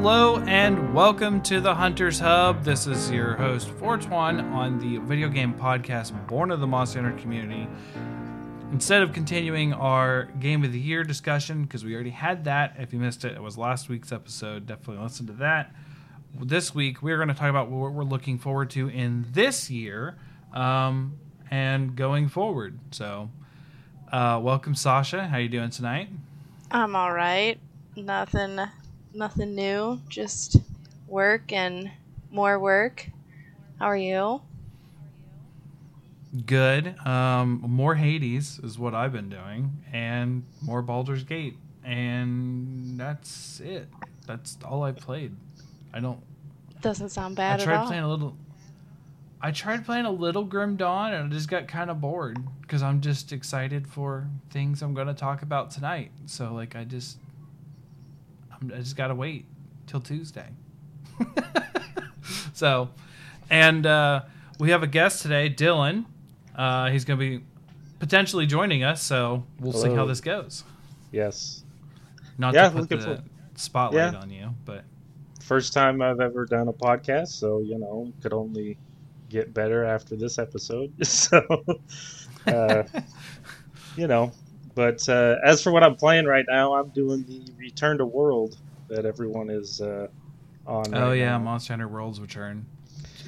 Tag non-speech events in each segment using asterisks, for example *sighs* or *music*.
Hello and welcome to the Hunters Hub. This is your host, Fortuan, on the video game podcast Born of the Monster Hunter community. Instead of continuing our Game of the Year discussion, because we already had that, if you missed it, it was last week's episode. Definitely listen to that. This week, we're going to talk about what we're looking forward to in this year um, and going forward. So, uh, welcome, Sasha. How you doing tonight? I'm all right. Nothing, nothing new. Just work and more work. How are you? Good. Um, more Hades is what I've been doing, and more Baldur's Gate, and that's it. That's all I played. I don't. Doesn't sound bad I tried at all. playing a little. I tried playing a little Grim Dawn, and I just got kind of bored because I'm just excited for things I'm going to talk about tonight. So like, I just, I just gotta wait till Tuesday. *laughs* so, and uh, we have a guest today, Dylan. Uh, he's going to be potentially joining us, so we'll see how this goes. Yes. Not Yeah, to put the for- spotlight Yeah. on you, but First time I've ever done a podcast, so you know, could only get better after this episode. *laughs* So, uh, *laughs* you know, but uh, as for what I'm playing right now, I'm doing the Return to World that everyone is uh, on. oh right yeah, now. Monster Hunter World's Return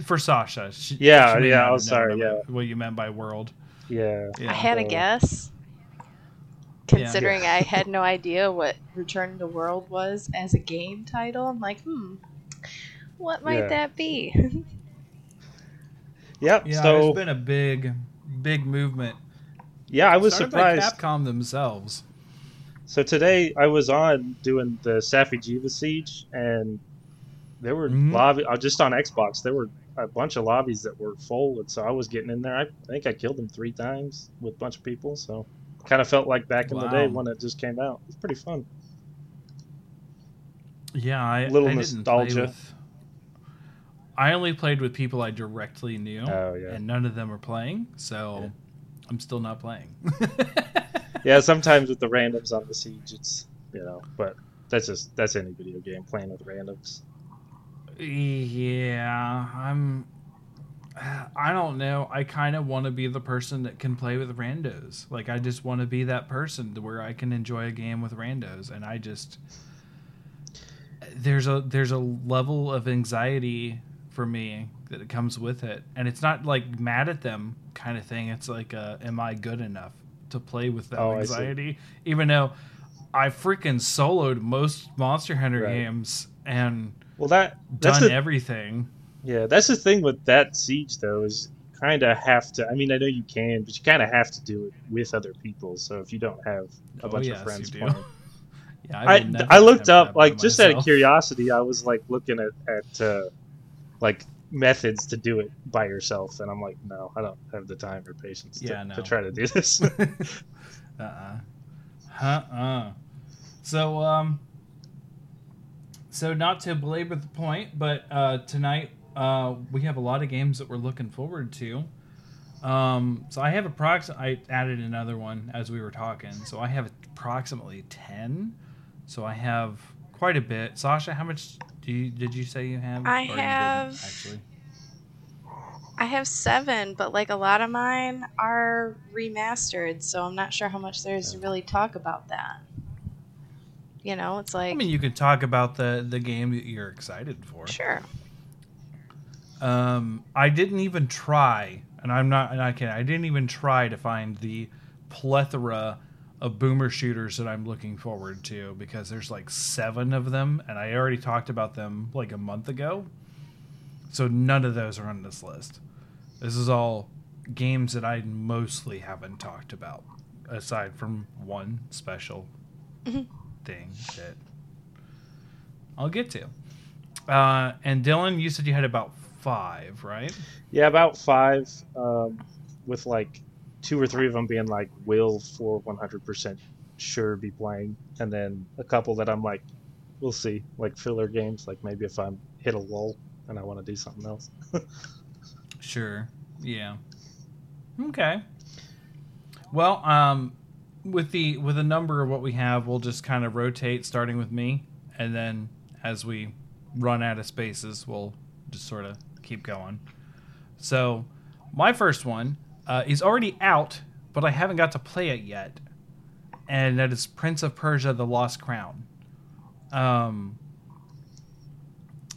for Sasha. She, Yeah, she may yeah, not oh, sorry, yeah. what you meant by world. Yeah. Yeah. I had a guess. Considering I had no *laughs* idea what Return to World was as a game title, I'm like, hmm, what might Yeah. that be? *laughs* Yep. Yeah, so there's been a big, big movement. Yeah, I was Started surprised. Capcom themselves. So today I was on doing the Safi'jiiva Siege, and there were Mhm. lobby uh, just on Xbox. There were a bunch of lobbies that were full, and so I was getting in there. I think I killed them three times with a bunch of people. So kind of felt like back in the day when it just came out. It's pretty fun. Yeah, I Little I nostalgia. with- I only played with people I directly knew, Oh yeah, and none of them were playing, so. I'm still not playing. *laughs* yeah. Sometimes with the randoms on the siege, it's you know, but that's just that's any video game playing with randoms. Yeah, I'm. I don't know. I kind of want to be the person that can play with randos. Like, I just want to be that person to where I can enjoy a game with randos, and I just there's a there's a level of anxiety for me that comes with it, and it's not like mad at them kind of thing. It's like, uh, am I good enough to play with that Oh, anxiety? Even though I freaking soloed most Monster Hunter Right. games and Well, that that's done the everything. Yeah, that's the thing with that siege though is kind of have to. I mean, I know you can, but you kind of have to do it with other people. So if you don't have a Oh, bunch yes, of friends you do. playing, *laughs* Yeah, I will never I, looked up like just out of curiosity. I was like looking at at uh, like methods to do it by yourself, and I'm like, no, I don't have the time or patience to, Yeah, no. to try to do this. *laughs* uh-uh. Uh-uh. So, um, so not to belabor the point, but uh, tonight uh, we have a lot of games that we're looking forward to. Um, so I have approx. I added another one as we were talking. So I have approximately ten. So I have quite a bit. Sasha, how much do you did you say you have? I Or you didn't, have- actually. I have seven, but like a lot of mine are remastered, so I'm not sure how much there's to really talk about that. You know, it's like I mean, you could talk about the the game that you're excited for. sure. Um, I didn't even try, and I'm not, and I can, I didn't even try to find the plethora of boomer shooters that I'm looking forward to because there's like seven of them, and I already talked about them like a month ago. So none of those are on this list. This is all games that I mostly haven't talked about, aside from one special Mhm. thing that I'll get to. Uh, and Dylan, you said you had about five, right? yeah, about five, um, with like two or three of them being like will for 100% sure be playing, and then a couple that I'm like, we'll see, like filler games, like maybe if I'm hit a lull and I want to do something else. *laughs* Sure. Yeah. Okay. Well, um, with the with the number of what we have, we'll just kind of rotate, starting with me, and then as we run out of spaces, we'll just sort of keep going. So, my first one uh, is already out, but I haven't got to play it yet, and that is Prince of Persia: The Lost Crown. Um,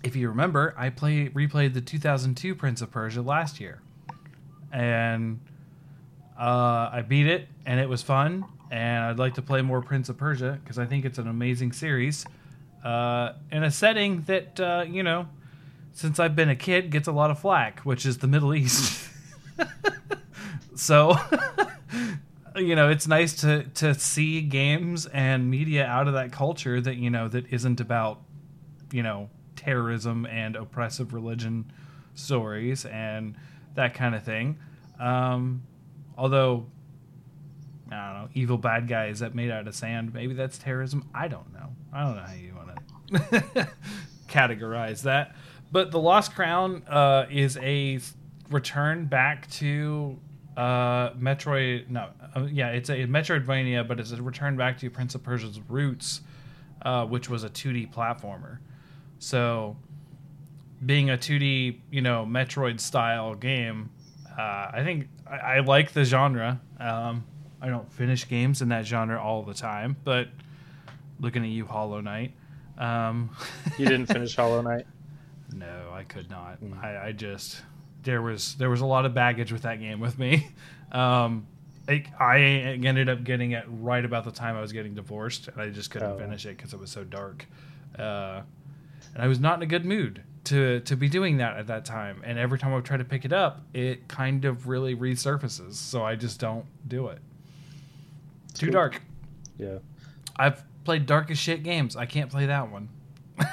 if you remember, I play replayed the 2002 Prince of Persia last year, and uh, I beat it, and it was fun. And I'd like to play more Prince of Persia because I think it's an amazing series uh, in a setting that uh, you know, since I've been a kid, gets a lot of flack, which is the Middle East. *laughs* so. *laughs* you know it's nice to to see games and media out of that culture that you know that isn't about you know terrorism and oppressive religion stories and that kind of thing. Um although i don't know evil bad guys that made out of sand maybe that's terrorism? I don't know. I don't know how you want to *laughs* categorize that. But the lost crown uh is a return back to uh metroid no uh, yeah it's a metroidvania but it's a return back to prince of persia's roots uh, which was a 2d platformer. So being a 2d you know metroid style game uh, i think I, I, like the genre. Um, i don't finish games in that genre all the time but looking at you hollow knight um, you didn't finish hollow knight? *laughs* No i could not. Mm. I, I just there was there was a lot of baggage with that game with me. *laughs* Um, I, I ended up getting it right about the time I was getting divorced, and I just couldn't oh. finish it because it was so dark. Uh, and I was not in a good mood to to be doing that at that time. And every time I try to pick it up, it kind of really resurfaces. So I just don't do it. Too cool. dark. Yeah. I've played dark as shit games. I can't play that one. *laughs*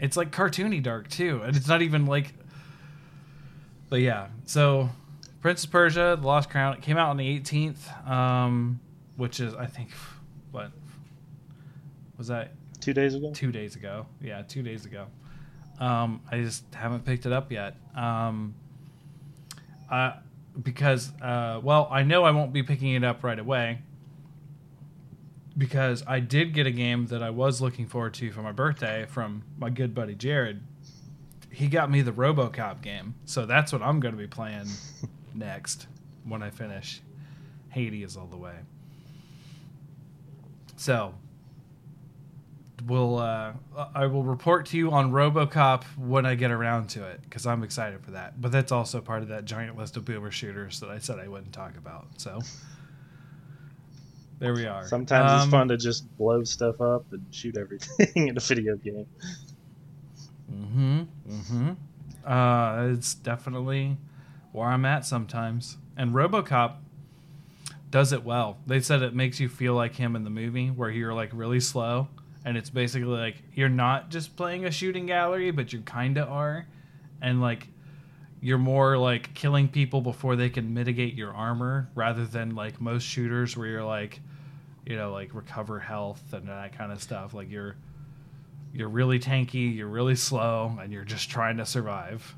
it's like cartoony dark too, and it's not even like but yeah, so Prince of Persia: The Lost Crown it came out on the 18th, um, which is I think what was that? Two days ago. Two days ago, yeah, two days ago. Um, I just haven't picked it up yet. Um, uh, because uh, well, I know I won't be picking it up right away because I did get a game that I was looking forward to for my birthday from my good buddy Jared he got me the RoboCop game, so that's what I'm going to be playing *laughs* next when I finish. Hades all the way. So we'll uh, I will report to you on RoboCop when I get around to it because I'm excited for that. But that's also part of that giant list of boomer shooters that I said I wouldn't talk about. So there we are. Sometimes um, it's fun to just blow stuff up and shoot everything *laughs* in a video game. Mm-hmm. Mm-hmm. Uh, it's definitely where I'm at sometimes. And RoboCop does it well. They said it makes you feel like him in the movie, where you're like really slow, and it's basically like you're not just playing a shooting gallery, but you kind of are, and like you're more like killing people before they can mitigate your armor, rather than like most shooters where you're like, you know, like recover health and that kind of stuff. Like you're you're really tanky, you're really slow, and you're just trying to survive.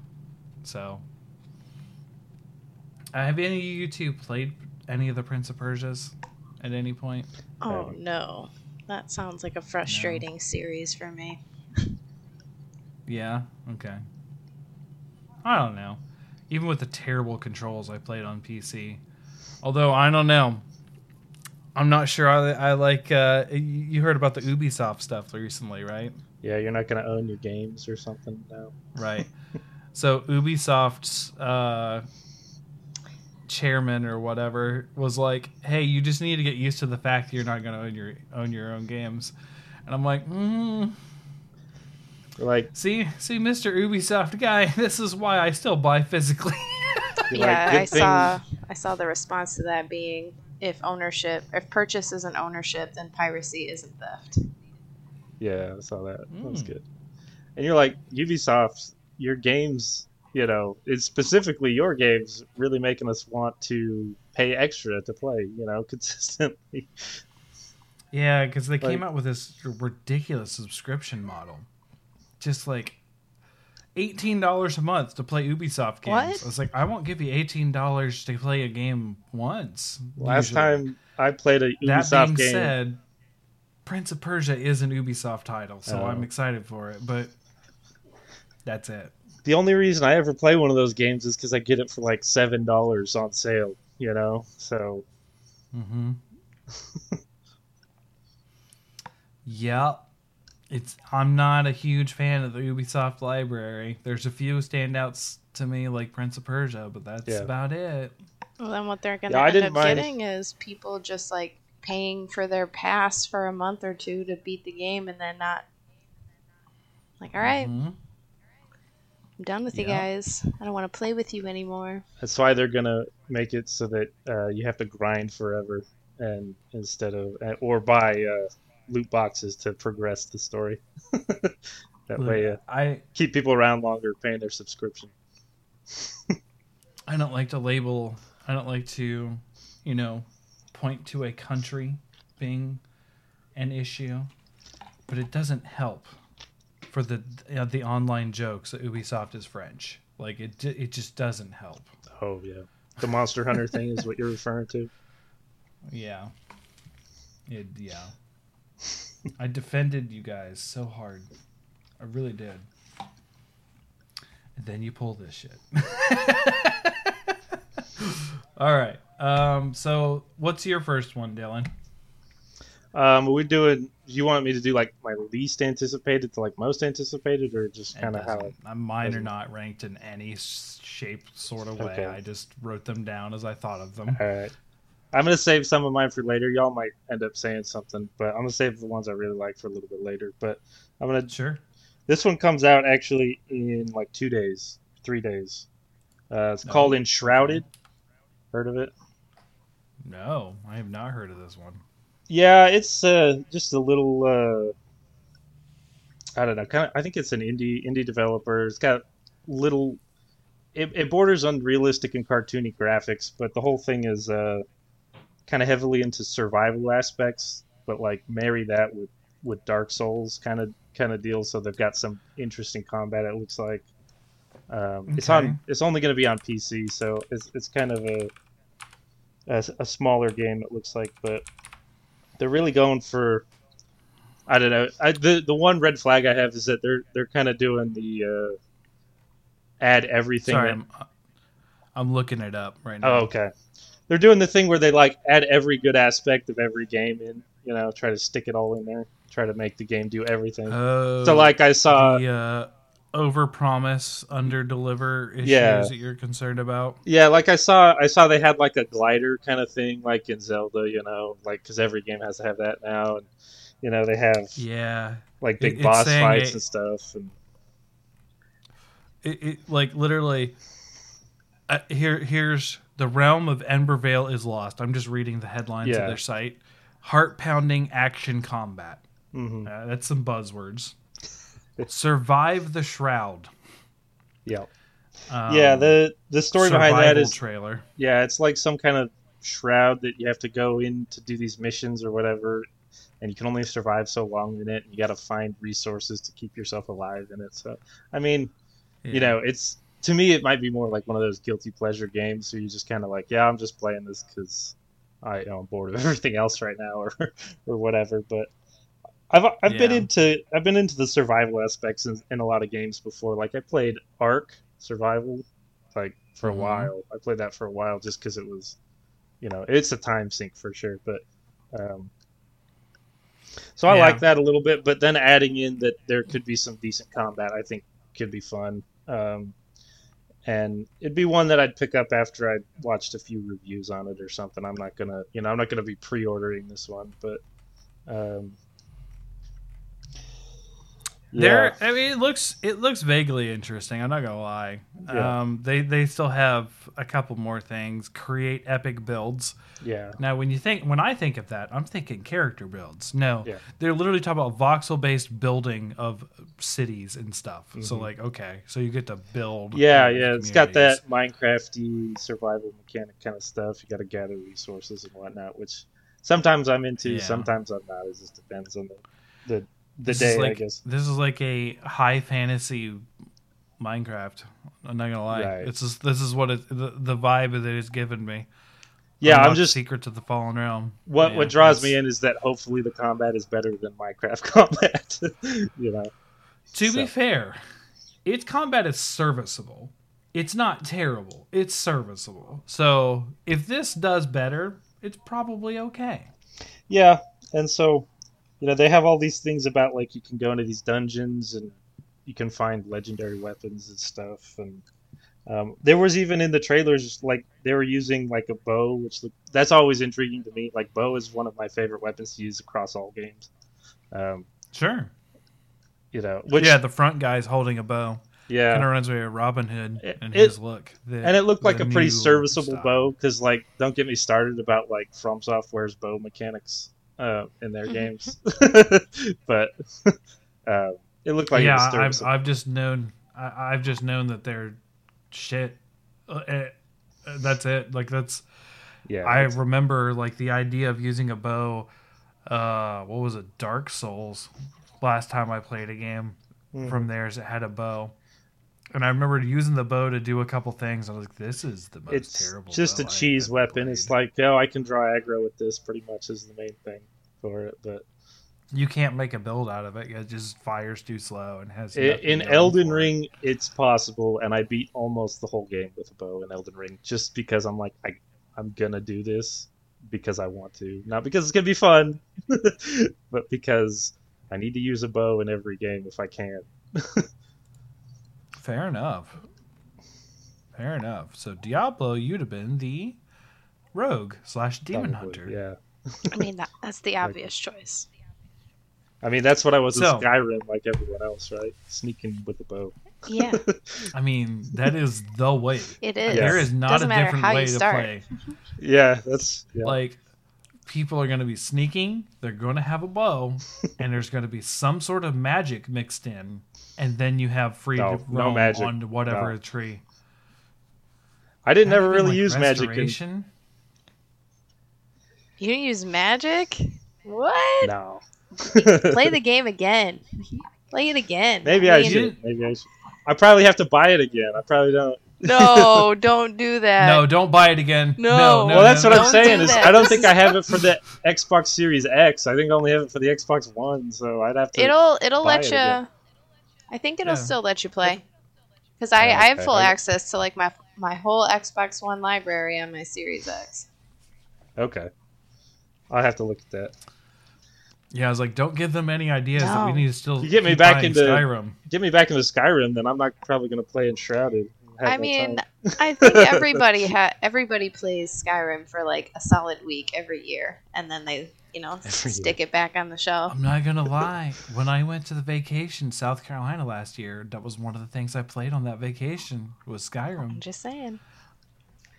So, uh, have any of you two played any of the Prince of Persia's at any point? Oh no, that sounds like a frustrating no. series for me. *laughs* yeah. Okay. I don't know. Even with the terrible controls I played on PC, although I don't know. I'm not sure I, I like. Uh, you heard about the Ubisoft stuff recently, right? Yeah, you're not going to own your games or something now. Right. so Ubisoft's uh, chairman or whatever was like, "Hey, you just need to get used to the fact that you're not going to own your own your own games." And I'm like, mm. like, see, see, Mr. Ubisoft guy, *laughs* this is why I still buy physically. *laughs* yeah, like, I thing. saw I saw the response to that being if ownership, if purchase isn't ownership, then piracy isn't theft. Yeah, I saw that. Mm. That was hmm. good. And you're like Ubisoft, your games, you know, it's specifically your games really making us want to pay extra to play, you know, *laughs* consistently. Yeah, because they like, came out with this ridiculous subscription model, just like eighteen dollars a month to play Ubisoft games. What? I was like, I won't give you eighteen dollars to play a game once. Last usually. time I played a Ubisoft that being game, said, Prince of Persia is an Ubisoft title, so Oh. I'm excited for it. But that's it. The only reason I ever play one of those games is because I get it for like seven dollars on sale. You know, so Mm-hmm. *laughs* yep. It's. I'm not a huge fan of the Ubisoft library. There's a few standouts to me, like Prince of Persia, but that's Yeah. about it. Well, then what they're gonna Yeah, end up mind- getting is people just like paying for their pass for a month or two to beat the game and then not like, all right, Mhm. I'm done with you guys. I don't want to play with you anymore. that's why they're gonna make it so that uh, you have to grind forever, and instead of uh, or buy uh, loot boxes to progress the story. *laughs* that way, uh, I keep people around longer, paying their subscription. I don't like to label. I don't like to, you know, point to a country being an issue, but it doesn't help for the uh, the online jokes that Ubisoft is French. Like it, it just doesn't help. Oh yeah, the Monster Hunter thing is what you're referring to. *laughs* Yeah. It yeah. I defended you guys so hard. I really did. And then you pull this shit. *laughs* All right. Um so what's your first one, Dylan? Um, we doing? Do you want me to do like my least anticipated to like most anticipated, or just kind of how? doesn't- uh, Mine are doesn't- ranked in any shape, sort of way. Okay. I just wrote them down as I thought of them. All right. I'm gonna save some of mine for later. Y'all might end up saying something, but I'm gonna save the ones I really like for a little bit later. But I'm gonna. Sure. This one comes out actually in like two days, three days. Uh, it's Oh, called Enshrouded. Heard of it? No, I have not heard of this one. Yeah, it's uh, just a little. Uh, I don't know. Kind of. I think it's an indie indie developer. It's got little. It, it borders on realistic and cartoony graphics, but the whole thing is uh, kind of heavily into survival aspects. But like marry that with with Dark Souls kind of kind of deal. So they've got some interesting combat. It looks like. Um, It's on. It's only going to be on PC, so it's it's kind of a, a a smaller game. It looks like, but they're really going for. I don't know. I, the the one red flag I have is that they're they're kind of doing the uh, add everything. Sorry, that- I'm, I'm looking it up right now. oh, okay. They're doing the thing where they like add every good aspect of every game and You know, try to stick it all in there. Try to make the game do everything. Oh, so like I saw. the uh, over promise, under deliver issues Yeah. that you're concerned about. Yeah, like I saw, I saw they had like a glider kind of thing, like in Zelda, you know, like because every game has to have that now, and you know they have Yeah, like big it's boss fights it- and stuff. And it, it like literally. Uh, here, here's the realm of Embervale is lost. I'm just reading the headlines Yeah. of their site. Heart pounding action combat. mhm. Uh, that's some buzzwords. Survive the shroud. yeah, Um, yeah. The the story behind that survival trailer. yeah, it's like some kind of shroud that you have to go in to do these missions or whatever, and you can only survive so long in it. And you got to find resources to keep yourself alive in it. So, I mean, you know, it's to me it might be more like one of those guilty pleasure games where you just kind of like, yeah, I'm just playing this because I you know, I'm bored of *laughs* everything else right now or *laughs* or whatever. But I've I've been into I've been into the survival aspects in, in a lot of games before. Like I played Ark Survival like for a Mhm. while. I played that for a while just because it was, you know, it's a time sink for sure. But um, so I Yeah. like that a little bit. But then adding in that there could be some decent combat, I think could be fun. Um, and it'd be one that I'd pick up after I watched a few reviews on it or something. I'm not gonna, you know, I'm not gonna be pre-ordering this one, but um, There, I mean, it looks it looks vaguely interesting. I'm not gonna lie. Yeah. Um, they they still have a couple more things. Create epic builds. yeah, Now, when you think when I think of that, I'm thinking character builds. No, Yeah. they're literally talking about voxel based building of cities and stuff. So Mhm. like, okay, so you get to build. yeah, yeah. It's got that Minecrafty survival mechanic kind of stuff. You got to gather resources and whatnot, which sometimes I'm into, Yeah. sometimes I'm not. It just depends on the the, the This day, is like, I guess. This is like a high fantasy Minecraft. I'm not gonna lie. Right. It's just, this is what it, the the vibe that it's given me. Yeah, I'm just secrets of the fallen realm. what Yeah, what draws me in is that hopefully the combat is better than Minecraft *laughs* combat. you know. To So- be fair, its combat is serviceable. It's not terrible. It's serviceable. So if this does better, it's probably okay. Yeah, and so you know they have all these things about like you can go into these dungeons and you can find legendary weapons and stuff and um, there was even in the trailers like they were using like a bow which look, that's always intriguing to me like bow is one of my favorite weapons to use across all games um, Sure. you know which yeah, the front guy's holding a bow. yeah Kind of reminds me of Robin Hood and his look. The- and it looked like a pretty serviceable style. bow because like don't get me started about like FromSoftware's bow mechanics uh, in their games *laughs* but uh, *laughs* it looked like yeah, was I've serviceable. I've just known I, I've just known that they're shit. Uh, eh, uh, that's it. Like that's yeah I it's- remember like the idea of using a bow. Uh, what was it? Dark Souls. Last time I played a game Mhm. from theirs, it had a bow, and I remember using the bow to do a couple things. I was like, "This is the most it's terrible." just a bow I've cheese weapon. played." It's like, oh, I can draw aggro with this. Pretty much is the main thing for it. But you can't make a build out of it. It just fires too slow and has. i- nothing in Elden for it. Ring, it's possible, and I beat almost the whole game with a bow in Elden Ring, just because I'm like, I, I'm gonna do this because I want to, not because it's gonna be fun, *laughs* but because I need to use a bow in every game if I can. Fair enough. Fair enough. So Diablo, you'd have been the rogue slash demon Probably, hunter. Yeah. I mean, that, that's the obvious choice. I mean, that's what I was So- in Skyrim, like everyone else, right? Sneaking with the bow. Yeah, *laughs* I mean, that is the way. it is. There is not Doesn't a different way to play. *laughs* Yeah, that's yeah. Like, people are going to be sneaking. They're going to have a bow, *laughs* and there's going to be some sort of magic mixed in, and then you have free No, to no roam magic. on whatever No. tree. I didn't ever really like, use magic in restoration? You don't use magic? What? No. Play the *laughs* game again. Play it again. Maybe I mean, should. Maybe I should. I probably have to buy it again. I probably don't. No, *laughs* don't do that. No, don't buy it again. No. no, no well, that's no, what no. I'm Don't saying. Is that. I don't think I have it for the Xbox Series X. I think I only have it for the Xbox One. So I'd have to. It'll it'll buy let it you. again. I think it'll Yeah. still let you play. Because I, Oh, I have full access to like my my whole Xbox One library on my Series X. Okay. I'll have to look at that. Yeah, I was like, don't give them any ideas that we need to still You get me back buying into- Skyrim. Get me back into Skyrim, then I'm not probably going to play Enshrouded. Have I mean. I think *laughs* everybody ha- everybody plays Skyrim for like a solid week every year, and then they you know Every stick it back on the shelf. I'm not gonna lie. When I went to the vacation South Carolina last year, that was one of the things I played on that vacation was Skyrim. I'm Skyrim. just saying.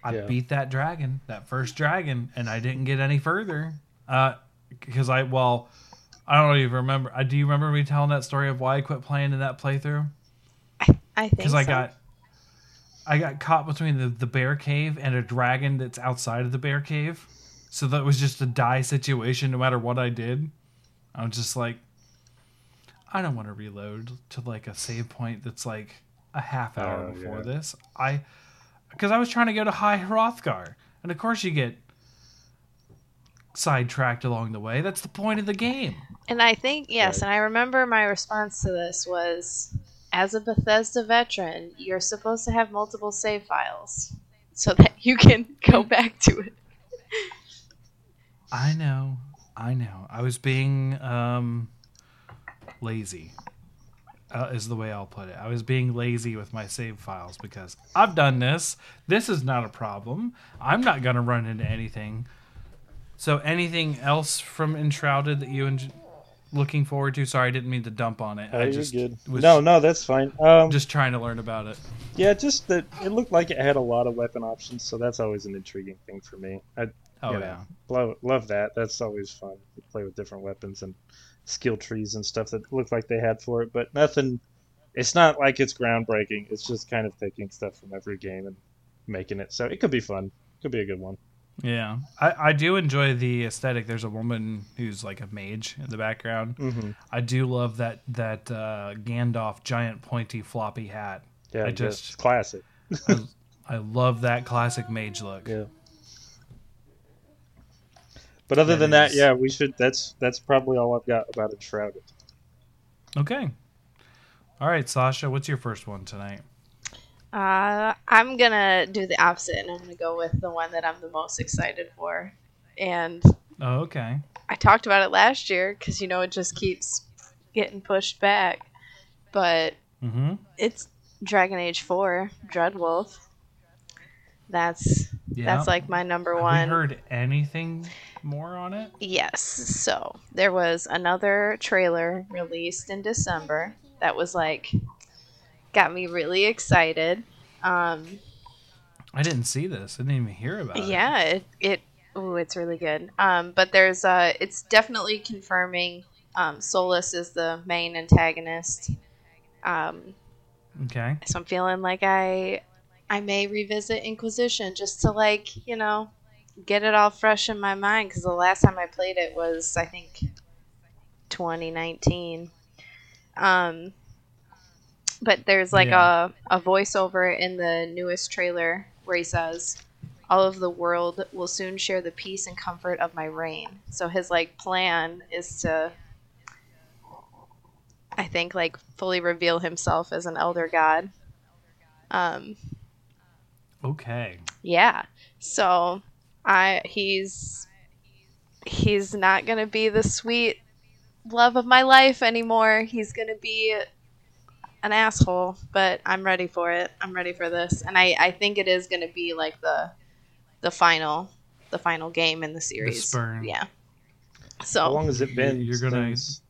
I Yeah. beat that dragon, that first dragon, and I didn't get any further. Uh, because I well, I don't even remember. I do you remember me telling that story of why I quit playing in that playthrough? I think Because I so. got I got caught between the, the bear cave and a dragon that's outside of the bear cave. So that was just a die situation no matter what I did. I was just like I don't want to reload to like a save point that's like a half hour Oh, before yeah. this. I because I was trying to go to High Hrothgar. And of course you get sidetracked along the way. That's the point of the game. And I think yes, Right. and I remember my response to this was as a Bethesda veteran, you're supposed to have multiple save files so that *laughs* you can go back to it. I know. I know. I was being um lazy. Uh, is the way I'll put it. I was being lazy with my save files because I've done this. This is not a problem. I'm not going to run into anything. So anything else from Enshrouded that you and looking forward to? Sorry, I didn't mean to dump on it. Oh, I just good. No, no, that's fine. Um, just trying to learn about it. yeah, just that it looked like it had a lot of weapon options, so that's always an intriguing thing for me. I Oh you know, yeah. love love that. That's always fun to play with different weapons and skill trees and stuff that looked like they had for it, but nothing. It's not like it's groundbreaking. It's just kind of taking stuff from every game and making it. So it could be fun. Could be a good one. Yeah. I, I do enjoy the aesthetic. There's a woman who's like a mage in the background. Mm-hmm. I do love that that uh, Gandalf giant pointy floppy hat. Yeah, I just classic. *laughs* I, I love that classic mage look. Yeah. But other That than that, is- yeah, we should. That's that's probably all I've got about Enshrouded. Okay. All right, Sasha, what's your first one tonight? Uh, I'm gonna do the opposite, and I'm gonna go with the one that I'm the most excited for. And Oh, okay. I talked about it last year because you know it just keeps getting pushed back. But Mm-hmm. it's Dragon Age Four, Dreadwolf. That's Yeah. that's like my number one. Have one. heard anything more on it? Yes. So there was another trailer released in December that was like got me really excited. Um, I didn't see this. I didn't even hear about it. yeah, it it ooh, it's really good. Um, but there's uh, it's definitely confirming um, Solas is the main antagonist. Um, Okay. so I'm feeling like I I may revisit Inquisition just to like you know get it all fresh in my mind because the last time I played it was I think 2019. Um, but there's like Yeah. a a voiceover in the newest trailer where he says. All of the world will soon share the peace and comfort of my reign. So his like plan is to I think like fully reveal himself as an elder god. Um Okay. yeah. So I he's he's not going to be the sweet love of my life anymore. He's going to be an asshole, but I'm ready for it. I'm ready for this. And I I think it is going to be like the the final the final game in the series. spurn. Yeah. How long has it been? You're gonna- since-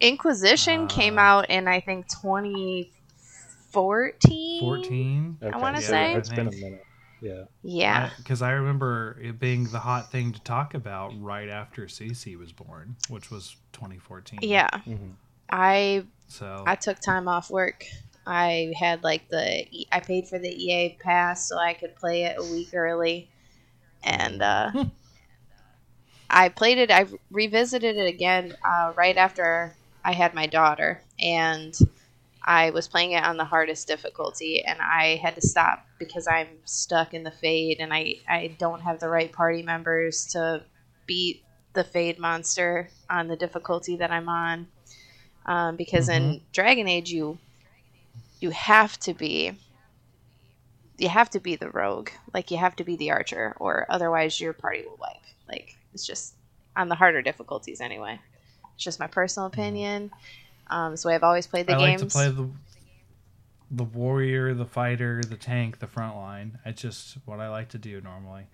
Inquisition came Uh, out in I think 2014. 14. Okay, wanna so say- it's been a minute. Yeah. Yeah. Because I remember it being the hot thing to talk about right after Cece was born, which was 2014. Yeah. hmm I So I took time off work. I had like the I paid for the EA pass so I could play it a week early, and uh, I played it. I revisited it again uh, right after I had my daughter, and I was playing it on the hardest difficulty, and I had to stop because I'm stuck in the fade, and I I don't have the right party members to beat the fade monster on the difficulty that I'm on um, because in Dragon Age you you have to be you have to be the rogue, like you have to be the archer, or otherwise your party will wipe. Like it's just on the harder difficulties anyway. It's just my personal opinion. Um, so I've always played the I like to play the the warrior, the fighter, the tank, the front line. It's just what I like to do normally.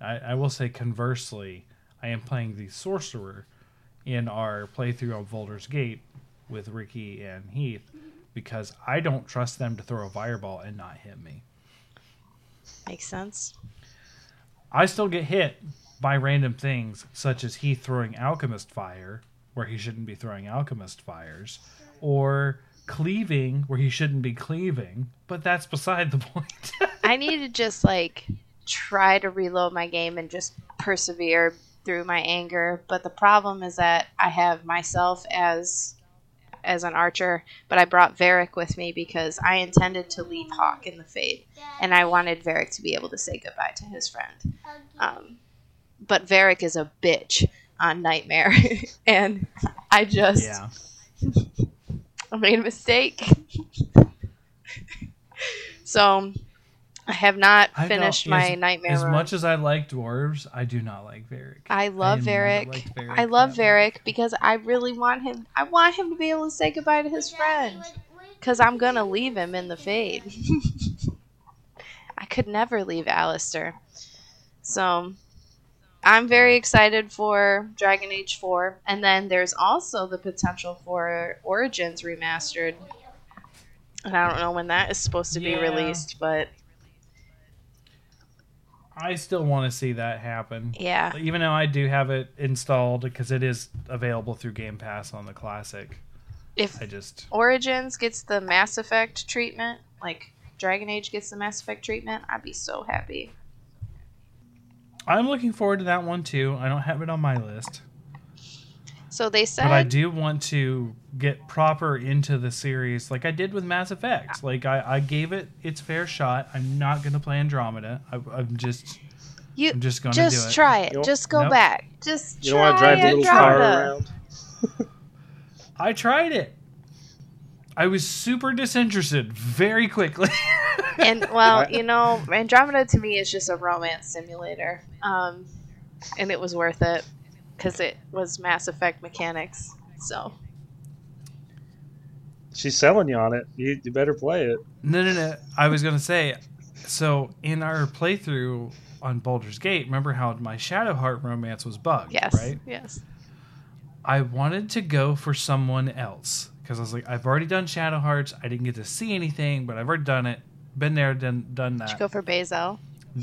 I, I will say conversely, I am playing the sorcerer in our playthrough on Baldur's Gate with Ricky and Heath because I don't trust them to throw a fireball and not hit me. Makes sense. I still get hit by random things, such as he throwing alchemist fire where he shouldn't be throwing alchemist fires, or cleaving where he shouldn't be cleaving. But that's beside the *laughs* point. I need to just like try to reload my game and just persevere through my anger. But the problem is that I have myself as as an archer, but I brought Varric with me because I intended to leave Hawke in the Fade, and I wanted Varric to be able to say goodbye to his friend. Um, but Varric is a bitch on Nightmare, *laughs* and I just yeah. I *laughs* made a mistake. *laughs* so I have not I finished my as- nightmare As run. much as I like dwarves, I do not like Varric. I love never Varric. Varric I love Varric because I really want him. I want him to be able to say goodbye to his friend. Because I'm gonna leave him in the fade. *laughs* I could never leave Alistair. So I'm very excited for Dragon Age 4. And then there's also the potential for Origins Remastered. And I don't know when that is supposed to be Yeah. released, but I still want to see that happen. yeah. Even though I do have it installed because it is available through Game Pass on the classic. If I just Origins gets the Mass Effect treatment, like Dragon Age gets the Mass Effect treatment, I'd be so happy. I'm looking forward to that one too. I don't have it on my list. So they said But I do want to get proper into the series like I did with Mass Effect. Like I, I gave it its fair shot. I'm not going to play Andromeda. I, I'm just You I'm just going to do it. try it. You Just go Nope. back. Just You don't want to drive the little car around. *laughs* I tried it. I was super disinterested very quickly. *laughs* and well, you know, Andromeda to me is just a romance simulator, um, and it was worth it because it was Mass Effect mechanics. So She's selling you on it. You, you better play it. No, no, no. I was gonna say, so in our playthrough on Baldur's Gate, remember how my Shadowheart romance was bugged, yes, right? yes, I wanted to go for someone else because I was like, I've already done Shadowhearts. I didn't get to see anything, but I've already done it. Been there, done done Did you that. go for Bazel? *laughs*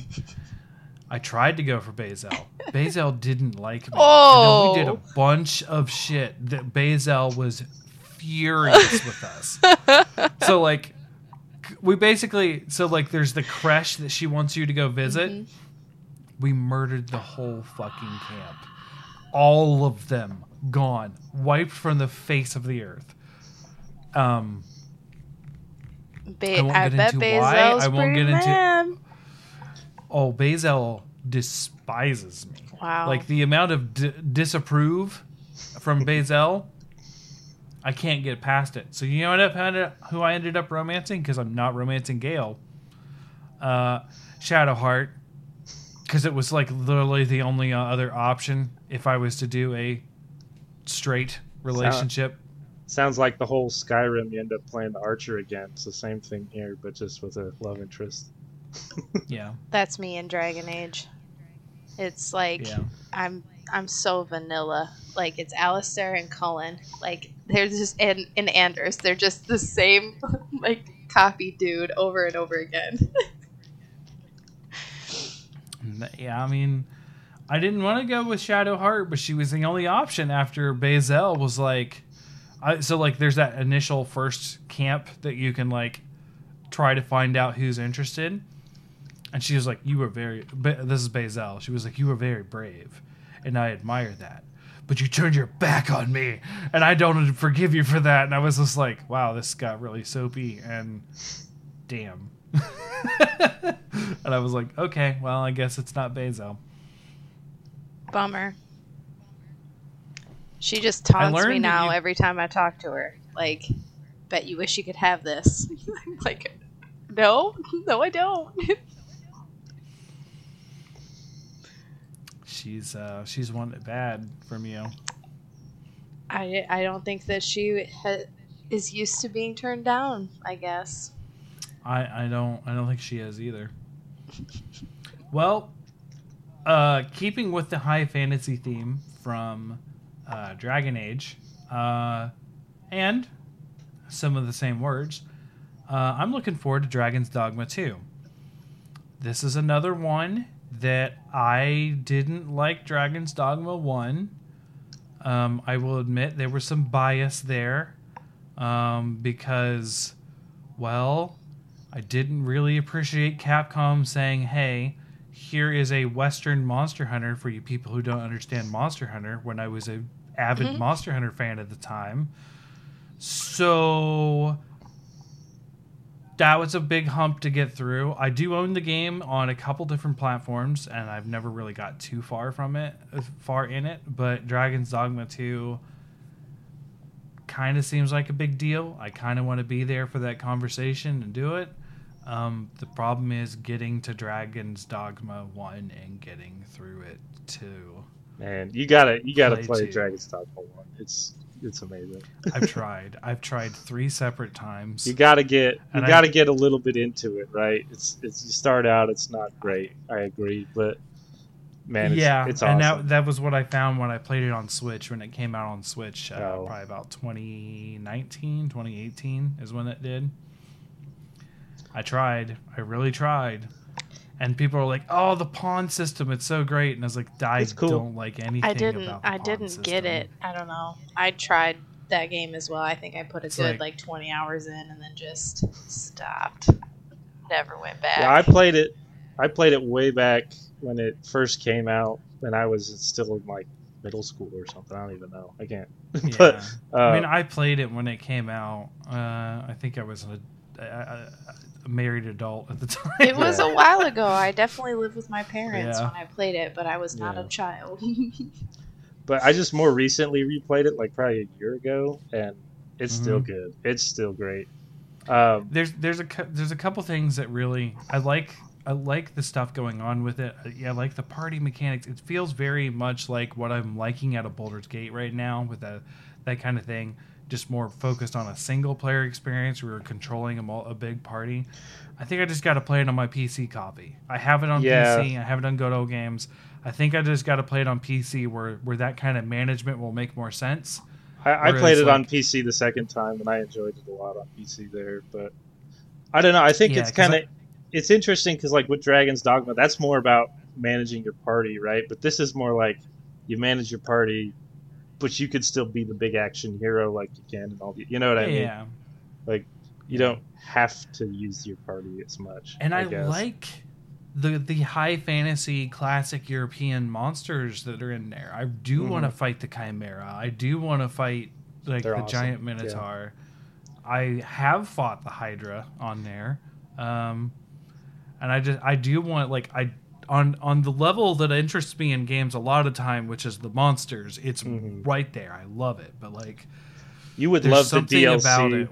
I tried to go for Bazel. *laughs* Bazel didn't like me. Oh. And then we did a bunch of shit that Bazel was furious *laughs* with us. so like we basically so like there's the creche that she wants you to go visit. Mhm. We murdered the whole fucking camp. All of them gone, wiped from the face of the earth. Um Ba- I won't I, bet into why. Bazel's I won't get into- mad. Oh, Bazel despises me. Wow. Like the amount of d- disapprove from *laughs* Bazel, I can't get past it. So you know what I ended up, who I ended up romancing because I'm not romancing Gale. Uh, Shadowheart, because it was like literally the only uh, other option if I was to do a straight relationship. Sounds like the whole Skyrim. You end up playing the Archer again. It's the same thing here, but just with a love interest. Yeah, That's me in Dragon Age. It's like yeah. I'm I'm so vanilla. Like it's Alistair and Cullen. Like they're just and, and Anders. They're just the same *laughs* like copy dude over and over again. *laughs* Yeah, I mean, I didn't want to go with Shadowheart, but she was the only option after Bazel was like, I, so like there's that initial first camp that you can like try to find out who's interested, and she was like, "You were very." This is Bazel. She was like, "You were very brave, and I admire that." But you turned your back on me, and I don't forgive you for that. And I was just like, "Wow, this got really soapy." And damn. *laughs* and I was like, okay, well, I guess it's not Bezo. Bummer. She just taunts me now you- every time I talk to her. Like, bet you wish you could have this. *laughs* like, no, no, I don't. *laughs* She's uh, she's wanting it bad from you. I I don't think that she ha- is used to being turned down. I guess. I I don't I don't think she is either. Well, uh, keeping with the high fantasy theme from uh, Dragon Age, uh, and some of the same words, uh, I'm looking forward to Dragon's Dogma 2. This is another one that I didn't like Dragon's Dogma 1. Um, I will admit there was some bias there um, because, well, I didn't really appreciate Capcom saying, hey, here is a Western Monster Hunter for you people who don't understand Monster Hunter when I was a avid Mhm. Monster Hunter fan at the time. So that was a big hump to get through. I do own the game on a couple different platforms, and I've never really got too far from it, far in it. But Dragon's Dogma 2 kind of seems like a big deal. I kind of want to be there for that conversation and do it. Um, the problem is getting to Dragon's Dogma 1 and getting through it too. Man, you gotta you gotta Play play. Dragon's Dogma one. It's it's amazing. I've tried. I've tried three separate times. You gotta get you I- gotta get a little bit into it, right? It's it's you start out, it's not great. I agree, but man, it's, yeah, it's and awesome. that that was what I found when I played it on Switch when it came out on Switch. Uh, Oh. Probably about 2019, 2018 is when it did. I tried. I really tried. And people are like, "Oh, the pawn system, it's so great." And I was like, "I cool. don't like anything I didn't. about the I pawn didn't get it. I don't know. I tried that game as well. I think I put a It's good like- like, 20 hours in and then just stopped. Never went back. Yeah, I played it. I played it way back when it first came out, and I was still in like middle school or something. I don't even know. I can't. *laughs* Yeah. but uh, I mean, I played it when it came out. Uh, I think I was a, I, I, a married adult at the *laughs* time. It was a while ago. I definitely lived with my parents Yeah. when I played it, but I was not Yeah. a child. *laughs* But I just more recently replayed it, like probably a year ago, and it's still Mhm. good. It's still great. Um, there's there's a there's a couple things that really I like I like the stuff going on with it. Yeah, I like the party mechanics. It feels very much like what I'm liking out of Baldur's Gate right now with that that kind of thing. Just more focused on a single player experience. We were controlling a, a big party. I think I just got to play it on my PC copy. I have it on Yeah. PC. I have it on Good Old Games. I think I just got to play it on PC where where that kind of management will make more sense. I, I played it on PC the second time, and I enjoyed it a lot on PC there. But I don't know. I think Yeah, it's kind of it's interesting because like with Dragon's Dogma, that's more about managing your party, right? But this is more like you manage your party, but you could still be the big action hero like you can and all the, you know what I mean? yeah. Like you don't have to use your party as much. And I, guess. like the the high fantasy classic European monsters that are in there. I do Mhm. want to fight the Chimera. I do want to fight like They're the awesome. giant Yeah. Minotaur. I have fought the Hydra on there. Um and I just I do want like I on on the level that interests me in games a lot of time, which is the monsters, it's Mhm. right there. I love it. But like you would love the DLC. about it.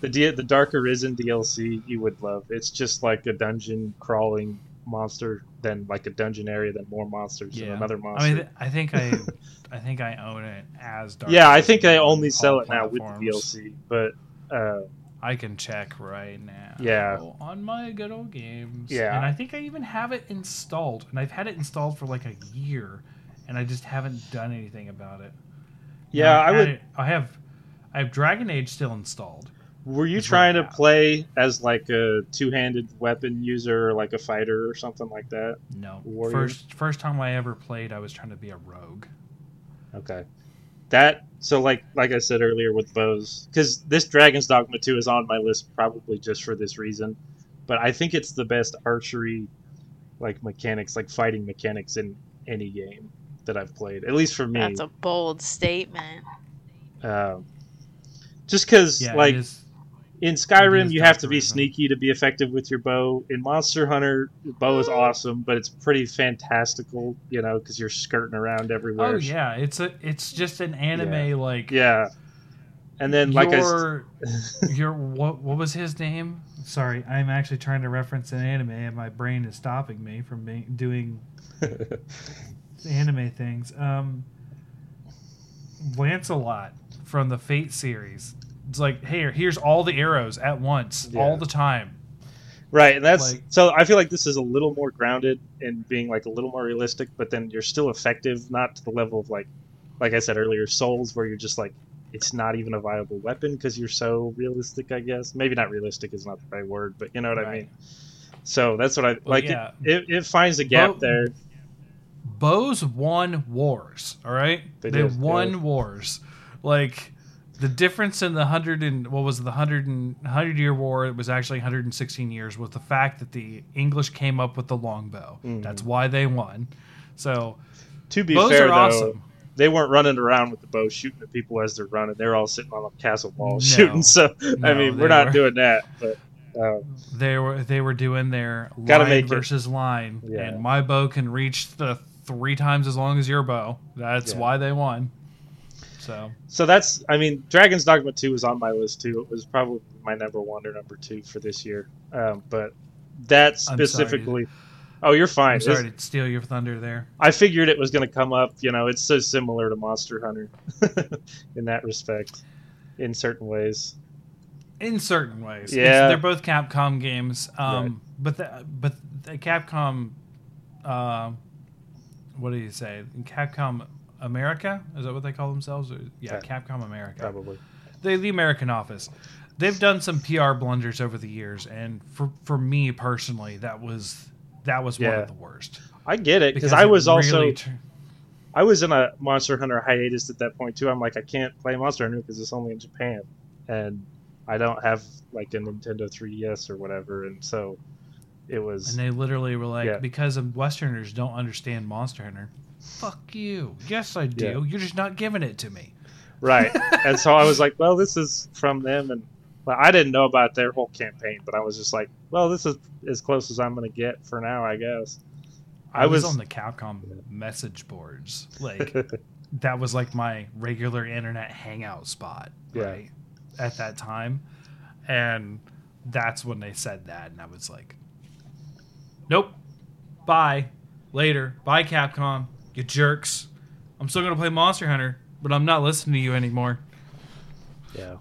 The D- the Dark Arisen DLC you would love. It's just like a dungeon crawling monster, then like a dungeon area, then more monsters, and Yeah. another monster. I mean, I think I, *laughs* I think I own it as Dark. yeah, I think I only sell it now with the. DLC, but uh, I can check right now. Yeah. on my good old games. Yeah. and I think I even have it installed, and I've had it installed for like a year, and I just haven't done anything about it. yeah, I would. it- I have, I have Dragon Age still installed. Were you trying to play as like a two-handed weapon user, or like a fighter or something like that? No, Warrior? first first time I ever played, I was trying to be a rogue. Okay. That so like like I said earlier with bows because this Dragon's Dogma 2 is on my list probably just for this reason, but I think it's the best archery like mechanics like fighting mechanics in any game that I've played at least for me. That's a bold statement. um, just because Yeah, like it is, in Skyrim you have to be sneaky to be effective with your bow. In Monster Hunter, the bow is awesome, but it's pretty fantastical, you know, because you're skirting around everywhere. oh yeah, it's a it's just an anime like Yeah. And then like I your *laughs* your what what was his name? Sorry, I'm actually trying to reference an anime, and my brain is stopping me from being, doing *laughs* anime things. Um, Lancelot from the Fate series. It's like, hey, here's all the arrows at once, Yeah. all the time. Right, and that's Like- so. I feel like this is a little more grounded in being like a little more realistic, but then you're still effective, not to the level of like, like I said earlier, Souls, where you're just like, it's not even a viable weapon because you're so realistic. I guess maybe not realistic is not the right word, but you know what I mean. So that's what I like. it- yeah. It, it, finds a gap Bo- there. Bows won wars. All right, They they, did, won yeah. wars. Like the difference in the hundred and what was it, the hundred and hundred year war? It was actually 116 years. Was the fact that the English came up with the longbow. Mhm. That's why they won. So To be fair, are though, awesome. they weren't running around with the bow shooting at people as they're running. They're all sitting on a castle wall No. shooting. So I mean, we're not were- doing that, but. Uh, They were they were doing their Gotta line make it. versus line, Yeah. and my bow can reach the three times as long as your bow. That's Yeah. why they won. So So that's, I mean, Dragon's Dogma 2 was on my list too. It was probably my number one or number two for this year. Um, but that specifically, oh, you're fine. I'm sorry It's- to steal your thunder there. I figured it was going to come up. You know, it's so similar to Monster Hunter *laughs* in that respect, in certain ways. in certain ways. Yeah. It's- they're both Capcom games. Um, but the, but the Capcom, uh, what do you say? Capcom America is that what they call themselves? Or- yeah, Yeah. Capcom America. Probably. the the American office. They've done some PR blunders over the years, and for for me personally, that was that was one of the worst. I get it because I was also really tur- I was in a Monster Hunter hiatus at that point too. I'm like, I can't play Monster Hunter because it's only in Japan, and I don't have like a Nintendo 3DS or whatever, and so it was. and they literally were like, Yeah. because Westerners don't understand Monster Hunter. Fuck you. Yes, I do. Yeah. You're just not giving it to me. Right. *laughs* and so I was like, well, this is from them and But I didn't know about their whole campaign, but I was just like, well, this is as close as I'm gonna get for now, I guess. I, I was, was- on the Capcom message boards. Like *laughs* that was like my regular internet hangout spot, Yeah. right? At that time. And that's when they said that and I was like Nope. Bye. Later. Bye Capcom. You jerks. I'm still gonna play Monster Hunter, but I'm not listening to you anymore. Yeah.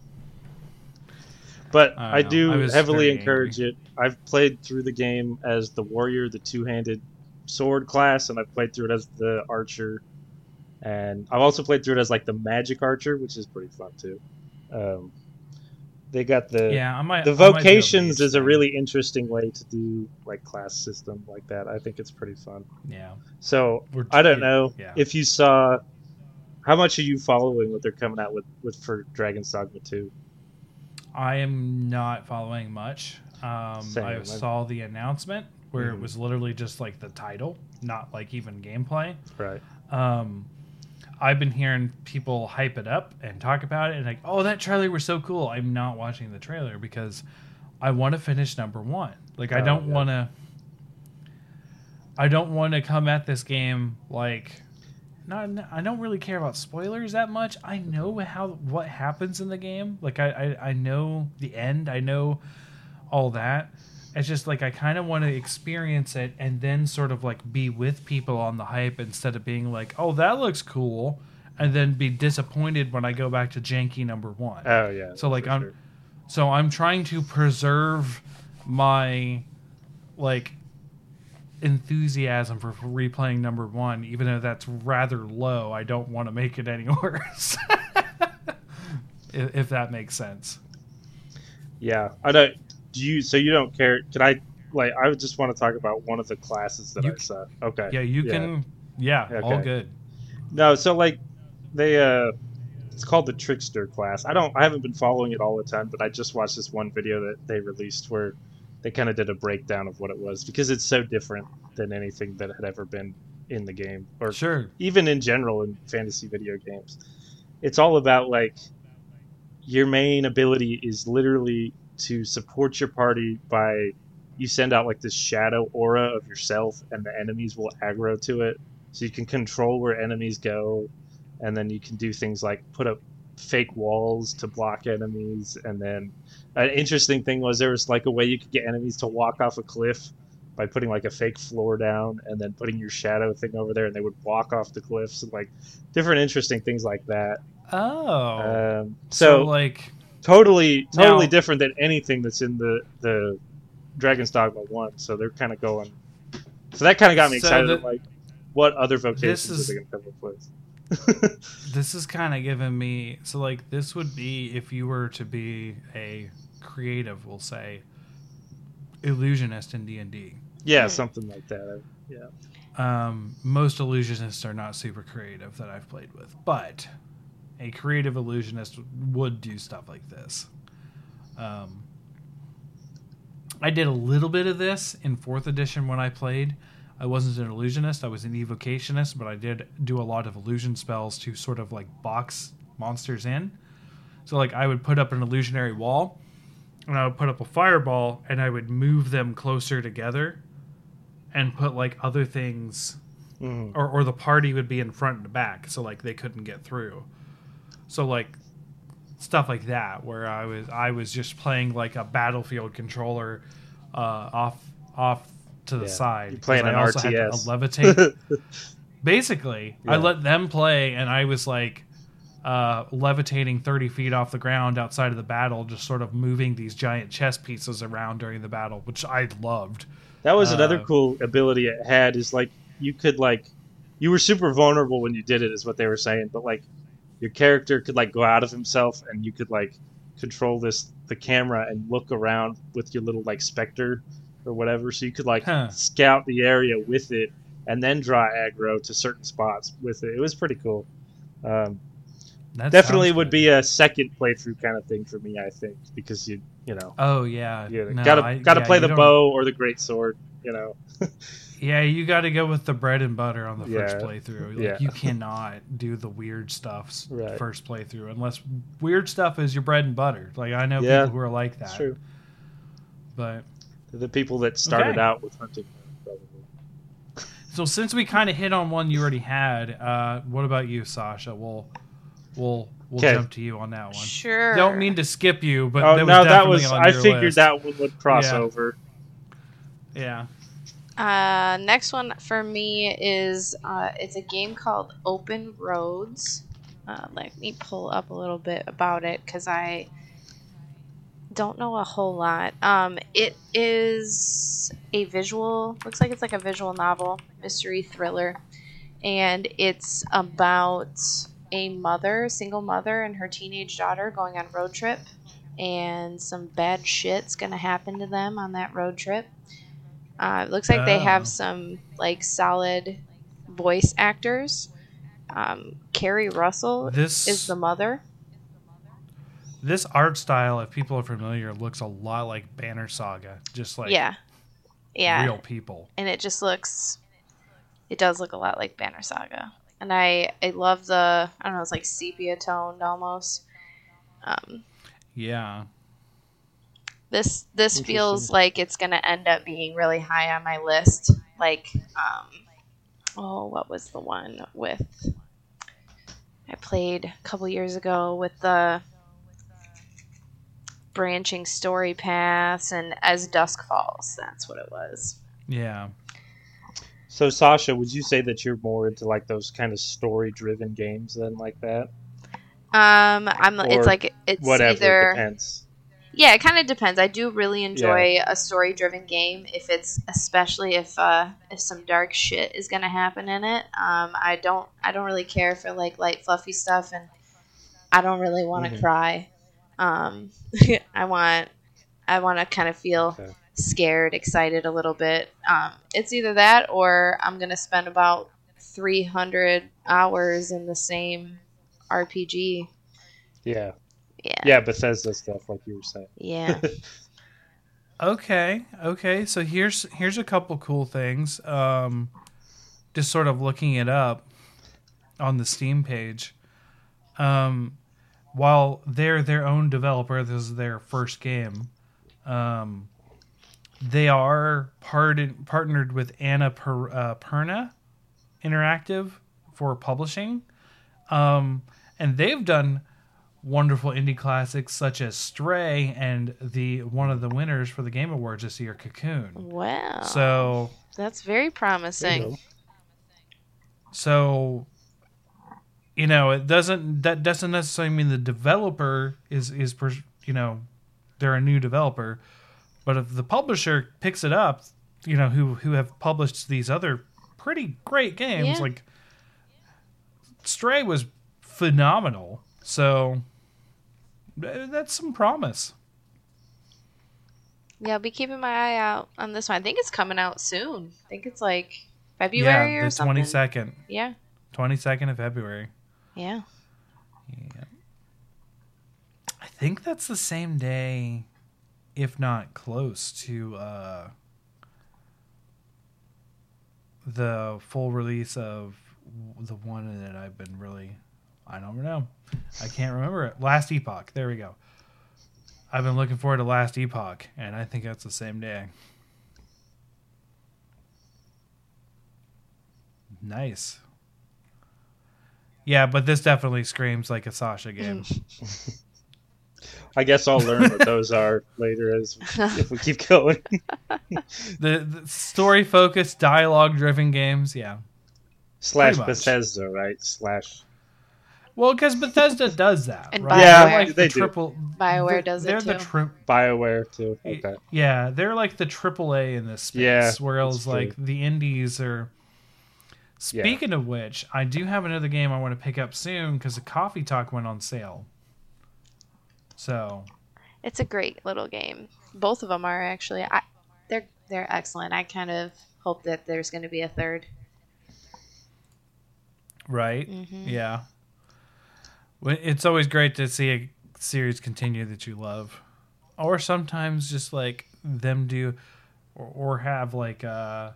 But I I, do I heavily encourage it. I've played through the game as the warrior, the two-handed sword class, and I've played through it as the archer. And I've also played through it as like the magic archer, which is pretty fun too. Um, they got the yeah, I might the I might vocations is a really interesting way to do like class system like that. I think it's pretty fun. Yeah. So We're- I don't know yeah. if you saw how much are you following what they're coming out with with for Dragon's Dogma 2? I am not following much. Um, Same, I saw the announcement where Mhm. it was literally just like the title, not like even gameplay. Right. Um, I've been hearing people hype it up and talk about it and like, oh, that trailer was so cool. I'm not watching the trailer because I want to finish number one. Like, I Oh, don't yeah. want to. I don't want to come at this game like. Not, I don't really care about spoilers that much. I know how what happens in the game. Like I, I, I know the end. I know all that. It's just like I kind of want to experience it and then sort of like be with people on the hype instead of being like, "Oh, that looks cool," and then be disappointed when I go back to janky number one. Oh yeah. So, like, I'm- sure. So I'm trying to preserve my like enthusiasm for replaying number one, even though that's rather low. I don't want to make it any *laughs* worse. *laughs* if, if that makes sense. Yeah, I don't. Do you? So you don't care? Can I? Like, I just want to talk about one of the classes that You I saw. Okay. Yeah, you can. Yeah, all good. No, so like, they uh, it's called the Trickster class. I don't. I haven't been following it all the time, but I just watched this one video that they released where they kind of did a breakdown of what it was because it's so different than anything that had ever been in the game or Sure. even in general in fantasy video games. It's all about like your main ability is literally to support your party by you send out like this shadow aura of yourself and the enemies will aggro to it. So you can control where enemies go and then you can do things like put up fake walls to block enemies and then an interesting thing was there was like a way you could get enemies to walk off a cliff by putting like a fake floor down and then putting your shadow thing over there and they would walk off the cliffs and like different interesting things like that Oh. um, so, so, like, totally totally Now- different than anything that's in the the dragon's dogma 1 so they're kind of going so that kind of got me So excited the- like what other vocations is- are they going to come up with *laughs* this is kind of giving me. So, like, this would be if you were to be a creative, we'll say, illusionist in D and D. yeah Hmm. something like that yeah Um, most illusionists are not super creative that I've played with, but a creative illusionist would do stuff like this. Um, I did a little bit of this in fourth edition when I played. I wasn't an illusionist; I was an evocationist, but I did do a lot of illusion spells to sort of like box monsters in. So, like, I would put up an illusionary wall, and I would put up a fireball, and I would move them closer together and put like other things Mhm. or, or the party would be in front and back so like they couldn't get through so like stuff like that where i was i was just playing like a battlefield controller uh off off to the Yeah. side You're playing an I also RTS. levitate *laughs* basically i let them play and i was like uh, levitating 30 feet off the ground outside of the battle just sort of moving these giant chess pieces around during the battle which i loved That was another Uh, cool ability it had is like you could like you were super vulnerable when you did it is what they were saying, but like your character could like go out of himself and you could like control this the camera and look around with your little like specter or whatever so you could like Huh. scout the area with it and then draw aggro to certain spots with it. It was pretty cool. Um, That definitely would good. be a second playthrough kind of thing for me, I think, because you you know Oh yeah, Yeah, No, gotta I- gotta yeah, play the don't- bow or the great sword. You know, *laughs* Yeah, you got to go with the bread and butter on the first playthrough. Like, Yeah. You cannot do the weird stuffs Right. first playthrough unless weird stuff is your bread and butter. Like I know Yeah, people who are like that. That's true. But The people that started Okay. out with hunting. Probably. so since we kind of hit on one you already had, uh, what about you, Sasha? We'll we'll we'll Okay. jump to you on that one. Sure. Don't mean to skip you, but Oh that was no, that was. on I your figured list. that one would cross Yeah. over. Yeah. Uh, next one for me is uh, it's a game called Open Roads. Uh, let me pull up a little bit about it because I don't know a whole lot. Um, it is a visual, looks like it's like a visual novel, mystery thriller, and it's about a mother, single mother, and her teenage daughter going on road trip, and some bad shit's gonna happen to them on that road trip. Uh, it looks like they Oh. have some like solid voice actors. Um, Keri Russell This is the mother. this art style, if people are familiar, looks a lot like Banner Saga, just like yeah, yeah, real people. and it just looks. It does look a lot like Banner Saga, and I I love the I don't know it's like sepia toned almost. Um, Yeah. This this feels like it's gonna end up being really high on my list. Like, um, oh, what was the one with? I played a couple years ago with the branching story paths and as dusk falls. That's what it was. Yeah. So Sasha, would you say that you're more into like those kind of story-driven games than like that? Um, I'm. Or it's like it's Whatever, either. depends. Yeah, it kind of depends. I do really enjoy a story-driven game if it's especially if uh if some dark shit is gonna happen in it. Um, I don't I don't really care for like light fluffy stuff, and I don't really want to Mhm. cry. Um, *laughs* I want I want to kind of feel Okay. scared, excited a little bit. Um, it's either that or I'm gonna spend about 300 hours in the same RPG. Yeah, Yeah. yeah, Bethesda stuff, like you were saying. Yeah. *laughs* Okay. Okay. So here's here's a couple cool things. Um, just sort of looking it up on the Steam page. Um, while they're their own developer, this is their first game. Um, they are part- partnered with Anna per- uh, Perna Interactive for publishing, um, and they've done wonderful indie classics such as Stray and the one of the winners for the Game Awards this year, Cocoon. wow. So That's very There you promising. so you know it doesn't that doesn't necessarily mean the developer is is you know they're a new developer but if the publisher picks it up you know who who have published these other pretty great games Yeah. like stray was phenomenal so that's some promise Yeah, I'll be keeping my eye out on this one. I think it's coming out soon. I think it's like February yeah or the something. 22nd Yeah, 22nd of february yeah. Yeah. I think that's the same day, if not close to uh, the full release of the one that I've been really. I don't know. I can't remember it. Last Epoch. There we go. I've been looking forward to Last Epoch, and I think that's the same day. Nice. Yeah, but this definitely screams like a Sasha game. *laughs* I guess I'll learn what those are later as *laughs* if we keep going. *laughs* the, the story focused, dialogue driven games, yeah. Slash Bethesda, right? Slash. Well, because Bethesda *laughs* does that, And right? Yeah, They're like they the do. triple. BioWare they're- does it They're the too. tri- Bioware too. Okay. yeah, they're like the triple A in this space. Yeah, whereas that's like true. the indies are. Yeah. Speaking of which, I do have another game I want to pick up soon because the Coffee Talk went on sale. So It's a great little game. Both of them are actually. I, they're they're excellent. I kind of hope that there's going to be a third. right, Mhm. yeah. It's always great to see a series continue that you love, or sometimes just like them do, or, or have like uh,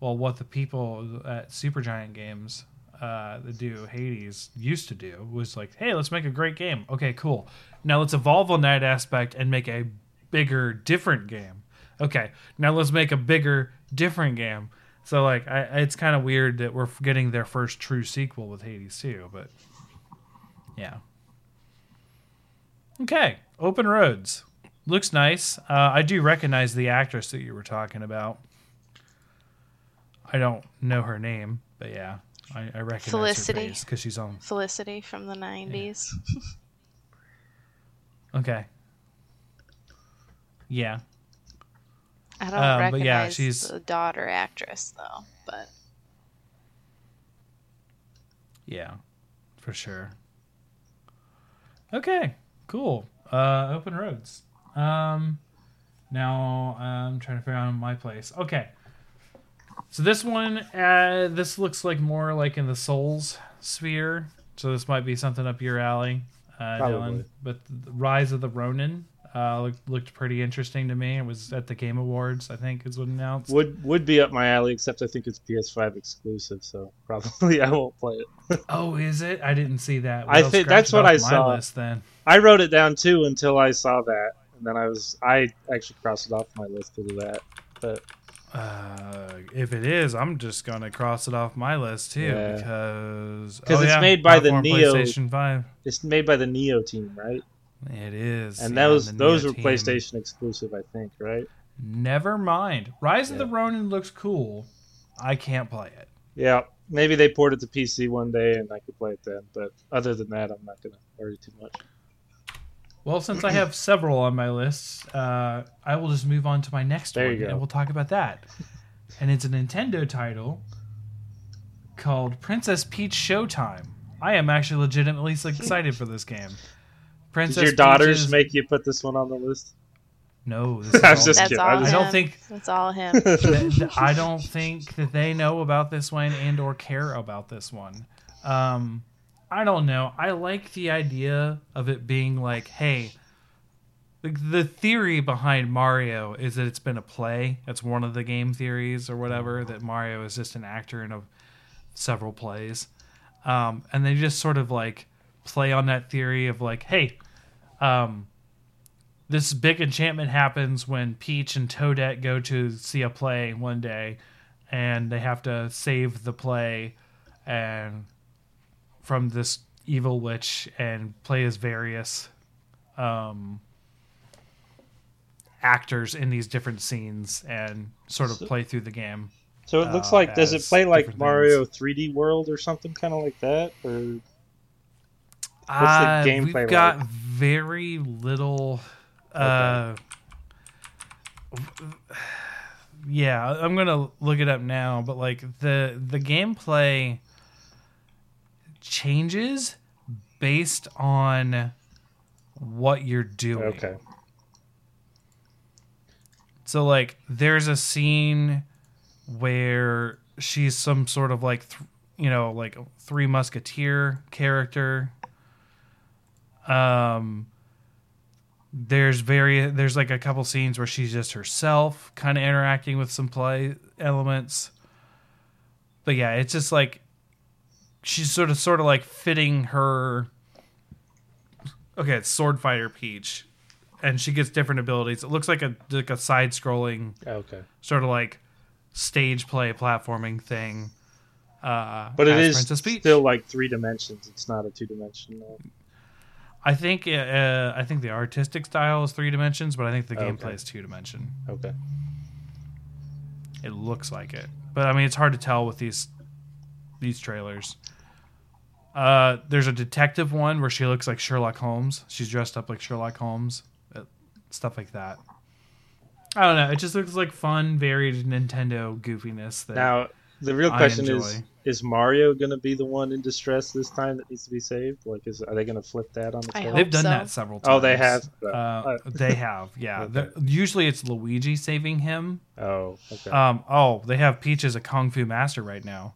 well, what the people at Supergiant Games uh, that do Hades used to do was like, hey, let's make a great game. Okay, cool. Now let's evolve on that aspect and make a bigger, different game. Okay, now let's make a bigger, different game. So like, I, it's kind of weird that we're getting their first true sequel with Hades II, but yeah. Okay, Open Roads looks nice. Uh, I do recognize the actress that you were talking about. I don't know her name, but yeah, I, I recognize Felicity. because she's on. Felicity from the 90s. *laughs* Okay. Yeah. I don't Um, recognize but yeah, she's- the daughter actress though, but Yeah, for sure. Okay, cool. Uh, open roads. Um, now I'm trying to figure out my place. Okay, so this one, uh, this looks like more like in the Souls sphere. So this might be something up your alley, uh, Dylan. But the Rise of the Ronin uh, looked, looked pretty interesting to me. It was at the Game Awards, I think, is what announced. Would would be up my alley, except I think it's PS5 exclusive, so probably *laughs* I won't play it. *laughs* Oh, is it? I didn't see that. I think that's what I saw. List, then. I wrote it down too until I saw that, and then I was I actually crossed it off my list because of that. But Uh, if it is, I'm just gonna cross it off my list too Yeah. because 'Cause oh, it's yeah, made by the Nioh- it's made by the Nioh team, right? It is, And yeah, those those were team. PlayStation exclusive, I think, right? Never mind. Rise of the Ronin looks cool. I can't play it. Yeah, maybe they port it to PC one day and I could play it then. But other than that, I'm not gonna worry too much. Well, since I have several on my list, uh, I will just move on to my next There one, you go. and we'll talk about that. and it's a Nintendo title called Princess Peach Showtime. I am actually legitimately excited for this game. Princess Did your daughters Peach make you put this one on the list? No, *laughs* this is I was just that's kidding. all I I just- him. don't think That's all him. *laughs* I don't think that they know about this one and or care about this one. Um, I don't know. I like the idea of it being like, hey, the, the theory behind Mario is that it's been a play. That's one of the game theories or whatever. That Mario is just an actor in a, several plays, um, and they just sort of like play on that theory of like, hey, um, this big enchantment happens when Peach and Toadette go to see a play one day, and they have to save the play, and from this evil witch and play as various um, actors in these different scenes and sort of So- play through the game. So it looks Uh, like does it play like Mario 3D World or something kind of like that? Or What's the Uh, gameplay We've got very little. Uh, yeah, I'm gonna look it up now, but like the the gameplay changes based on what you're doing. okay, So like there's a scene where she's some sort of like th- you know like a three musketeer character um there's very there's like a couple scenes where she's just herself kind of interacting with some play elements but yeah it's just like she's sort of sort of like fitting her okay it's sword fighter peach and she gets different abilities it looks like a like a side scrolling okay. sort of like stage play platforming thing. Uh, But it is still like three dimensions. It's not a two dimensional. I think uh, I think the artistic style is three dimensions, but I think the Okay. gameplay is two dimension. Okay. It looks like it, but I mean it's hard to tell with these these trailers. Uh, there's a detective one where she looks like Sherlock Holmes. She's dressed up like Sherlock Holmes, uh, stuff like that. I don't know. It just looks like fun, varied Nintendo goofiness. That Now the real question is. Is Mario going to be the one in distress this time that needs to be saved? Like, is are they going to flip that on the I They've done so. that several times. Oh, they have. Uh, they have, yeah. *laughs* Okay. Usually it's Luigi saving him. oh, okay. Um, oh, they have Peach as a kung fu master right now.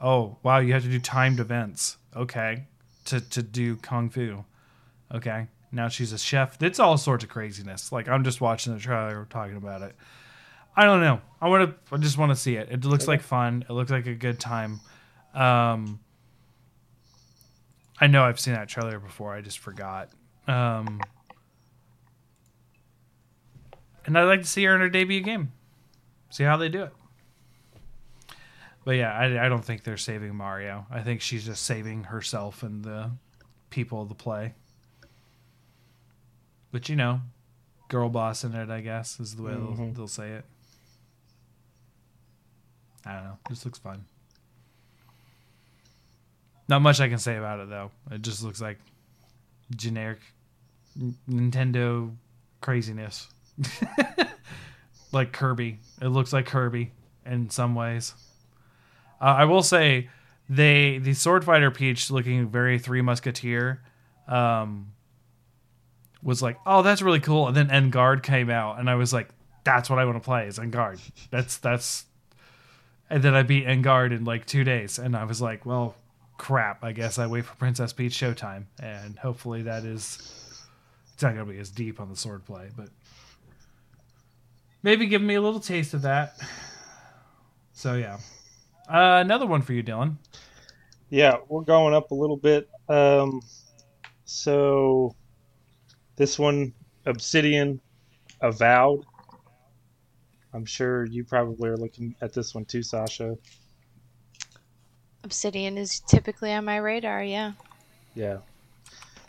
Oh, wow, you have to do timed events. Okay, to to do kung fu. Okay, now she's a chef. It's all sorts of craziness. Like I'm just watching the trailer, talking about it. I don't know. I want to. I just want to see it. It looks like fun. It looks like a good time. Um, I know I've seen that trailer before. I just forgot. Um, and I'd like to see her in her debut game. See how they do it. But yeah, I, I don't think they're saving Mario. I think she's just saving herself and the people of the play. But you know, girl boss in it, I guess, is the way they'll, Mhm. they'll say it. I don't know. This looks fun. Not much I can say about it though. It just looks like generic Nintendo craziness. *laughs* like Kirby. It looks like Kirby in some ways. Uh, I will say they the Sword Fighter Peach looking very Three Musketeer um, was like, oh, that's really cool. And then En Garde came out, and I was like, that's what I want to play is En Garde. That's that's. And then I beat En Garde in like two days, and I was like, well, crap. I guess I wait for Princess Peach Showtime, and hopefully that is. It's not gonna be as deep on the swordplay, but maybe give me a little taste of that. So yeah, uh, another one for you, Dylan. Yeah, we're going up a little bit. Um, so this one, Obsidian, Avowed. I'm sure you probably are looking at this one too, Sasha. Obsidian is typically on my radar. Yeah. Yeah.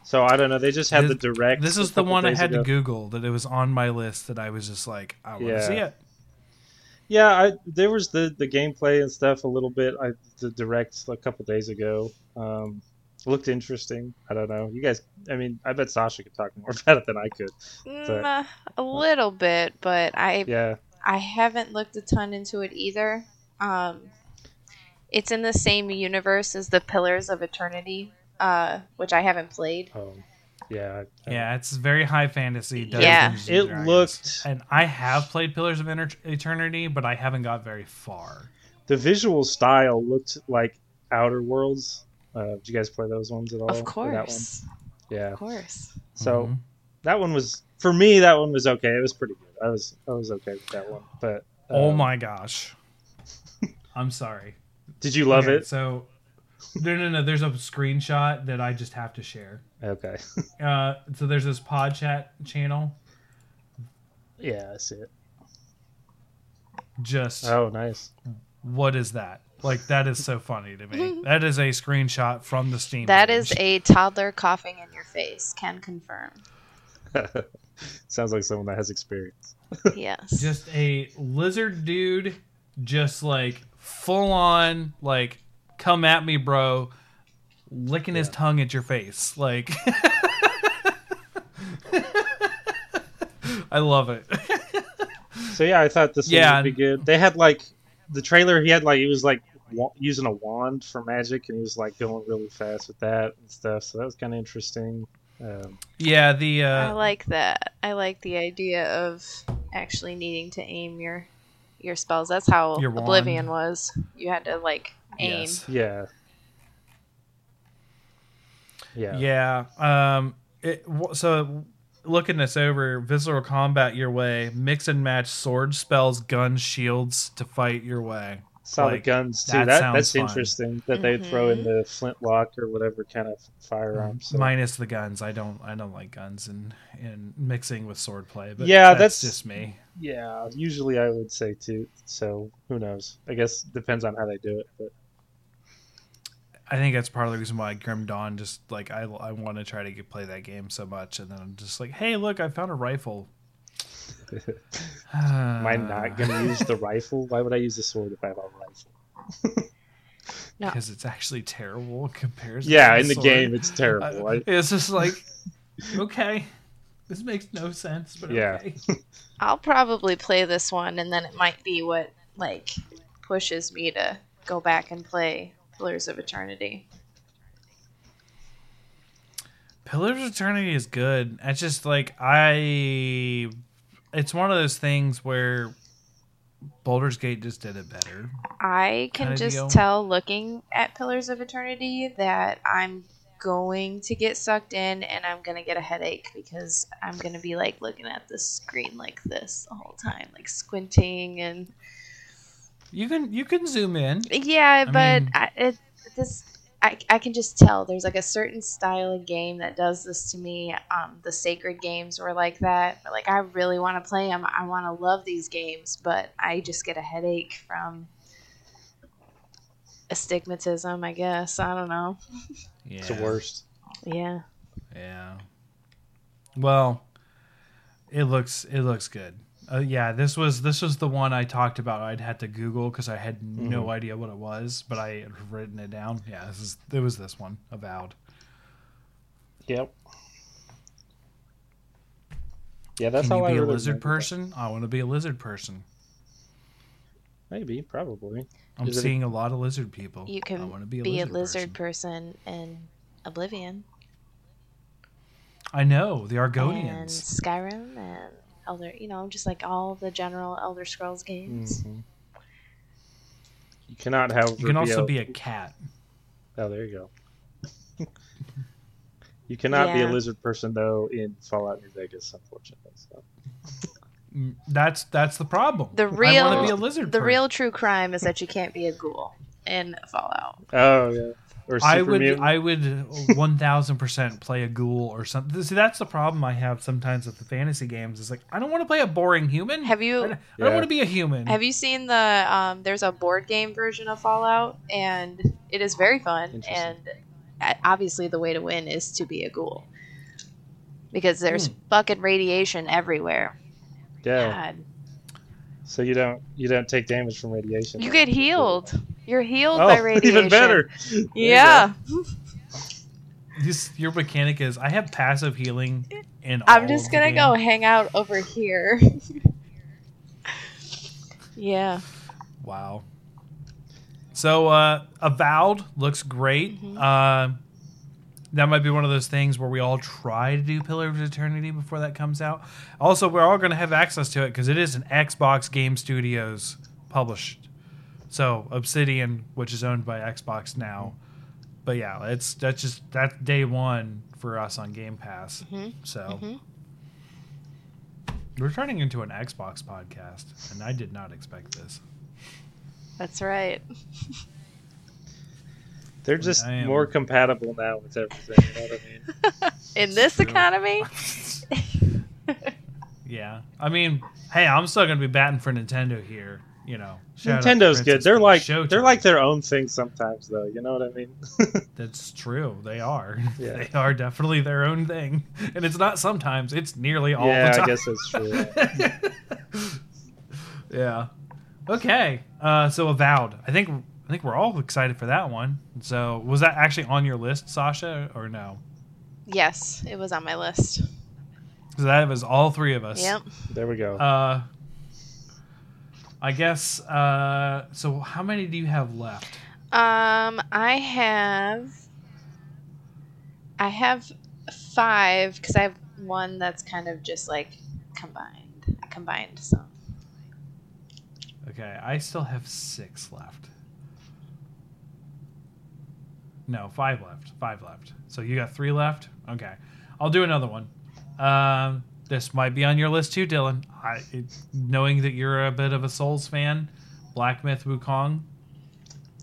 So I don't know. They just had This- the direct. This is the one I days had to. Google that it was on my list that I was just like, I want to Yeah. see it. Yeah, I, there was the the gameplay and stuff a little bit. I the direct a couple days ago. Um, looked interesting. I don't know. You guys. I mean, I bet Sasha could talk more *laughs* about it than I could. Mm, uh, a little bit, but I Yeah. I haven't looked a ton into it either. Um, it's in the same universe as the Pillars of Eternity, uh, which I haven't played. Um, yeah. I- Yeah, it's very high fantasy. Dungeons Yeah. and It Dragons. looked. and I have played Pillars of Eter- Eternity, but I haven't got very far. The visual style looked like Outer Worlds. Uh, did you guys play those ones at all? Of Or That one? course, Yeah. of course. So Mhm. that one was for me. That one was okay. It was pretty good. I was I was okay with that one. But oh um, my gosh, *laughs* I'm sorry. Did you love Okay, it? So, no, no, no. There's a screenshot that I just have to share. Okay. *laughs* Uh, so there's this pod chat channel. yeah, I see it. Just Oh, nice. what is that? Like that is so funny to me. *laughs* that is a screenshot from the Steam. That page. is a toddler coughing in your face. Can confirm. *laughs* Sounds like someone that has experience. Yes. *laughs* just a lizard dude, just like full on, like come at me, bro, licking his tongue at your face. Like, *laughs* I love it. So yeah, I thought this Yeah, one would be good. They had like the trailer. He had like he was like wa- using a wand for magic, and he was like going really fast with that and stuff. So that was kind of interesting. Um, yeah, the I uh, like that. I like the idea of actually needing to aim your your spells. That's how Your wand. Oblivion was. You had to like aim. yes. yeah. Yeah. Yeah. Um. It, w- so looking this over, visceral combat your way, mix and match sword spells, guns, shields to fight your way. Saw Like, the guns too. that That, sounds that's fun. interesting that they'd throw mm-hmm. in the flintlock or whatever kind of firearm. So. Minus the guns, I don't. I don't like guns and and mixing with swordplay. But Yeah, that's, that's- just me. Yeah, usually I would say too. So who knows? I guess depends on how they do it. But I think that's part of the reason why Grim Dawn just like I I want to try to get, play that game so much, and then I'm just like, hey, look, I found a rifle. Am I not *sighs* gonna use the rifle? Why would I use the sword if I have a rifle? *laughs* No. because it's actually terrible in comparison. Yeah, to in the sword. game it's terrible. I- I, it's just like, *laughs* okay, this makes no sense, but Yeah. okay. *laughs* I'll probably play this one, and then it might be what like pushes me to go back and play Pillars of Eternity. Pillars of Eternity is good. It's just like I, it's one of those things where Baldur's Gate just did it better. I can just deal. tell looking at Pillars of Eternity that I'm going to get sucked in and I'm going to get a headache because I'm going to be like looking at the screen like this the whole time, like squinting and You can you can zoom in. yeah, I but mean- I, it, this I, I can just tell there's like a certain style of game that does this to me. Um, the sacred games were like that. Like I really want to play them. I want to love these games, but I just get a headache from astigmatism. I guess I don't know. Yeah. It's the worst. Yeah. Yeah. Well, it looks it looks good. Uh, yeah, this was this was the one I talked about. I'd had to Google because I had no Mhm. idea what it was, but I had written it down. Yeah, this is it was this one. Avowed. Yep. Yeah, that's Can how you I be a really lizard remember person? I want to be a lizard person. Maybe, probably. I'm Is it a- seeing a lot of lizard people. You can I can want to be a be a lizard, lizard person. person, in Oblivion I know the and Argonians. Skyrim and Elder. You know, just like all the general Elder Scrolls games. Mhm. You cannot, have. You can also a- be a cat. Oh, there you go. *laughs* you cannot be a lizard person though in Fallout New Vegas, unfortunately. So. Mm, That's that's the problem. The I want real- to be a lizard. The person. real true crime is that you can't be a ghoul in Fallout. Oh yeah, or I would mutant. I would *laughs* one thousand percent play a ghoul or something. See, that's the problem I have sometimes with the fantasy games. Is like I don't want to play a boring human. Have you- I don't, Yeah. don't want to be a human. Have you seen the? Um, there's a board game version of Fallout, and it is very fun. And uh, obviously, the way to win is to be a ghoul, because there's Hmm. fucking radiation everywhere. yeah. God. So you don't you don't take damage from radiation. You get healed. You're healed Oh, *laughs* by radiation. even better. There you Yeah. This your mechanic is I have passive healing and I'm just of gonna game. go hang out over here. *laughs* yeah. Wow. So uh Avowed looks great. Mhm. Uh that might be one of those things where we all try to do Pillar of Eternity before that comes out. Also, we're all going to have access to it because it is an Xbox Game Studios published. So Obsidian, which is owned by Xbox now. But yeah, it's that's just that's day one for us on Game Pass. Mhm. So Mhm. we're turning into an Xbox podcast, and I did not expect this. That's right. *laughs* They're just I am- more compatible now with everything. You know what I mean? *laughs* In this True. economy, *laughs* Yeah, I mean, hey, I'm still gonna be batting for Nintendo here. You know, Shout out to Nintend's good. They're like Showtime. they're like their own thing sometimes, though. You know what I mean? *laughs* That's true. They are. Yeah. *laughs* They are definitely their own thing, and it's not sometimes. It's nearly all yeah, the time. I guess that's true. *laughs* yeah. Okay. Uh, so avowed. I think I think we're all excited for that one. So was that actually on your list, Sasha, or no? yes, it was on my list. So that was all three of us. Yep. There we go. Uh, I guess. Uh, so how many do you have left? Um, I have, I have five because I have one that's kind of just like combined. Combined some. Okay, I still have six left. No, five left. Five left. So you got three left. Okay, I'll do another one. Um, this might be on your list too, Dylan. I, it, knowing that you're a bit of a Souls fan, Black Myth Wukong.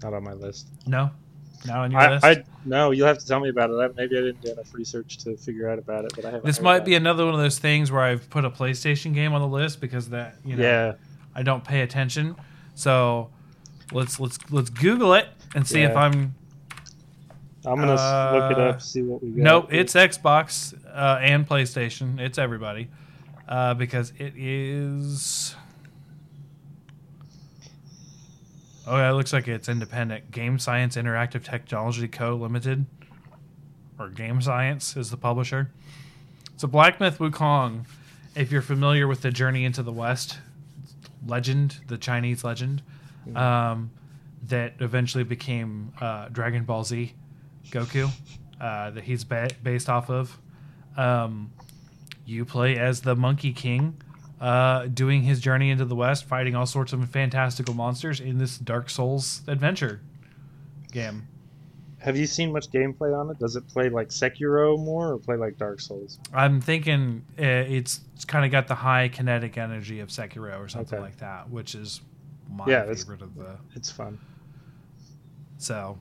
Not on my list. No, not on your I, list. I no. You'll have to tell me about it. I, maybe I didn't do enough research to figure out about it, but I haven't. this might be it. another one of those things where I've put a PlayStation game on the list because that you know Yeah. I don't pay attention. So let's let's let's Google it and see if I'm I'm gonna s look it Uh, up, see what we got. Nope, it's Xbox uh, and PlayStation. It's everybody uh, because it is. Oh, yeah, it looks like it's independent. Game Science Interactive Technology Co. Limited, or Game Science is the publisher. So Black Myth Wukong, if you're familiar with the Journey into the West legend, the Chinese legend, um, that eventually became uh, Dragon Ball Z, Goku, uh, that he's ba- based off of. Um, you play as the Monkey King, uh, doing his journey into the West, fighting all sorts of fantastical monsters in this Dark Souls adventure game. Have you seen much gameplay on it? Does it play like Sekiro more or play like Dark Souls? I'm thinking uh, it's, it's kind of got the high kinetic energy of Sekiro or something Okay. like that, which is my Yeah, favorite of the. It's fun. So,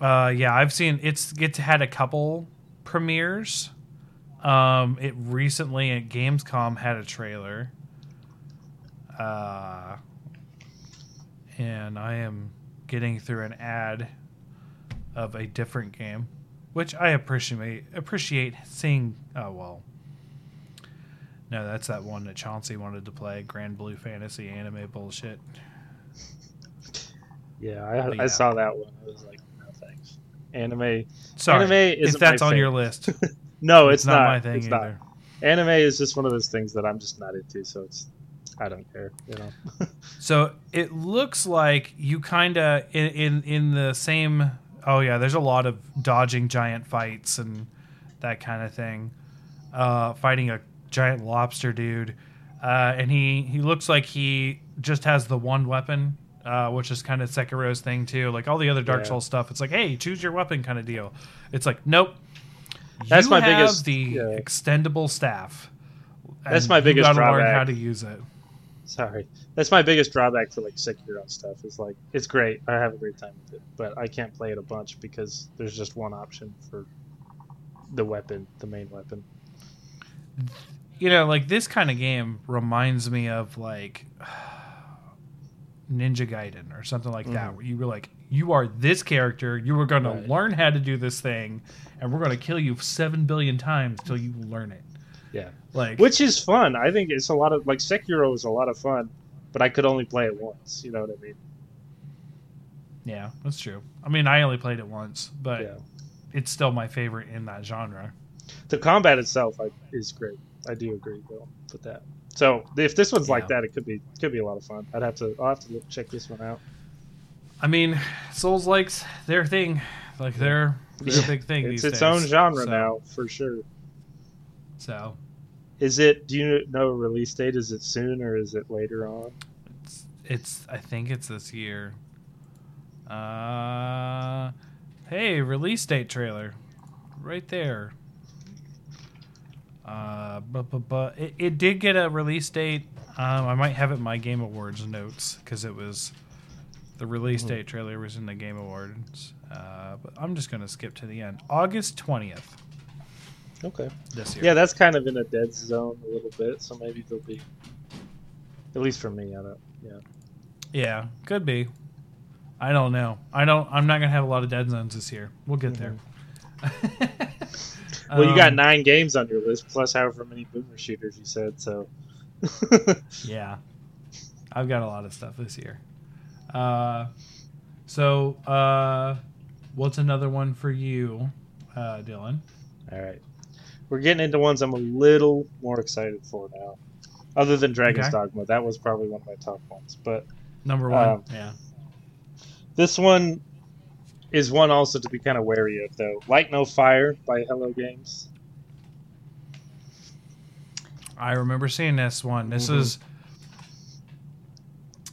uh, yeah, I've seen it's it's had a couple premieres. Um, it recently at Gamescom had a trailer. Uh, and I am getting through an ad of a different game, which I appreciate appreciate seeing. Oh well. No, that's that one that Chauncey wanted to play, Granblue Fantasy anime bullshit. Yeah, I, But I saw that one. I was like. Anime. Sorry, Anime if that's on your list. *laughs* No, it's, not, my thing it's either. not. Anime is just one of those things that I'm just not into. So it's, I don't care. You know. *laughs* So it looks like you kind of in, in in the same. Oh yeah, there's a lot of dodging giant fights and that kind of thing. Uh, fighting a giant lobster dude, uh, and he he looks like he just has the one weapon, uh, which is kind of Sekiro's thing too. Like all the other Dark Yeah. Souls stuff, it's like hey, choose your weapon kind of deal. It's like nope. That's you my have biggest- the yeah. extendable staff. That's my you biggest gotta learn how to use it. Sorry, that's my biggest drawback to like Sekiro stuff. Is like it's great. I have a great time with it, but I can't play it a bunch because there's just one option for the weapon, the main weapon. you know, like this kind of game reminds me of like Ninja Gaiden or something like that, Mhm. where you were like, you are this character, you were going Right. to learn how to do this thing, and we're going to kill you seven billion times till you learn it. Yeah, Like, which is fun. I think it's a lot of like Sekiro is a lot of fun, but I could only play it once. You know what I mean? yeah, that's true. I mean, I only played it once, but Yeah. it's still my favorite in that genre. The combat itself I, is great. I do agree though with that. So if this one's like that, it could be could be a lot of fun. I'd have to I'll have to look, check this one out. I mean, Souls likes their thing, like their their Yeah. big thing. It's its days. own genre So- now for sure. So Is it? Do you know release date? Is it soon or is it later on? It's, it's I think it's this year. Uh, hey, release date trailer, right there. Uh, but but but it, it did get a release date. Um, I might have it in my Game Awards notes because it was the release Mhm. date trailer was in the Game Awards. Uh, but I'm just gonna skip to the end. August twentieth Okay. this year. Yeah, that's kind of in a dead zone a little bit. So maybe there'll be, at least for me, I don't. Yeah. Yeah, could be. I don't know. I don't. I'm not gonna have a lot of dead zones this year. We'll get there. *laughs* Well, you got Um, nine games on your list plus however many boomer shooters you said. So. *laughs* Yeah, I've got a lot of stuff this year. Uh, so uh, what's another one for you, uh, Dylan? All right. We're getting into ones I'm a little more excited for now. Other than Dragon's Okay. Dogma, that was probably one of my top ones. But Number one. Um, yeah. this one is one also to be kind of wary of, though. Light No Fire by Hello Games. I remember seeing this one. This Mhm. is.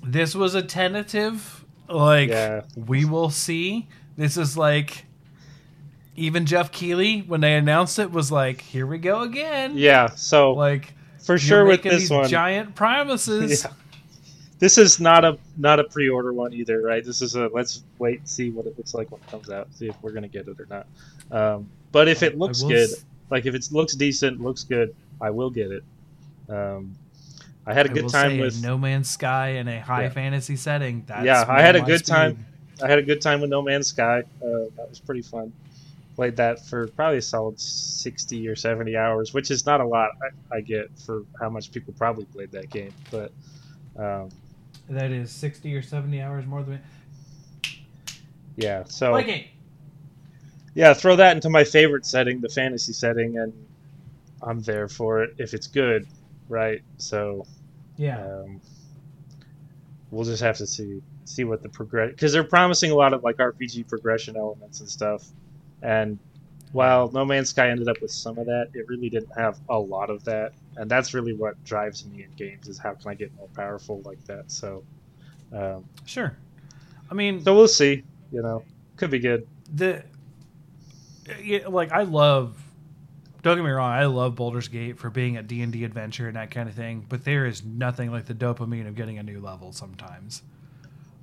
This was a tentative. Like Yeah. we will see. This is like. Even Geoff Keighley, when they announced it, was like, "Here we go again." Yeah, so Like for sure with this these one, giant promises. *laughs* Yeah. This is not a not a pre-order one either, right? This is a let's wait and see what it looks like when it comes out, see if we're gonna get it or not. Um, but if it looks good, s- like if it looks decent, looks good, I will get it. Um, I had a I good time with No Man's Sky in a high Yeah. fantasy setting. That's Yeah, I had a good speed. time. I had a good time with No Man's Sky. Uh, that was pretty fun. Played that for probably a solid sixty or seventy hours, which is not a lot. I, I get for how much people probably played that game, but um, That is sixty or seventy hours more than yeah. So yeah, throw that into my favorite setting, the fantasy setting, and I'm there for it if it's good, right? So Yeah, um, we'll just have to see see what the progress because they're promising a lot of like RPG progression elements and stuff. And while No Man's Sky ended up with some of that, it really didn't have a lot of that, and that's really what drives me in games is how can I get more powerful like that. So, um, sure. I mean, so we'll see. You know, could be good. the yeah, like I love. Don't get me wrong, I love Baldur's Gate for being a D and D adventure and that kind of thing. But there is nothing like the dopamine of getting a new level. Sometimes,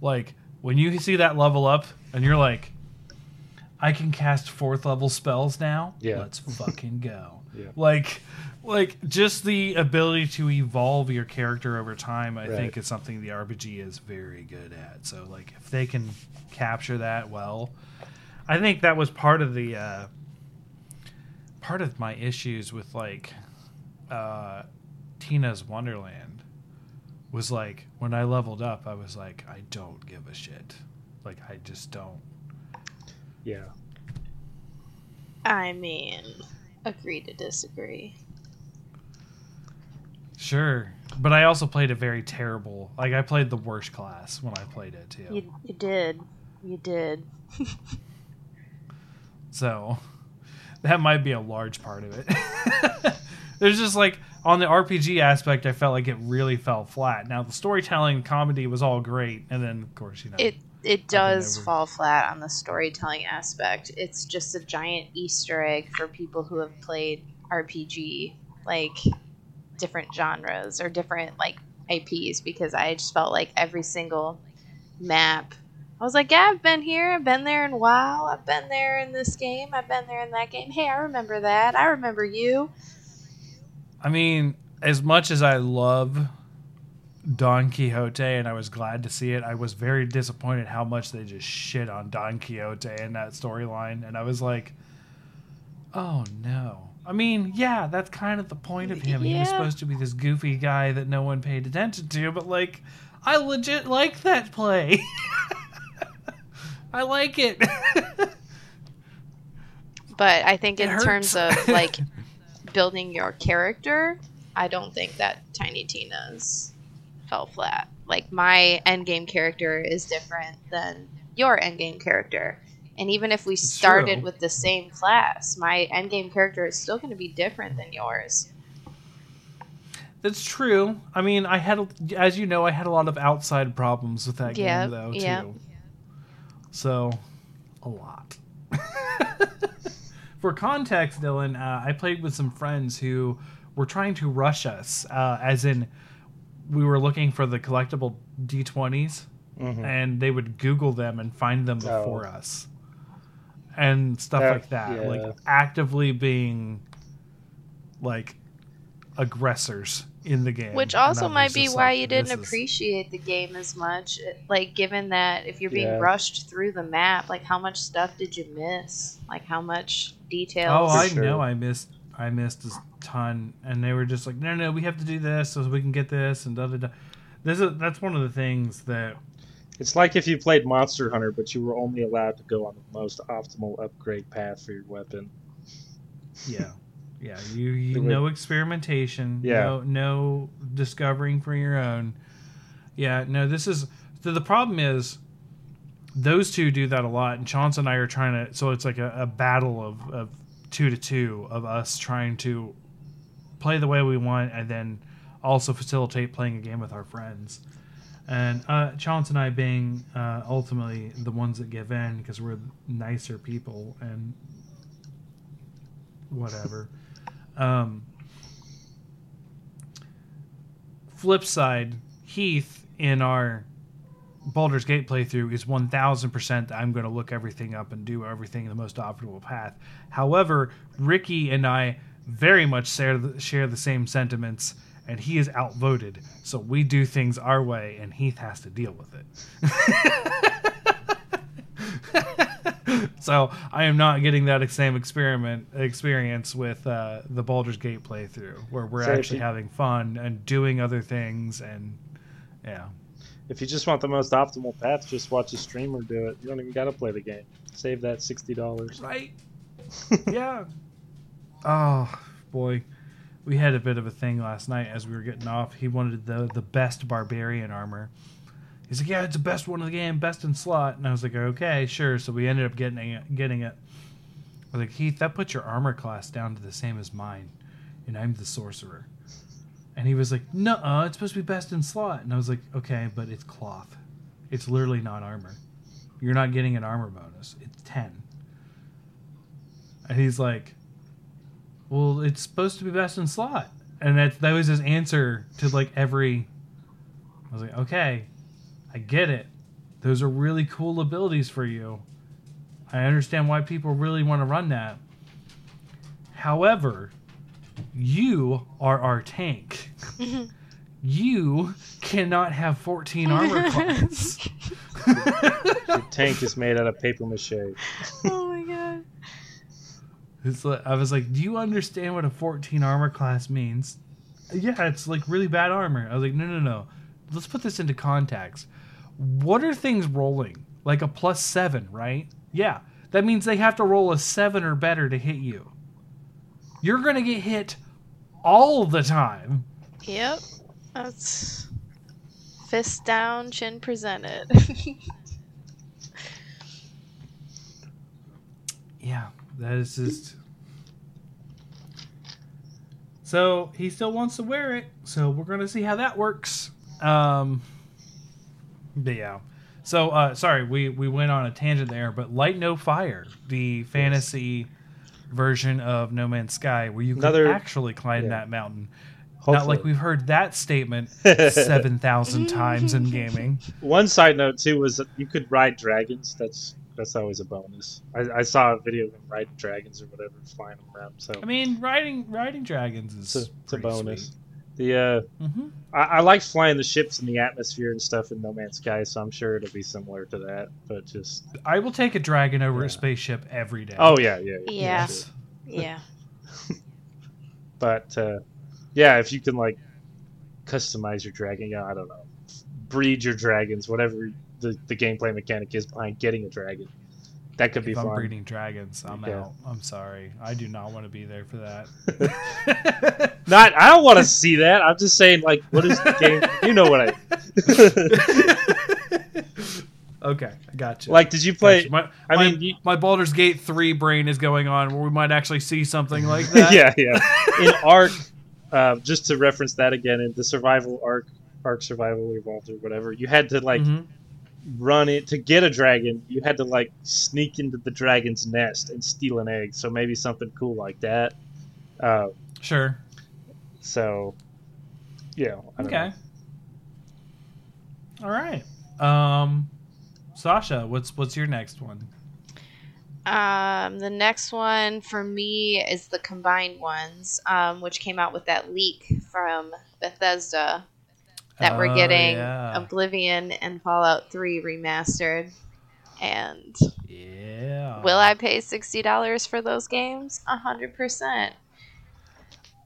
like when you see that level up and you're like, I can cast fourth level spells now. Yeah. let's fucking go. *laughs* Yeah. Like, like just the ability to evolve your character over time. I Right. think is something the RPG is very good at. So like if they can capture that well, I think that was part of the uh, part of my issues with like uh, Tina's Wonderland was like when I leveled up, I was like, I don't give a shit. Like I just don't. Yeah. I mean, agree to disagree. Sure, but I also played a very terrible. Like I played the worst class when I played it too. You, you did. You did. *laughs* So that might be a large part of it. *laughs* There's just like on the RPG aspect, I felt like it really fell flat. Now the storytelling comedy was all great, and then of course you know It it does fall flat on the storytelling aspect. It's just a giant Easter egg for people who have played RPG, like different genres or different like IPs. Because I just felt like every single map, I was like, yeah, I've been here, I've been there in WoW, I've been there in this game, I've been there in that game. Hey, I remember that. I remember you. I mean, as much as I love Don Quixote and I was glad to see it, I was very disappointed how much they just shit on Don Quixote and that storyline. And I was like, oh no. I mean, yeah, that's kind of the point of him. He was supposed to be this goofy guy that no one paid attention to, but like, I legit like that play. *laughs* I like it. But I think It in terms of like *laughs* building your character, I don't think that Tiny Tina's fell flat. Like my endgame character is different than your endgame character. And even if we started true. with the same class, my endgame character is still going to be different than yours. That's true. I mean, I had, as you know, I had a lot of outside problems with that Yep, game, though, too. yep. So, a lot. *laughs* For context, Dylan, uh, I played with some friends who were trying to rush us, uh, as in, we were looking for the collectible D20s, Mhm. and they would Google them and find them Oh. before us, and stuff That- like that. yeah. Like actively being like aggressors in the game, Which also might be why like, you didn't is- appreciate the game as much. Like, given that if you're being Yeah. rushed through the map, like, how much stuff did you miss? Like, how much detail? Oh, I sure. know. I missed. I missed a ton, and they were just like, "No, no, we have to do this so we can get this." And da da da. This is that's one of the things that It's like if you played Monster Hunter, but you were only allowed to go on the most optimal upgrade path for your weapon. Yeah, *laughs* yeah. You, you no experimentation. Yeah. No, no discovering for your own. Yeah. No. This is the, the problem is those two do that a lot, and Chance and I are trying to. So it's like a, a battle of of two to two of us trying to play the way we want, and then also facilitate playing a game with our friends. And uh, Chance and I being uh, ultimately the ones that give in because we're nicer people and whatever. um, flip side, Heath in our Baldur's Gate playthrough is 1000% I'm going to look everything up and do everything in the most optimal path. However, Ricky and I very much share the, share the same sentiments, and he is outvoted. So we do things our way, and Heath has to deal with it. *laughs* so I am not getting that same experiment experience with uh, the Baldur's Gate playthrough, where we're So actually you- having fun and doing other things, and yeah. If you just want the most optimal path, just watch a streamer do it. You don't even got to play the game. Save that sixty dollars. Right. *laughs* yeah. Oh boy, we had a bit of a thing last night as we were getting off. He wanted the the best barbarian armor. He's like, yeah, it's the best one of the game, best in slot. And I was like, okay, sure. So we ended up getting it. Getting it. I was like, Heath, that puts your armor class down to the same as mine, and I'm the sorcerer. And he was like, no, it's supposed to be best in slot. And I was like, okay, but it's cloth. It's literally not armor. You're not getting an armor bonus. It's ten. And he's like, "Well, it's supposed to be best in slot." And that that was his answer to like every. I was like, "Okay, I get it. Those are really cool abilities for you. I understand why people really want to run that. However, you are our tank. *laughs* you cannot have 14 *laughs* armor class." Your tank is made out of paper mache. oh my god. It's like, I was like, "Do you understand what a 14 armor class means?" Yeah, it's like really bad armor. I was like, "No, no, no. Let's put this into context. What are things rolling? Like a plus 7, right? Yeah. That means they have to roll a 7 or better to hit you. You're going to get hit all the time. Yep. That's fist down, chin presented. *laughs* Yeah, that is just. So he still wants to wear it, so we're gonna see how that works. Um, but yeah. So uh, sorry, we we went on a tangent there, but Light No Fire, the fantasy version of No Man's Sky, where you can actually climb yeah. that mountain. Not like we've heard that statement *laughs* seven thousand times in gaming. One side note too was that you could ride dragons. That's that's always a bonus. I, I saw a video of them riding dragons or whatever, flying them around. So I mean, riding riding dragons it's is a, it's a pretty bonus. The uh, Sweet. hmm I, I like flying the ships in the atmosphere and stuff in No Man's Sky, so I'm sure it'll be similar to that. But just I will take a dragon over Yeah. a spaceship every day. oh yeah, yeah, Yeah. sure. yeah. *laughs* But uh, yeah, if you can like customize your dragon, I don't know, breed your dragons, whatever the, the gameplay mechanic is behind getting a dragon, that could be if I'm fun. breeding dragons, I'm Yeah. out. I'm sorry. I do not want to be there for that. *laughs* Not, I don't want to see that. I'm just saying, like, what is the game? You know what I *laughs* okay, I got you. like. Did you play? Gotcha. My, I my, mean, you- my Baldur's Gate three brain is going on where we might actually see something like *laughs* that. yeah, yeah. In Ark, uh, just to reference that again, in the survival arc, arc Survival Evolved or whatever, you had to like Mhm. Run it to get a dragon. You had to like sneak into the dragon's nest and steal an egg. So maybe something cool like that. Uh, Sure. so, yeah. I don't Okay. know. All right. Um, Sasha, what's what's your next one? Um, the next one for me is the combined ones, um, which came out with that leak from Bethesda that we're Oh, getting yeah. Oblivion and Fallout 3 remastered. And Yeah. will I pay $60 for those games? A 100%.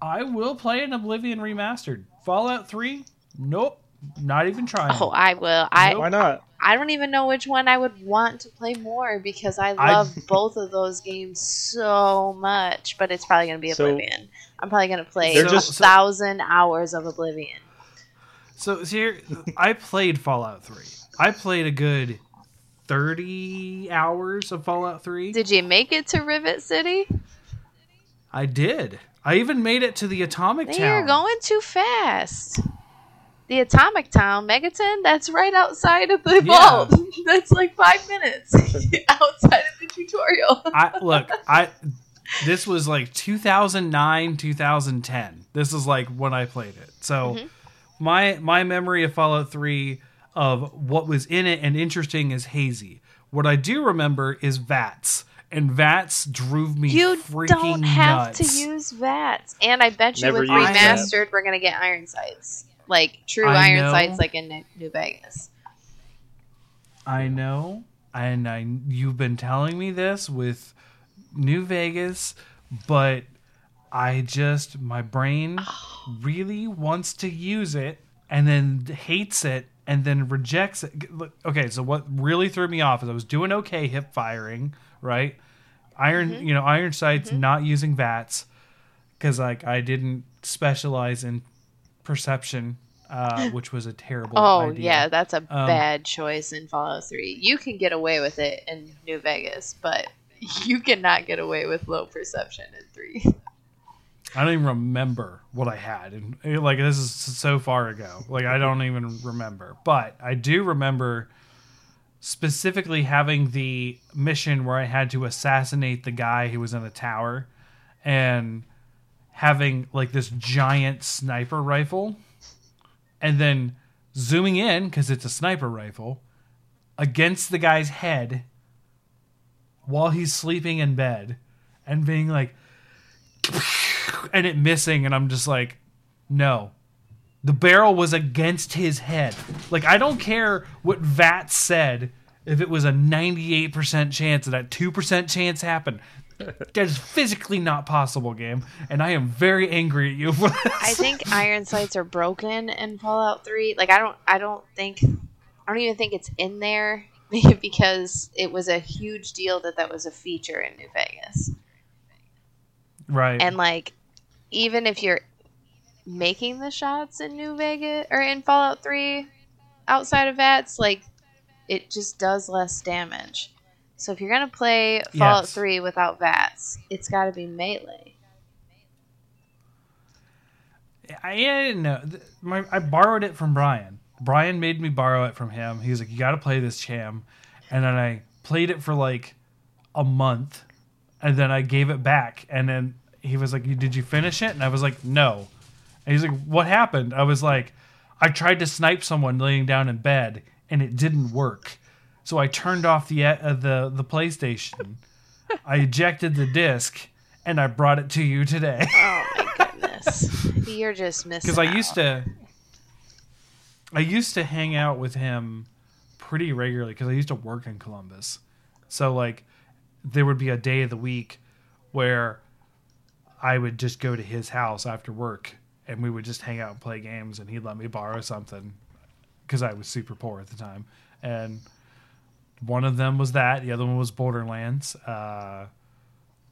I will play an Oblivion remastered. Fallout three? Nope. Not even trying. Oh, I will. I Nope. Why not? I don't even know which one I would want to play more because I I- love *laughs* both of those games so much. But it's probably going to be So- Oblivion. I'm probably going to play They're a just- thousand hours of Oblivion. So here, I played Fallout Three. I played a good thirty hours of Fallout Three. Did you make it to Rivet City? I did. I even made it to the Atomic Town. You're going too fast. The Atomic Town, Megaton, that's right outside of the Yeah. vault. *laughs* that's like five minutes *laughs* outside of the tutorial. I look. I this was like 2009, 2010. This is like when I played it. So Mhm. My my memory of Fallout 3 of what was in it and interesting is hazy. What I do remember is VATS. And VATS drove me You freaking don't have nuts. to use VATS. And I bet you Never with used that. remastered, we're gonna get iron sights, like true I iron know. sights, like in New- New Vegas. I know, and I you've been telling me this with New Vegas, but I just my brain really wants to use it and then hates it and then rejects it. Okay, so what really threw me off is I was doing okay hip firing, right? Iron, you know, iron sights, not using VATS because like I didn't specialize in perception, uh, *gasps* which was a terrible. Oh idea. yeah, that's a Um, bad choice in Fallout Three. You can get away with it in New Vegas, but *laughs* you cannot get away with low perception in three. *laughs* I don't even remember what I had, and eh, like this is so far ago. Like I don't even remember, but I do remember specifically having the mission where I had to assassinate the guy who was in a tower and having like this giant sniper rifle and then zooming in because it's a sniper rifle against the guy's head while he's sleeping in bed and being like and it missing and I'm just like no the barrel was against his head like I don't care what VAT said if it was a 98% chance that that 2% chance happened *laughs* that is physically not possible game and I am very angry at you for this. I think *laughs* iron sights are broken in Fallout 3. Like I don't I don't think I don't even think it's in there *laughs* because it was a huge deal that that was a feature in New Vegas. right And like even if you're making the shots in New Vegas or in Fallout 3 outside of VATS, like it just does less damage. So if you're going to play Fallout Yes. 3 without VATS, it's got to be melee. I, I didn't know. My, I borrowed it from Brian. Brian made me borrow it from him. He was like, "You got to play this cham," and then I played it for like a month, and then I gave it back. And then he was like, "Did you finish it?" And I was like, "No." And he's like, "What happened?" I was like, "I tried to snipe someone laying down in bed, and it didn't work. So I turned off the uh, the the PlayStation. I ejected the disc, and I brought it to you today." Oh my goodness. You're just missing because I used to I used to hang out with him pretty regularly because I used to work in Columbus. So like there would be a day of the week where I would just go to his house after work and we would just hang out and play games and he'd let me borrow something because I was super poor at the time. And one of them was that, the other one was Borderlands, uh,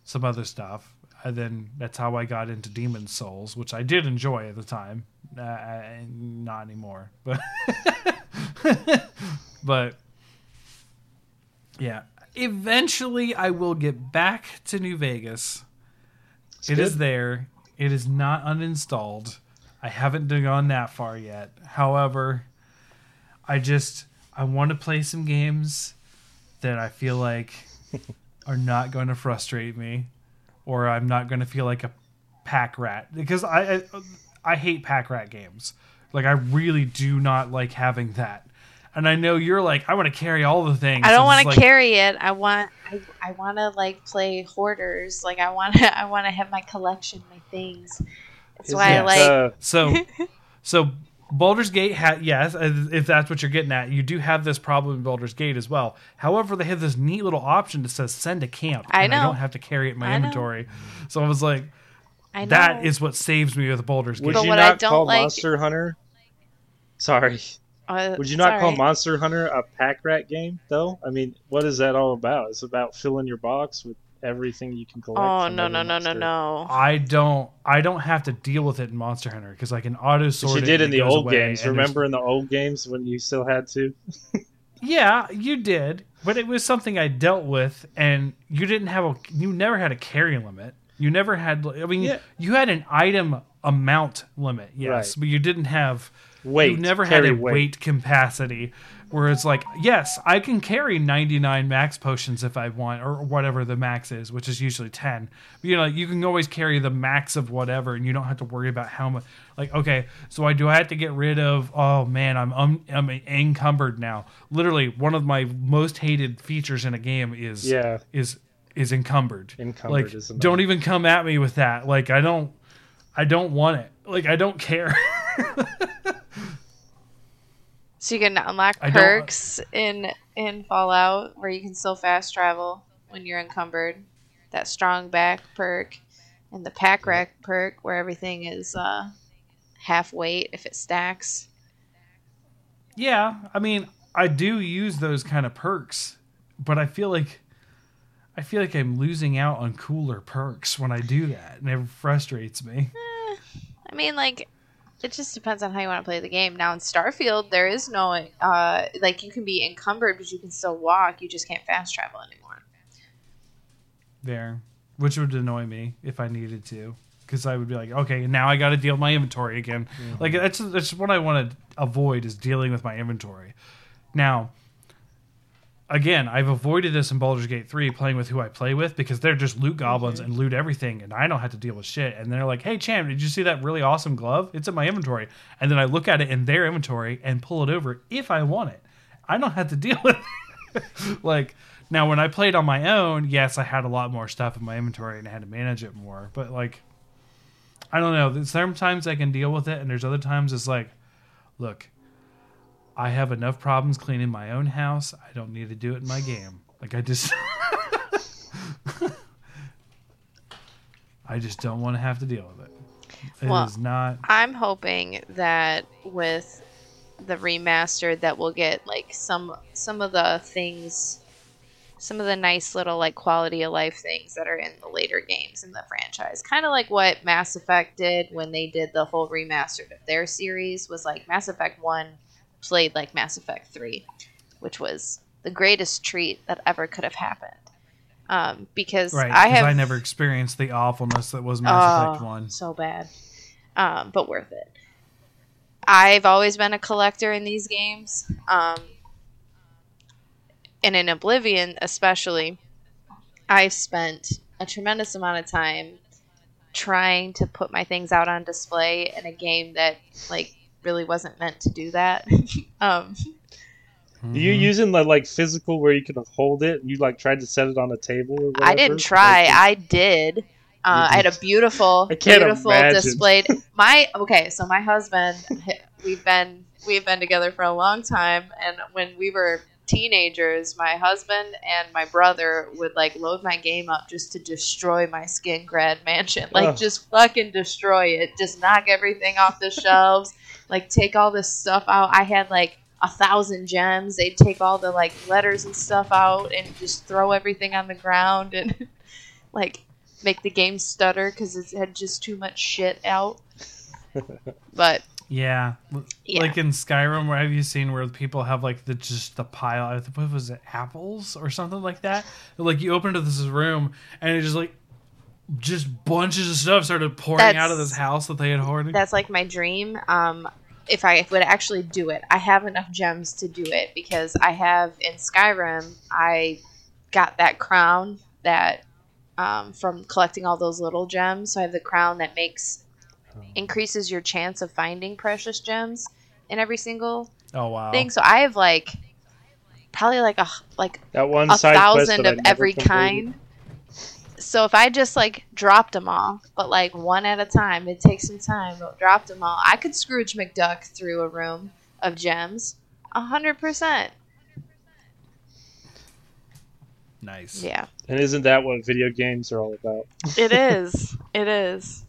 some other stuff. And then that's how I got into Demon's Souls, which I did enjoy at the time. Uh, not anymore, but *laughs* but yeah. Eventually, I will get back to New Vegas. It's It is good. there. It is not uninstalled. I haven't gone that far yet. However, I just I want to play some games that I feel like *laughs* are not going to frustrate me, or I'm not going to feel like a pack rat because I, I I hate pack rat games. Like I really do not like having that. And I know you're like I want to carry all the things. I don't want to like, carry it. I want I, I want to like play hoarders. Like I want to *laughs* I want to have my collection, my things. That's why I like Uh, So, *laughs* so Baldur's Gate, ha- yes, uh, if that's what you're getting at, you do have this problem in Baldur's Gate as well. However, they have this neat little option that says send to camp. I and I don't have to carry it in my I know. inventory. So I was like, I know that is what saves me with Baldur's would Gate. But you what I not don't call like- Monster Hunter? *laughs* Sorry. Uh, Would you it's not call alright. Monster Hunter a pack rat game, though? I mean, what is that all about? It's about filling your box with everything you can collect. Oh from no every no no no no! I don't, I don't have to deal with it in Monster Hunter because I can auto Which sort you did and in the old games. Remember in the old games when you still had to? *laughs* Yeah, you did, but it was something I dealt with, and you didn't have a, you never had a carry limit. You never had. I mean, Yeah. you had an item amount limit, yes, Right. but you didn't have Weight. you never had a weight. capacity where it's like, yes, I can carry 99 max potions if I want, or whatever the max is, which is usually 10. But, you know, you can always carry the max of whatever, and you don't have to worry about how much. Like, okay, so I do I have to get rid of? Oh man, I'm um, I'm encumbered now. Literally, one of my most hated features in a game is Yeah. is is encumbered. Encumbered like, don't even come at me with that. Like, I don't, I don't want it. Like, I don't care. *laughs* So you can unlock I perks in in Fallout where you can still fast travel when you're encumbered. That strong back perk and the pack rat perk where everything is uh, half weight if it stacks. Yeah, I mean, I do use those kind of perks, but I feel like I feel like I'm losing out on cooler perks when I do that, and it frustrates me. I mean, like, it just depends on how you want to play the game. Now in Starfield, there is no uh, like you can be encumbered, but you can still walk. You just can't fast travel anymore. There, which would annoy me if I needed to, because I would be like, okay, now I got to deal with my inventory again. Like that's that's what I want to avoid is dealing with my inventory. Now, again, I've avoided this in Baldur's Gate 3 playing with who I play with because they're just loot goblins and loot everything and I don't have to deal with shit. And they're like, hey, Champ, did you see that really awesome glove? It's in my inventory. And then I look at it in their inventory and pull it over if I want it. I don't have to *laughs* deal with it. like, now when I played on my own, yes, I had a lot more stuff in my inventory and I had to manage it more. But, like, I don't know. Sometimes I can deal with it and there's other times it's like, look, I have enough problems cleaning my own house. I don't need to do it in my game. Like I just *laughs* I just don't want to have to deal with it. It Well, is not I'm hoping that with the remastered that we'll get like some some of the things some of the nice little like quality of life things that are in the later games in the franchise. Kind of like what Mass Effect did when they did the whole remastered of their series was like Mass Effect 1 played like Mass Effect 3, which was the greatest treat that ever could have happened. Um, because right. I have I never experienced the awfulness that was Mass Effect 1. So bad. Um, but worth it. I've always been a collector in these games. Um, and in Oblivion, especially, I spent a tremendous amount of time trying to put my things out on display in a game that, like, really wasn't meant to do that. *laughs* um, Are you using the like physical where you can hold it you like tried to set it on a table? Or I didn't try. Like, I did. Uh, I had a beautiful, *laughs* beautiful imagine. displayed. *laughs* My okay, so my husband, we've been we've been together for a long time, and when we were teenagers, my husband and my brother would like load my game up just to destroy my Skingrad mansion, like Ugh. just fucking destroy it, just knock everything off the shelves, like take all this stuff out. I had like a thousand gems. They'd take all the like letters and stuff out and just throw everything on the ground and *laughs* like make the game stutter because it had just too much shit out. *laughs* But Yeah. Yeah. Like in Skyrim, where have you seen where people have like the just the pile? What was it? Apples or something like that. Like you open into this room and it just like just bunches of stuff started pouring That's- out of this house that they had hoarded. that's like my dream. Um, if I would actually do it, I have enough gems to do it because I have in Skyrim. I got that crown that um, from collecting all those little gems. So I have the crown that makes increases your chance of finding precious gems in every single oh wow. thing. So I have like probably like a like That one a thousand of every completed. kind. So if I just like dropped them all, but like one at a time, it takes some time. But dropped them all, I could Scrooge McDuck through a room of gems, a hundred percent. Nice. Yeah, And isn't that what video games are all about? it is. It is.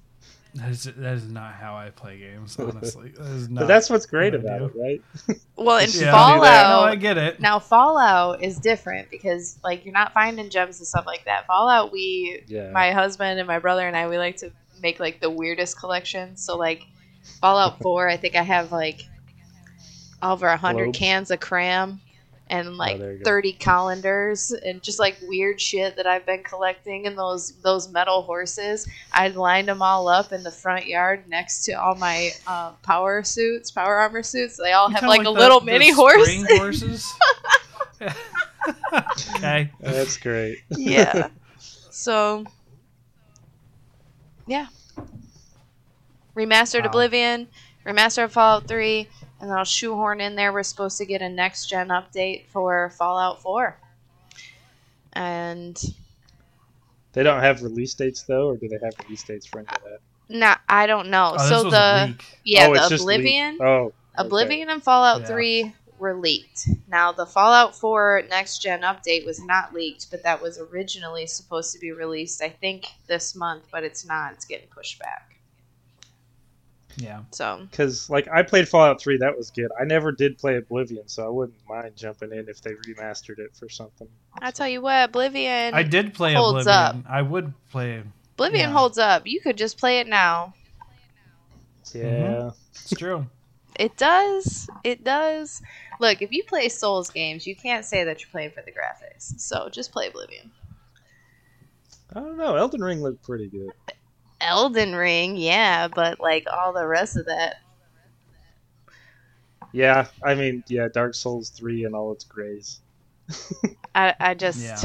That is, that is not how I play games, honestly. That is *laughs* not But that's what's great what about it, right? *laughs* Well, in Yeah, Fallout, No, I get it. now Fallout is different because like you're not finding gems and stuff like that. Fallout, we Yeah. my husband and my brother and I, we like to make like the weirdest collections. So like Fallout *laughs* Four, I think I have like over a hundred cans of cram and like Oh, there you go. thirty colanders and just like weird shit that I've been collecting. And those those metal horses, I lined them all up in the front yard next to all my uh, power suits, power armor suits. They all have Kinda like, a the- little the mini horse. horses. *laughs* okay. That's great. yeah. *laughs* So, yeah. Remastered Wow. Oblivion, remastered Fallout 3, and then I'll shoehorn in there. We're supposed to get a next gen update for Fallout 4. And They don't have release dates though, or do they have release dates for any of that? No, I don't know. Oh, this so was the a leak. yeah, oh, the just leaked. Oblivion, Oh, okay. Oblivion and Fallout Yeah. 3 were leaked. Now, the Fallout 4 next gen update was not leaked, but that was originally supposed to be released, I think, this month, but it's not. It's getting pushed back. Yeah. So, Because like I played Fallout Three, that was good. I never did play Oblivion, so I wouldn't mind jumping in if they remastered it for something. I tell you what, Oblivion. I did play holds Oblivion. I would play. Oblivion yeah. holds up. You could just play it now. Mm-hmm. Yeah, It's true. *laughs* It does. It does. Look, if you play Souls games, you can't say that you're playing for the graphics. So just play Oblivion. I don't know. Elden Ring looked pretty good. Elden Ring, yeah, but like all the rest of that, Yeah, I mean, yeah, Dark Souls Three and all its grays. *laughs* I, I just, Yeah.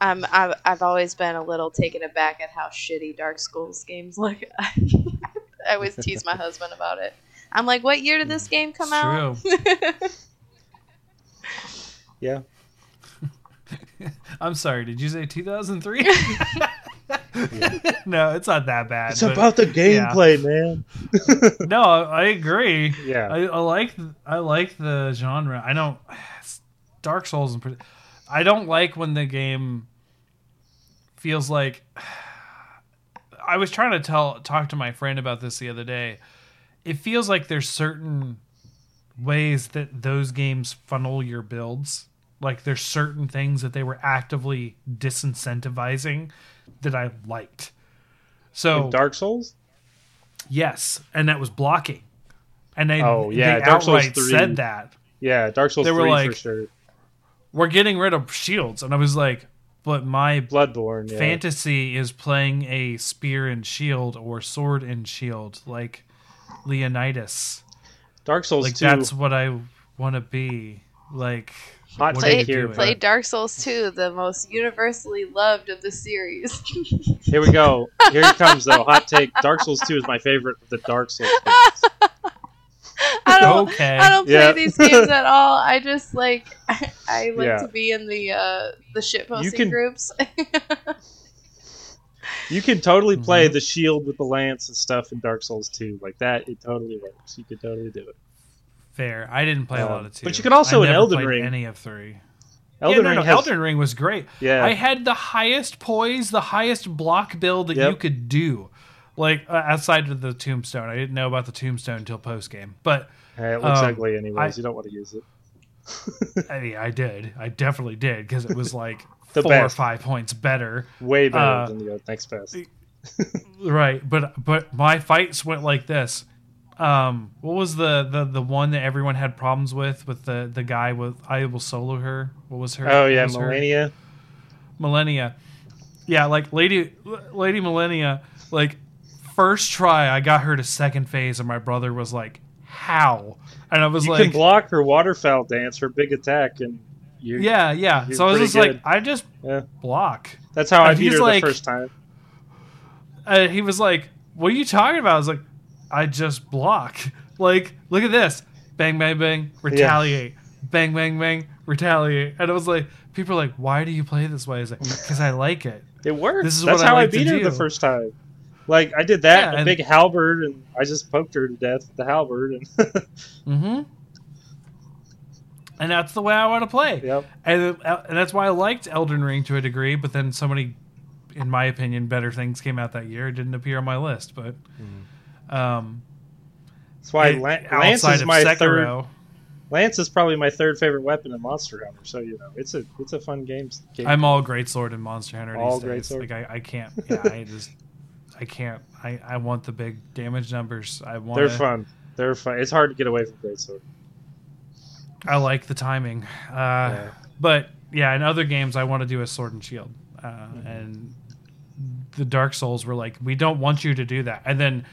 I'm, I've, I've always been a little taken aback at how shitty Dark Souls games look. *laughs* I always tease my husband about it. I'm like, what year did this mm. game come It's out? true. Yeah. *laughs* I'm sorry. Did you say 2003? *laughs* no, it's not that bad. It's but- about the yeah. gameplay, man. *laughs* no, I agree. Yeah. I, I like I like the genre. I don't *sighs* Dark Souls. and I don't like when the game feels like. *sighs* I was trying to tell talk to my friend about this the other day. It feels like there's certain ways that those games funnel your builds. Like there's certain things that they were actively disincentivizing that I liked. So In Dark Souls? Yes, and that was blocking. And they, Oh, yeah, they Dark Souls 3. said that. Yeah, Dark Souls They were 3 like- for sure. We're getting rid of shields. And I was like, but my Bloodborne, yeah. fantasy is playing a spear and shield or sword and shield, like Leonidas. Dark Souls Like 2. that's what I want to be. Like hot what Play, take here. play but- Dark Souls 2, the most universally loved of the series. Here we go. Here it comes though. Hot take. Dark Souls 2 is my favorite of the Dark Souls games. *laughs* I don't, okay. I don't play Yeah. these games at *laughs* all. I just like I, *laughs* I like Yeah. to be in the uh the shitposting can- groups. You can totally play Mhm. the shield with the lance and stuff in Dark Souls 2. Like that, it totally works. You could totally do it. Fair. I didn't play a Um, lot of two. but you could also I in Elden Ring- any of three. Elden yeah, no, Ring has, Elden Ring was great. yeah, I had the highest poise, the highest block build that Yep. you could do. Like uh, outside of the tombstone, I didn't know about the tombstone until post game, but Hey, it looks um, ugly anyways. I- you don't want to use it. *laughs* I mean, I did, I definitely did because it was like *laughs* The four or five points better, Way better uh, than the next best. *laughs* right? But but my fights went like this. Um, what was the, the the one that everyone had problems with with the the guy with I will solo her? What was her? Oh yeah, her- Malenia. Malenia. Yeah, like Lady Lady Malenia, like first try I got her to second phase and my brother was like, How? And I was You like can block her waterfowl dance, her big attack, and you. Yeah, yeah. So I was just like. I just Yeah. block. That's how I And beat her like- the first time. Uh, he was like, What are you talking about? I was like, I just block. Like, look at this. Bang bang bang, retaliate. Bang bang bang, retaliate. And I was like people are like, Why do you play this way? I was like, *laughs* Because I like it. It worked. This is That's how I, like to beat her do. the first time. Like I did that, Yeah, a big halberd, and I just poked her to death with the halberd. And *laughs* Mm-hmm. And that's the way I want to play. yep, And, uh, and that's why I liked Elden Ring to a degree, but then so many, in my opinion, better things came out that year. It didn't appear on my list, but um, that's why it- Lan- Lance is my third. Sekiro, Lance is probably my third favorite weapon in Monster Hunter. So you know, it's a it's a fun game. game. I'm all great sword in Monster Hunter All these great days. sword. Like I, I can't, yeah, I *laughs* just, I can't. I, I want the big damage numbers. I want. They're fun. They're fun. It's hard to get away from Greatsword. I like the timing. Uh, Yeah. But yeah, in other games, I want to do a sword and shield, uh, Mm-hmm. and the Dark Souls were like, we don't want you to do that, and then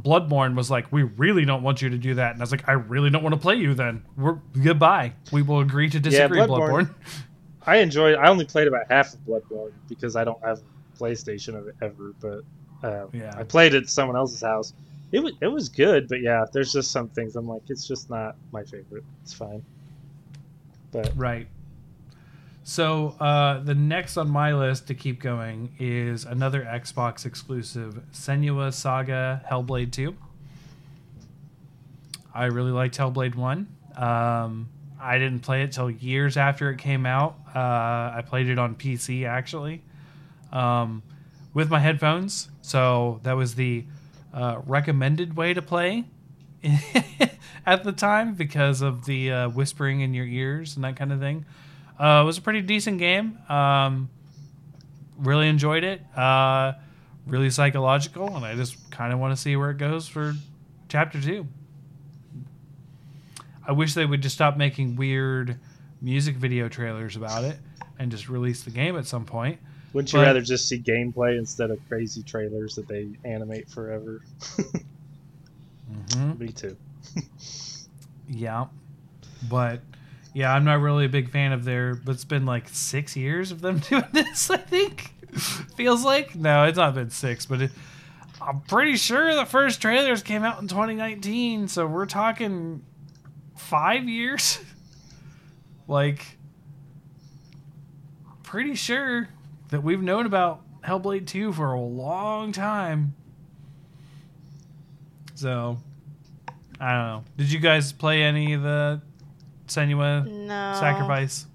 Bloodborne was like, we really don't want you to do that, and I was like, I really don't want to play you. Then we're goodbye. We will agree to disagree, Bloodborne- Bloodborne. I enjoyed. I only played about half of Bloodborne because I don't have a PlayStation of it ever. But uh, Yeah. I played it at someone else's house. It was it was good, but yeah, there's just some things I'm like, it's just not my favorite. It's fine. But Right. So uh, the next on my list to keep going is another Xbox exclusive, Senua Saga Hellblade 2. I really liked Hellblade 1. Um, I didn't play it till years after it came out. Uh, I played it on PC actually um, with my headphones. So that was the uh, recommended way to play *laughs* at the time because of the uh, whispering in your ears and that kind of thing. Uh, it was a pretty decent game. Um, really enjoyed it. Uh, really psychological, and I just kind of want to see where it goes for chapter two. I wish they would just stop making weird music video trailers about it and just release the game at some point. wouldn't you But- rather just see gameplay instead of crazy trailers that they animate forever? *laughs* Mm-hmm. Me too. *laughs* Yeah, but Yeah, I'm not really a big fan of their, but it's been like six years of them *laughs* doing this. I think feels like no, it's not been six, but it, I'm pretty sure the first trailers came out in 2019, so we're talking five years. *laughs* like, pretty sure that we've known about Hellblade 2 for a long time. So, I don't know. Did you guys play any of the Senua No. Sacrifice?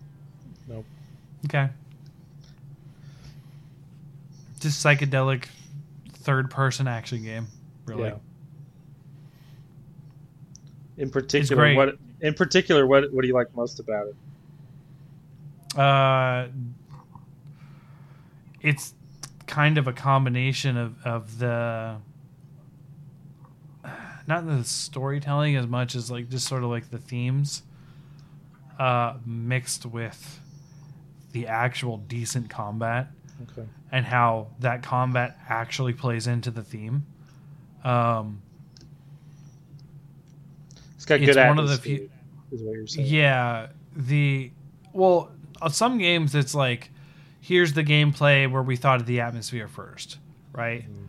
Nope. Okay. Just psychedelic third person action game, really. Yeah. In particular, what in particular what what do you like most about it? Uh, it's kind of a combination of, of the not the storytelling as much as like just sort of like the themes uh, mixed with the actual decent combat Okay. and how that combat actually plays into the theme. Um, It's got It's good one of the atmosphere, few- is what you're saying. Yeah, the well, on some games it's like here's the gameplay where we thought of the atmosphere first, right? Mhm.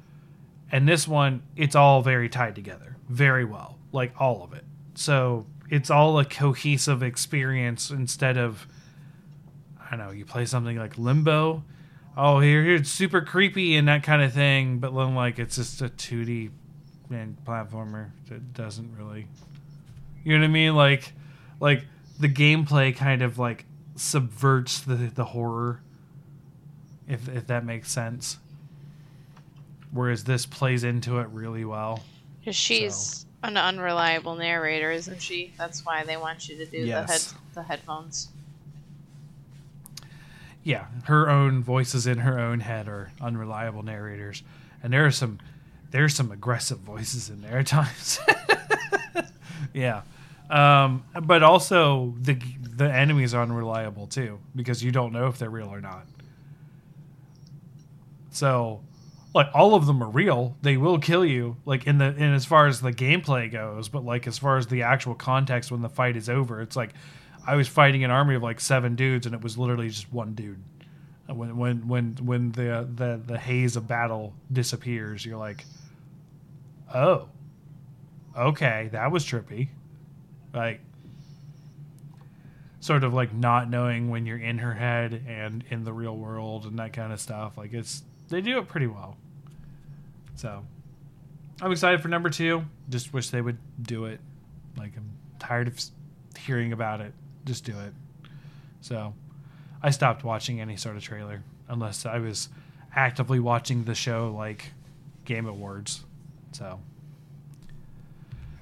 And this one, it's all very tied together, very well, like all of it. So it's all a cohesive experience instead of I don't know, you play something like Limbo. Oh, here, here, it's super creepy and that kind of thing, but then like it's just a 2D and platformer that doesn't really, you know what I mean? Like, like the gameplay kind of like subverts the the horror, if if that makes sense. Whereas this plays into it really well. she's an unreliable narrator, isn't she? That's why they want you to do Yes. the head the headphones. yeah, her own voices in her own head are unreliable narrators, and there are some there's some aggressive voices in there at times. *laughs* yeah, um, but also the the enemies are unreliable too because you don't know if they're real or not. So, like all of them are real. They will kill you, like in the in as far as the gameplay goes, but like as far as the actual context when the fight is over, it's like I was fighting an army of like seven dudes, and it was literally just one dude. When when when when the the the haze of battle disappears, you're like, oh, okay, that was trippy. Like, sort of like not knowing when you're in her head and in the real world and that kind of stuff. Like it's they do it pretty well. So I'm excited for number two. Just wish they would do it. Like I'm tired of hearing about it. Just do it. So I stopped watching any sort of trailer unless I was actively watching the show like Game Awards. So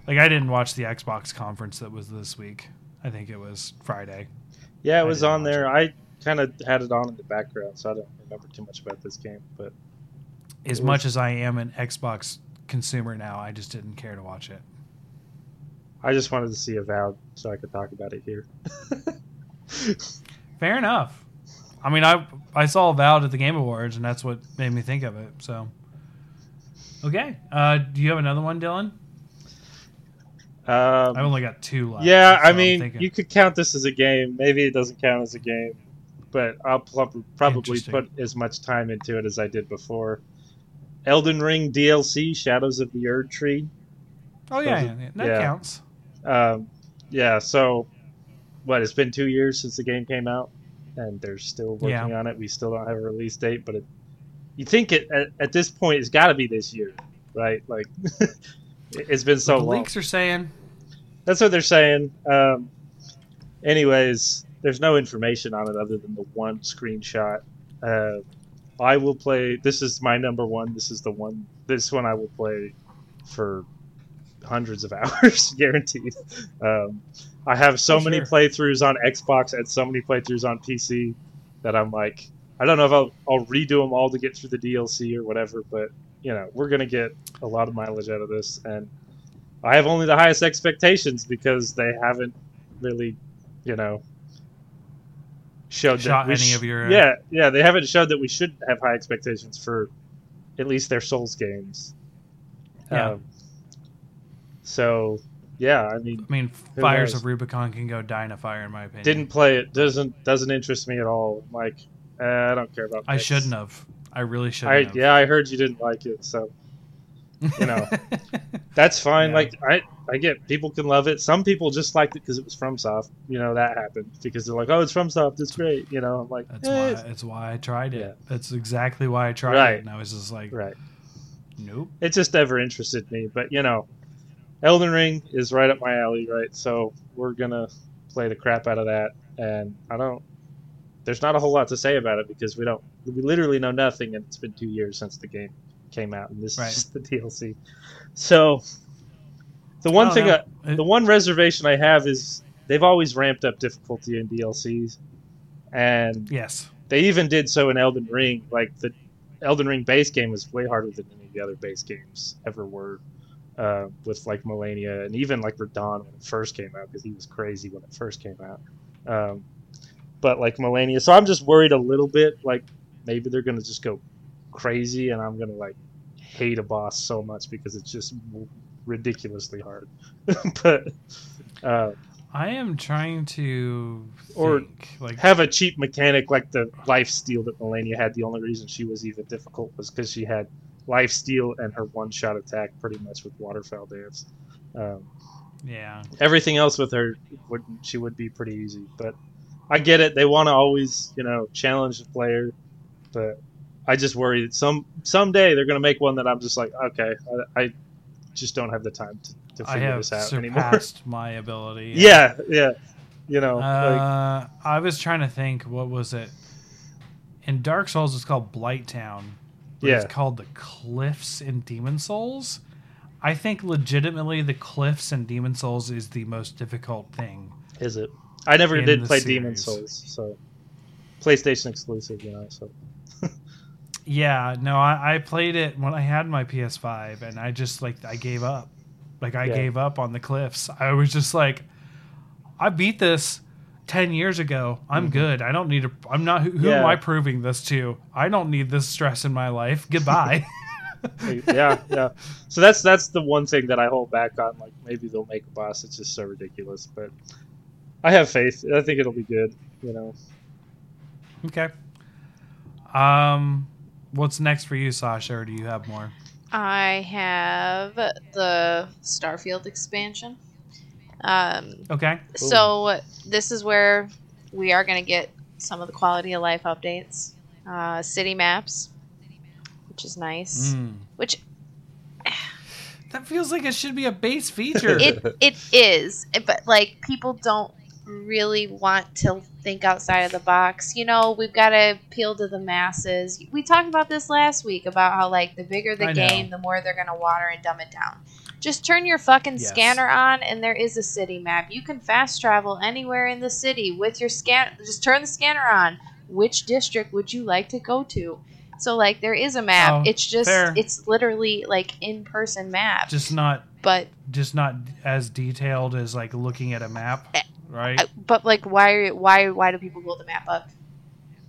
like I didn't watch the Xbox conference that was this week. I think it was Friday. Yeah, it was on there. I kind of had it on in the background, so I don't remember too much about this game. But As much as I am an Xbox consumer now, I just didn't care to watch it. I just wanted to see Avowed so I could talk about it here. *laughs* Fair enough. I mean, I I saw Avowed at the Game Awards, and that's what made me think of it. So, okay. Uh, do you have another one, Dylan? Um, I've only got two left. yeah, so I mean, you could count this as a game. Maybe it doesn't count as a game, but I'll prob- probably put as much time into it as I did before. Elden Ring DLC, Shadows of the Erdtree. oh yeah, yeah, yeah, that yeah. counts. Um, yeah, so what? It's been two years since the game came out, and they're still working on it. We still don't have a release date, but it, you think it at, at this point it's got to be this year, right? Like *laughs* it's been so the long. leaks are saying That's what they're saying. Um, anyways, there's no information on it other than the one screenshot. Uh, I will play. This is my number one. This is the one. This one I will play for hundreds of *laughs* hours, guaranteed. Um, I have so many sure. playthroughs on Xbox and so many playthroughs on PC that I'm like, I don't know if I'll, I'll redo them all to get through the DLC or whatever, but you know, we're gonna get a lot of mileage out of this, and I have only the highest expectations because they haven't really, you know, showed Shot that any sh- of your, uh, yeah, yeah, they haven't showed that we should have high expectations for at least their Souls games. Yeah. Um, so yeah, I mean, I mean, Fires knows? of Rubicon can go die in a fire, in my opinion. didn't play it. Doesn't doesn't interest me at all. Like, eh, I don't care about. I shouldn't have. I really shouldn't I have. yeah, I heard you didn't like it, so you know. *laughs* that's fine. Yeah. Like I I get people can love it. Some people just liked it because it was FromSoft You know that happened because they're like, oh, it's FromSoft it's great. You know, I'm like, That's eh, why. it's- That's why I tried it. Yeah. That's exactly why I tried Right. it, and I was just like, right. nope. It just never interested me. But you know, Elden Ring is right up my alley, right? So we're gonna play the crap out of that, and I don't. There's not a whole lot to say about it because we don't. We literally know nothing, and it's been two years since the game came out, and this Right. is just the DLC. So, the one thing. I, the one reservation I have is they've always ramped up difficulty in DLCs, and yes. they even did so in Elden Ring. Like the Elden Ring base game was way harder than any of the other base games ever were. Uh, with like Malenia and even like Radahn when it first came out because he was crazy when it first came out. Um, but like Malenia, so I'm just worried a little bit. Like maybe they're gonna just go crazy and I'm gonna like hate a boss so much because it's just ridiculously hard. *laughs* but uh, I am trying to Or like have a cheap mechanic like the life steal that Malenia had. The only reason she was even difficult was because she had life steal and her one shot attack pretty much with waterfowl dance. Um, yeah. everything else with her would she would be pretty easy. But I get it; they want to always you know challenge the player, but I just worry that some someday they're going to make one that I'm just like, okay, I, I just don't have the time to, to figure this out anymore. *laughs* my ability. yeah, yeah, you know, like, Uh, I was trying to think. What was it? In Dark Souls, it's called Blighttown. but Yeah. It's called the Cliffs in Demon Souls. I think legitimately the Cliffs in Demon Souls is the most difficult thing. is it? I never did play Demon. Souls, so PlayStation exclusive, you know. So Yeah, no, I, I played it when I had my PS5, and I just like I gave up. Like I Yeah. gave up on the cliffs. I was just like, I beat this ten years ago. I'm Mhm. good. I don't need to. I'm not. Who, who am I proving this to? I don't need this stress in my life. Goodbye. *laughs* yeah, yeah. So that's that's the one thing that I hold back on. Like maybe they'll make a boss It's just so ridiculous, but I have faith. I think it'll be good. You know. okay. Um, what's next for you, Sasha? Or do you have more? I have the Starfield expansion. Um, Okay. so this is where we are going to get some of the quality of life updates, uh, city maps, which is nice. Mm. Which That feels like it should be a base feature. it it is, but like people don't really want to think outside of the box. You know, we've got to appeal to the masses. We talked about this last week about how like the bigger the I know. game, the more they're gonna water and dumb it down. Just turn your fucking Yes. scanner on, and there is a city map. You can fast travel anywhere in the city with your scan. Just turn the scanner on. Which district would you like to go to? So like there is a map. Oh, it's just fair. it's literally like in person map. just not but just not as detailed as like looking at a map, eh, right? Uh, but like why why why do people build the map up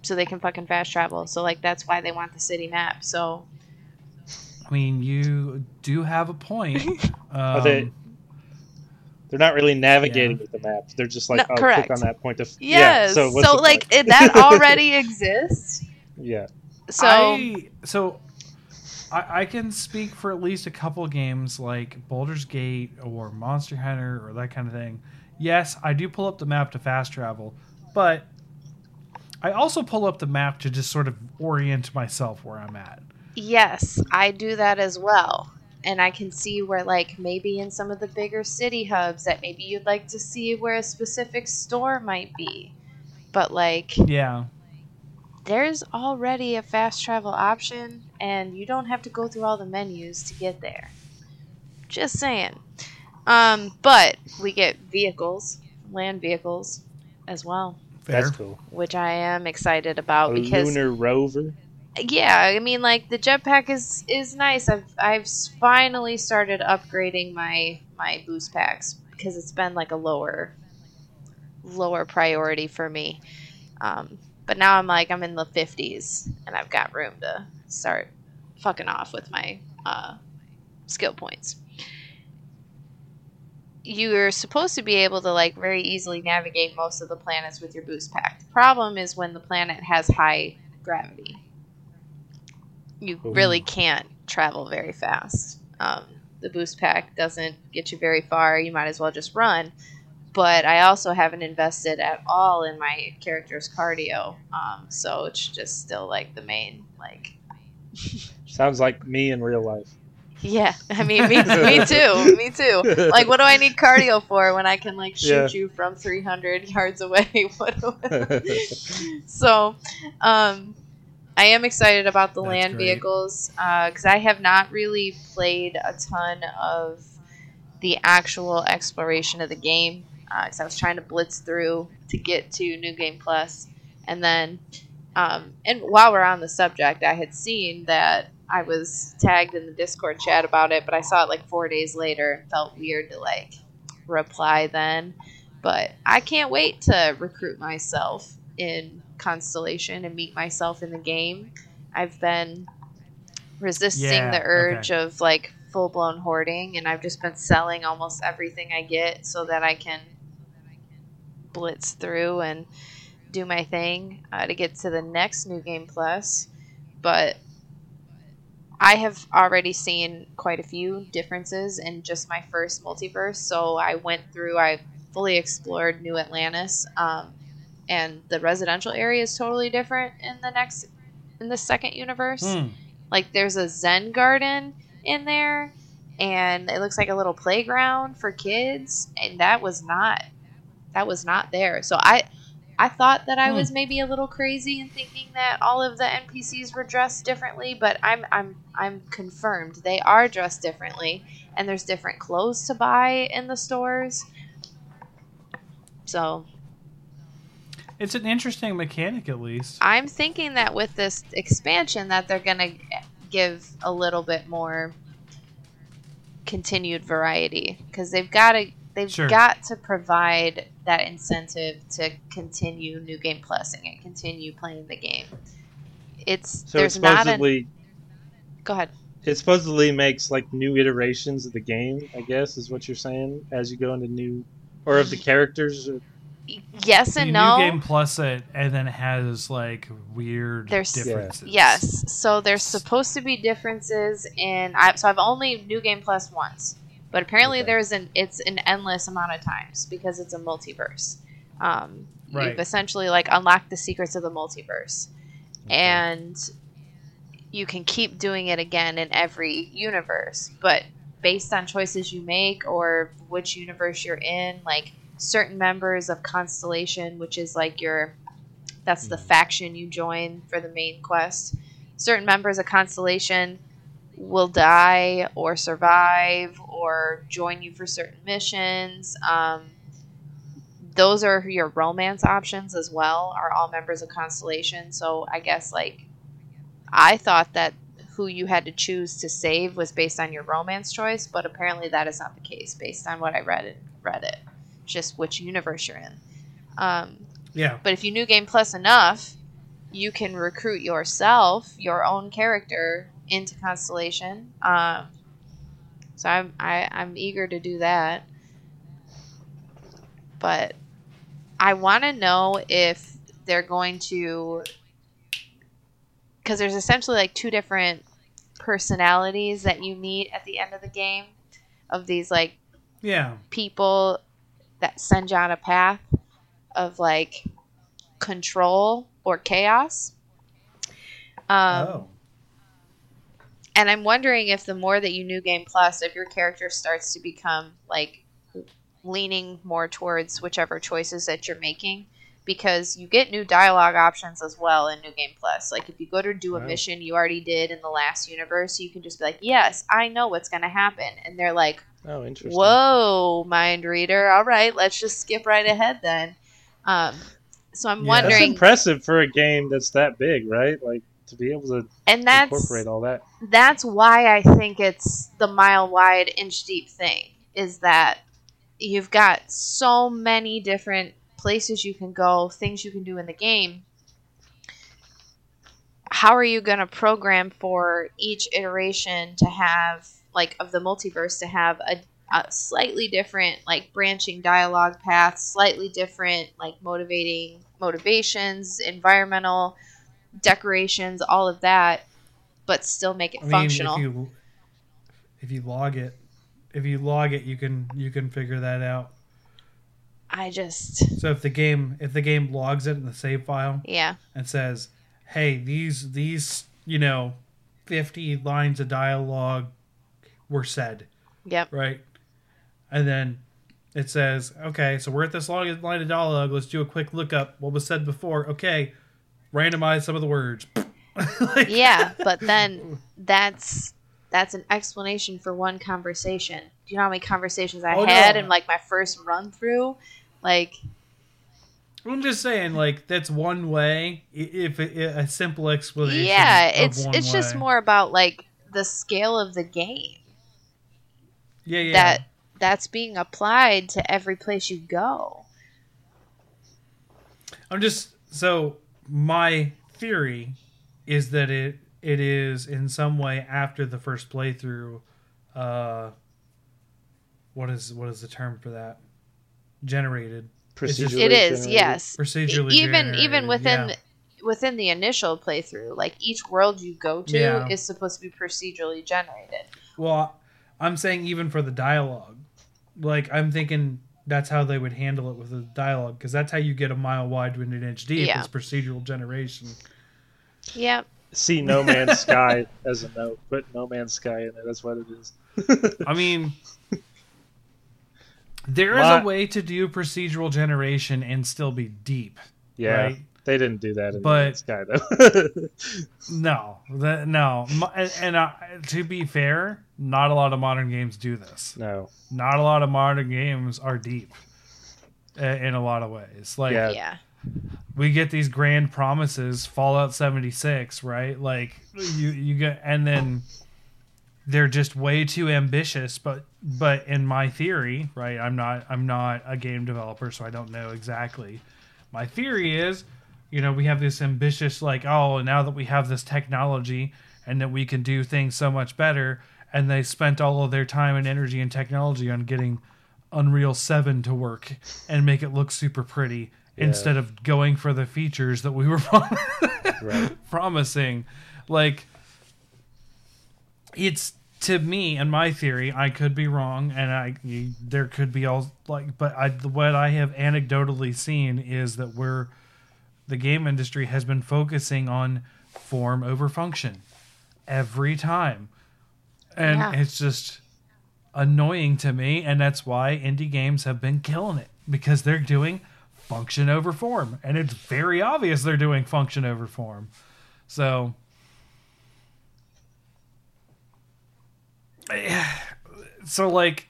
so they can fucking fast travel so like that's why they want the city map so I mean, you do have a point. *laughs* Um, they- They're not really navigating Yeah. with the map. They're just like, No, oh, correct. click on that point. To f- yes so so like it, that already *laughs* exists yeah. so I, so I, I can speak for at least a couple games like Baldur's Gate or Monster Hunter or that kind of thing. Yes, I do pull up the map to fast travel, but I also pull up the map to just sort of orient myself where I'm at. yes i do that as well and i can see where like maybe in some of the bigger city hubs that maybe you'd like to see where a specific store might be but like Yeah. there's already a fast travel option and you don't have to go through all the menus to get there just saying um but we get vehicles land vehicles as well Fair. That's cool. which i am excited about A because lunar rover. yeah i mean like the jetpack is is nice i've i've finally started upgrading my my boost packs because it's been like a lower lower priority for me um but now i'm like i'm in the 50s and i've got room to start fucking off with my uh skill points you're supposed to be able to like very easily navigate most of the planets with your boost pack. The problem is when the planet has high gravity. You Ooh. really can't travel very fast. Um, the boost pack doesn't get you very far. You might as well just run. But I also haven't invested at all in my character's cardio, um, so it's just still like the main like *laughs* Sounds like me in real life. Yeah, *laughs* I mean, me, *laughs* me too, me too. Like, what do I need cardio for when I can like shoot Yeah. you from 300 yards away? *laughs* What so, um, I am excited about the That's land great. vehicles because I have not really played a ton of the actual exploration of the game because I was trying to blitz through to get to New Game Plus, and then, um, and while we're on the subject, I had seen that I was tagged in the Discord chat about it, but I saw it like four days later and felt weird to like reply then. But I can't wait to recruit myself in Constellation and meet myself in the game. I've been resisting Yeah, the urge of like full blown hoarding, and I've just been selling almost everything I get so that I can blitz through and do my thing uh, to get to the next new game plus. But I have already seen quite a few differences in just my first multiverse. So I went through, I fully explored New Atlantis, um, and the residential area is totally different in the next, in the second universe. Hmm. Like there's a Zen garden in there, and it looks like a little playground for kids, and that was not, that was not there. So I. I thought that I Hmm. was maybe a little crazy in thinking that all of the NPCs were dressed differently, but I'm I'm I'm confirmed they are dressed differently, and there's different clothes to buy in the stores. So It's an interesting mechanic, at least. I'm thinking that with this expansion, that they're gonna give a little bit more continued variety because they've got to they've Sure. got to provide that incentive to continue new game plusing and continue playing the game. It's So it there's not a supposedly go ahead. it supposedly makes like new iterations of the game. I guess is what you're saying as you go into new, or of the characters. Or, Yes The no. new game plus it, and then it has like weird There's- Yeah. differences. Yes. So there's supposed to be differences in. I, so I've only new game plus once, but apparently Okay. there's an it's an endless amount of times because it's a multiverse. Um, Right. You've essentially like unlocked the secrets of the multiverse, and you can keep doing it again in every universe, but based on choices you make or which universe you're in, like certain members of Constellation, which is like your that's the Mhm. faction you join for the main quest. Certain members of Constellation will die or survive or join you for certain missions. Um, those are your romance options as well, are all members of Constellation. So I guess like I thought that who you had to choose to save was based on your romance choice, but apparently that is not the case based on what I read in Reddit. Just which universe you're in. Um, Yeah. but if you new game plus enough, you can recruit yourself, your own character, into Constellation. Um, so I'm I, I'm eager to do that. But I want to know if they're going to, because there's essentially like two different personalities that you meet at the end of the game, of these like Yeah. people that send you on a path of like control or chaos. Um, oh. And I'm wondering if the more that you new game plus, if your character starts to become like leaning more towards whichever choices that you're making, because you get new dialogue options as well in new game plus. Like if you go to do a Wow. mission you already did in the last universe, you can just be like, "Yes, I know what's going to happen," and they're like, oh, interesting. Whoa, mind reader. All right, let's just skip right ahead then. Um, so I'm Yeah. That's That's wondering, impressive for a game that's that big, right? Like to be able to and that's incorporate all that. that's why I think it's the mile wide, inch deep thing. Is that you've got so many different places you can go, things you can do in the game. How are you going to program for each iteration to have like of the multiverse to have a uh, slightly different like branching dialogue paths, slightly different like motivating motivations, environmental decorations, all of that, but still make it I mean, functional. if you if you log it, if you log it, you can you can figure that out. I just So if the game if the game logs it in the save file yeah. and says, "Hey, these these you know, fifty lines of dialogue were said," Yep. right? And then it says, "Okay, so we're at this long line of dialogue. Let's do a quick lookup. What was said before? Okay, randomize some of the words." *laughs* Like- Yeah, but then that's that's an explanation for one conversation. Do you know how many conversations I Oh, no. had in like my first run through? Like I'm just saying, like that's one way. If it, a simple explanation, yeah, it's it's just more about like the scale of the game yeah, yeah. that that's being applied to every place you go. I'm just so my theory is that it it is in some way after the first playthrough. Uh, what is what is the term for that? Generated, It's just- Procedurally It is, generated. yes. procedurally. even generated, even within yeah. within the initial playthrough, like each world you go to Yeah. is supposed to be procedurally generated. Well, I'm saying even for the dialogue, like I'm thinking that's how they would handle it with the dialogue because that's how you get a mile wide to an inch deep. Yeah. It's procedural generation. Yep. See No Man's *laughs* Sky as a note. Put No Man's Sky in it. That's what it is. *laughs* I mean, there is My- a way to do procedural generation and still be deep. Yeah, Right. They didn't do that in No But- Man's Sky though. *laughs* No, the, no, and, and uh, to be fair, not a lot of modern games do this. no. Not a lot of modern games are deep uh, in a lot of ways. Like Yeah. Yeah. we get these grand promises, Fallout seventy six, right? Like you you get, and then they're just way too ambitious. But but in my theory, right? I'm not I'm not a game developer, so I don't know exactly. My theory is, you know, we have this ambitious like, oh, now that we have this technology and that we can do things so much better, and they spent all of their time and energy and technology on getting Unreal 7 to work and make it look super pretty Yeah. instead of going for the features that we were *laughs* Right. promising. Like, it's to me and my theory. I could be wrong, and I there could be all like, but I what I have anecdotally seen is that we're the game industry has been focusing on form over function every time, and Yeah. it's just annoying to me, and that's why indie games have been killing it because they're doing function over form, and it's very obvious they're doing function over form. So, *sighs* so like,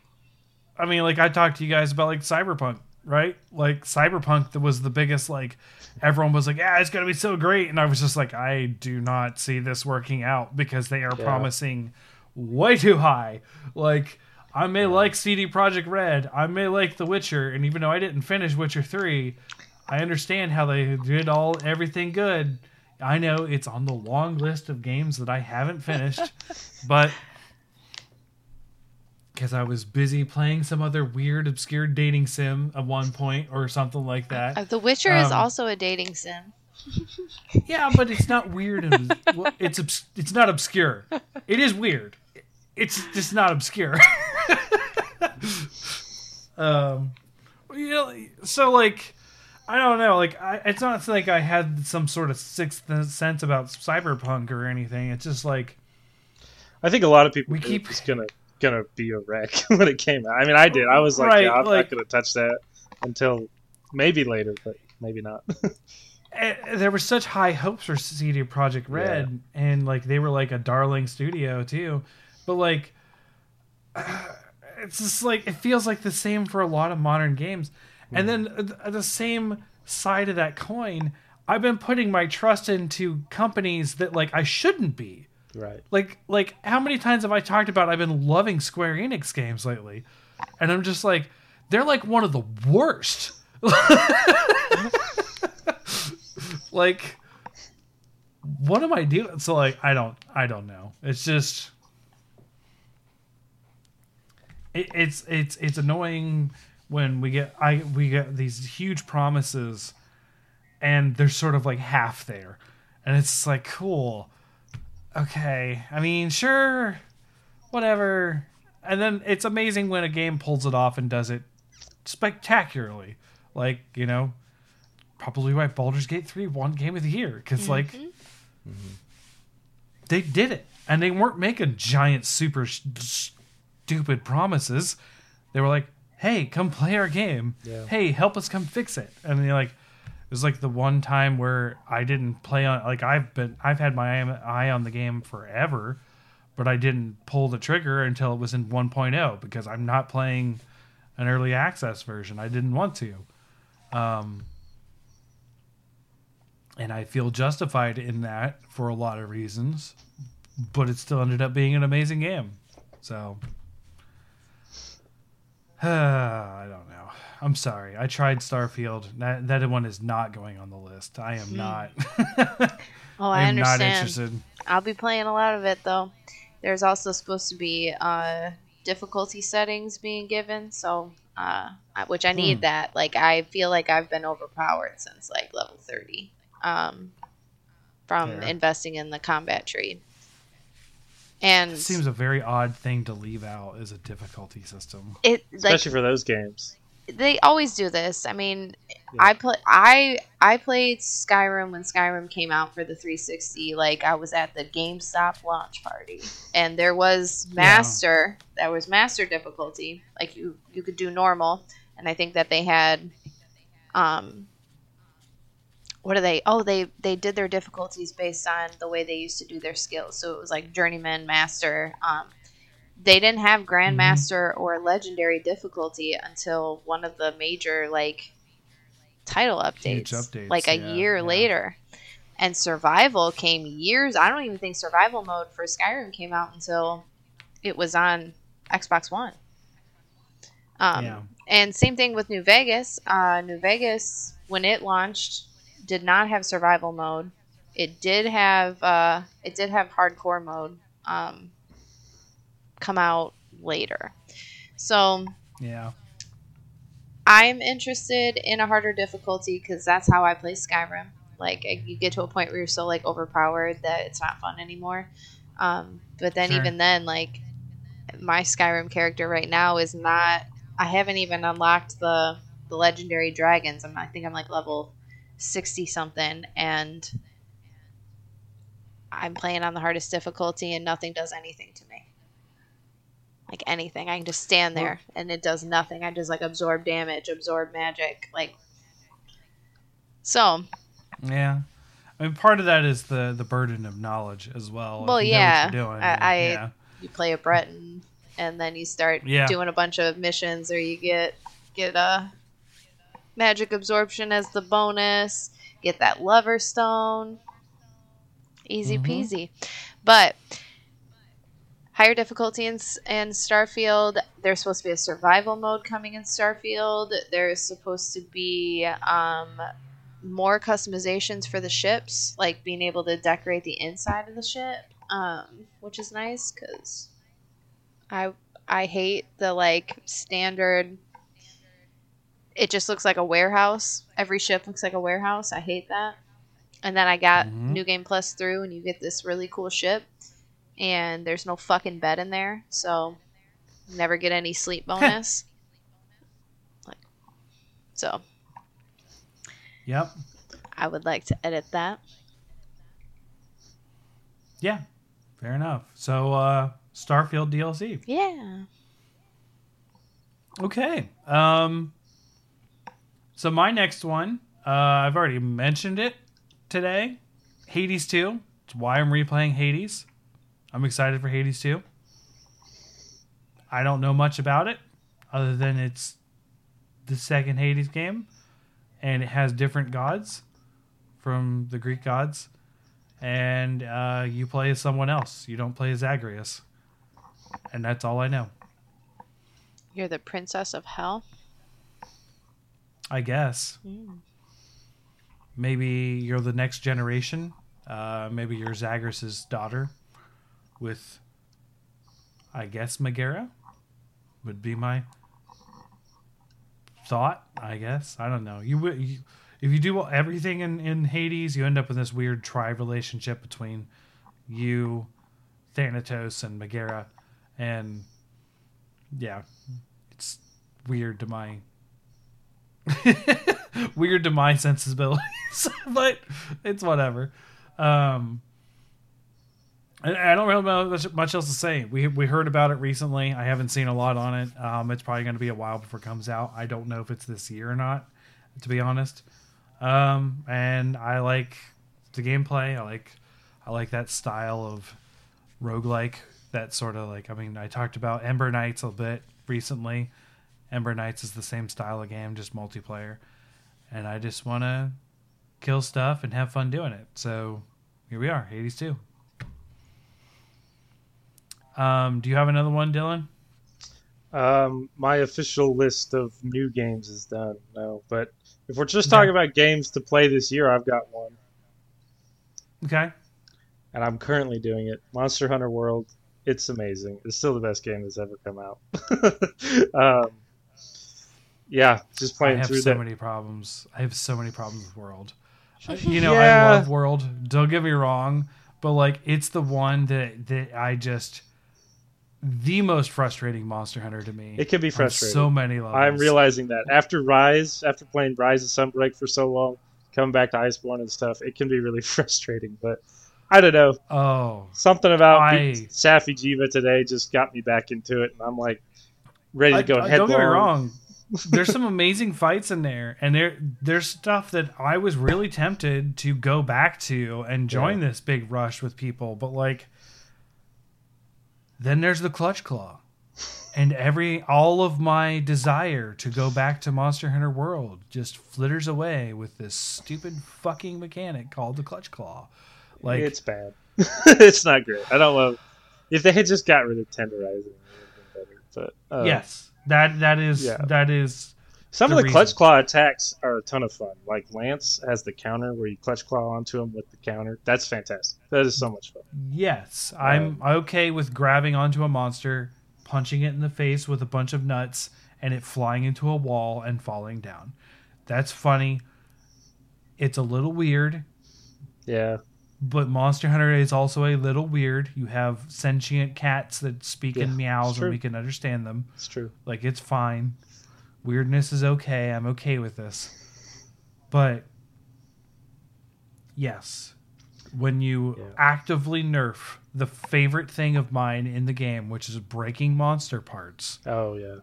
I mean, like I talked to you guys about like Cyberpunk, right? Like Cyberpunk was the biggest like. Everyone was like, "Yeah, it's gonna be so great," and I was just like, "I do not see this working out because they are Yeah. promising way too high." Like, I may like CD Projekt Red, I may like The Witcher, and even though I didn't finish Witcher three, I understand how they did all everything good. I know it's on the long list of games that I haven't finished, *laughs* but because I was busy playing some other weird, obscure dating sim at one point or something like that. Uh, The Witcher is Um, also a dating sim. *laughs* Yeah, but it's not weird and well, it's obs- it's not obscure. It is weird. It's just not obscure. *laughs* um, you know, so like, I don't know. Like, I, it's not like I had some sort of sixth sense about cyberpunk or anything. It's just like, I think a lot of people We keep- it was gonna gonna be a wreck *laughs* when it came out. I mean, I did. I was like, Right, yeah, I'm like- not gonna touch that until maybe later, but maybe not. *laughs* eh, there were such high hopes for CD Projekt Red, and like they were like a darling studio too, but like *sighs* it's just like it feels like the same for a lot of modern games, and then uh, the same side of that coin, I've been putting my trust into companies that like I shouldn't be. Right. Like like how many times have I talked about I've been loving Square Enix games lately, and I'm just like they're like one of the worst. *laughs* like what am I doing? So like I don't I don't know. It's just it, it's it's it's annoying when we get I we get these huge promises, and they're sort of like half there, and it's like cool, okay. I mean, sure, whatever. And then it's amazing when a game pulls it off and does it spectacularly. Like you know, probably why Baldur's Gate three won Game of the Year because like mm-hmm. they did it, and they weren't making giant, super sh- stupid promises. They were like, "Hey, come play our game. Yeah. Hey, help us come fix it." And you're like, it was like the one time where I didn't play on. Like I've been, I've had my eye on the game forever, but I didn't pull the trigger until it was in 1.0 because I'm not playing an early access version. I didn't want to. Um, and I feel justified in that for a lot of reasons, but it still ended up being an amazing game. So, *sighs* I don't know. I'm sorry. I tried Starfield. That that one is not going on the list. I am not. *laughs* Oh, I am not understand. interested. I'll be playing a lot of it though. There's also supposed to be uh, difficulty settings being given, so uh, which I need Hmm. that. Like I feel like I've been overpowered since like level 30 um, from Fair. investing in the combat tree. And It seems a very odd thing to leave out as a difficulty system. it like especially for those games. They always do this. I mean, Yeah. I play I I played Skyrim when Skyrim came out for the 360. Like I was at the GameStop launch party, and there was master. There was master difficulty. Like you you could do normal, and I think that they had, um, what are they? Oh, they they did their difficulties based on the way they used to do their skills. So it was like journeyman, master. Um, they didn't have grandmaster or legendary difficulty until one of the major like title updates, updates, like a yeah, year yeah. later. And survival came years. I don't even think survival mode for Skyrim came out until it was on Xbox One. Um, Yeah. And same thing with New Vegas. Uh, New Vegas, when it launched, did not have survival mode. It did have uh, it did have hardcore mode um, come out later. So Yeah. I'm interested in a harder difficulty because that's how I play Skyrim. Like you get to a point where you're so like overpowered that it's not fun anymore. Um, but then Sure. even then, like my Skyrim character right now is not. I haven't even unlocked the the legendary dragons. I'm I think I'm like level sixty something, and I'm playing on the hardest difficulty, and nothing does anything to me. Like anything, I can just stand there and it does nothing. I just like absorb damage, absorb magic, like. So Yeah. I mean, part of that is the the burden of knowledge as well. Well, you yeah. you're doing, I- I- yeah. you play a Breton, and then you start Yeah. doing a bunch of missions, or you get get a magic absorption as the bonus. Get that lover stone. Easy Mhm. peasy, but higher difficulty in, in Starfield. There's supposed to be a survival mode coming in Starfield. There's supposed to be um, more customizations for the ships, like being able to decorate the inside of the ship, um, which is nice because I I hate the like standard. It just looks like a warehouse. Every ship looks like a warehouse. I hate that. And then I got Mhm. New Game Plus through, and you get this really cool ship, and there's no fucking bed in there, so never get any sleep *laughs* bonus. like, so Yep. I would like to edit that. Yeah. Fair enough. So, uh, Starfield DLC. Yeah. Okay. Um. So my next one, uh, I've already mentioned it today. Hades 2. It's why I'm replaying Hades. I'm excited for Hades 2. I don't know much about it other than it's the second Hades game and it has different gods from the Greek gods and uh, you play as someone else. You don't play as Zagreus. And that's all I know. You're the princess of hell. I guess. Mm. Maybe you're the next generation. Uh, maybe you're Zagreus' daughter with, I guess, Megara. would be my thought. I guess I don't know. You you, if you do everything in in Hades, you end up in this weird tri relationship between you, Thanatos, and Megara, and yeah, it's weird to my *laughs* weird to my sensibilities, *laughs* but it's whatever. Um, I, don't really know much, else to say. We we heard about it recently. I haven't seen a lot on it. Um, it's probably going to be a while before it comes out. I don't know if it's this year or not, to be honest. Um, and I like the gameplay. I like I like that style of roguelike. That sort of like I mean I talked about Ember Knights a bit recently. Ember Knights is the same style of game, just multiplayer. And I just want to kill stuff and have fun doing it. So here we are, Hades 2. Um, do you have another one, Dylan? Um, my official list of new games is done. No, but if we're just talking about games to play this year, I've got one, Okay. and I'm currently doing it. Monster Hunter World. It's amazing. It's still the best game that's ever come out. *laughs* um, yeah, just playing. I have through so that. many problems. I have so many problems with World. You know, Yeah. I love World. Don't get me wrong, but like it's the one that that I just the most frustrating Monster Hunter to me. It can be frustrating. so many levels. I'm realizing that after Rise, after playing Rise of Sunbreak for so long, coming back to Iceborne and stuff, it can be really *laughs* frustrating. But I don't know. Oh, Something about I- Safi'jiiva today just got me back into it, and I'm like ready to go I- don't get me wrong. *laughs* There's some amazing fights in there, and there there's stuff that I was really tempted to go back to and join this big rush with people, but like, then there's the clutch claw, and every all of my desire to go back to Monster Hunter World just flitters away with this stupid fucking mechanic called the clutch claw. Like, it's bad. *laughs* it's not great. I don't love. If they had just got rid of tenderizing, it would have been better. But uh, yes, that that is yeah. that is Some the of the clutch claw attacks are a ton of fun. Like Lance has the counter where you clutch claw onto him with the counter. That's fantastic. That is so much fun. Yes, I'm uh, okay with grabbing onto a monster, punching it in the face with a bunch of nuts, and it flying into a wall and falling down. That's funny. It's a little weird, Yeah, but Monster Hunter is also a little weird. You have sentient cats that speak Yeah, in meows and we can understand them. it's true. Like it's fine. Weirdness is okay. I'm okay with this. But yes, when you Yeah. actively nerf the favorite thing of mine in the game, which is breaking monster parts, Oh yeah,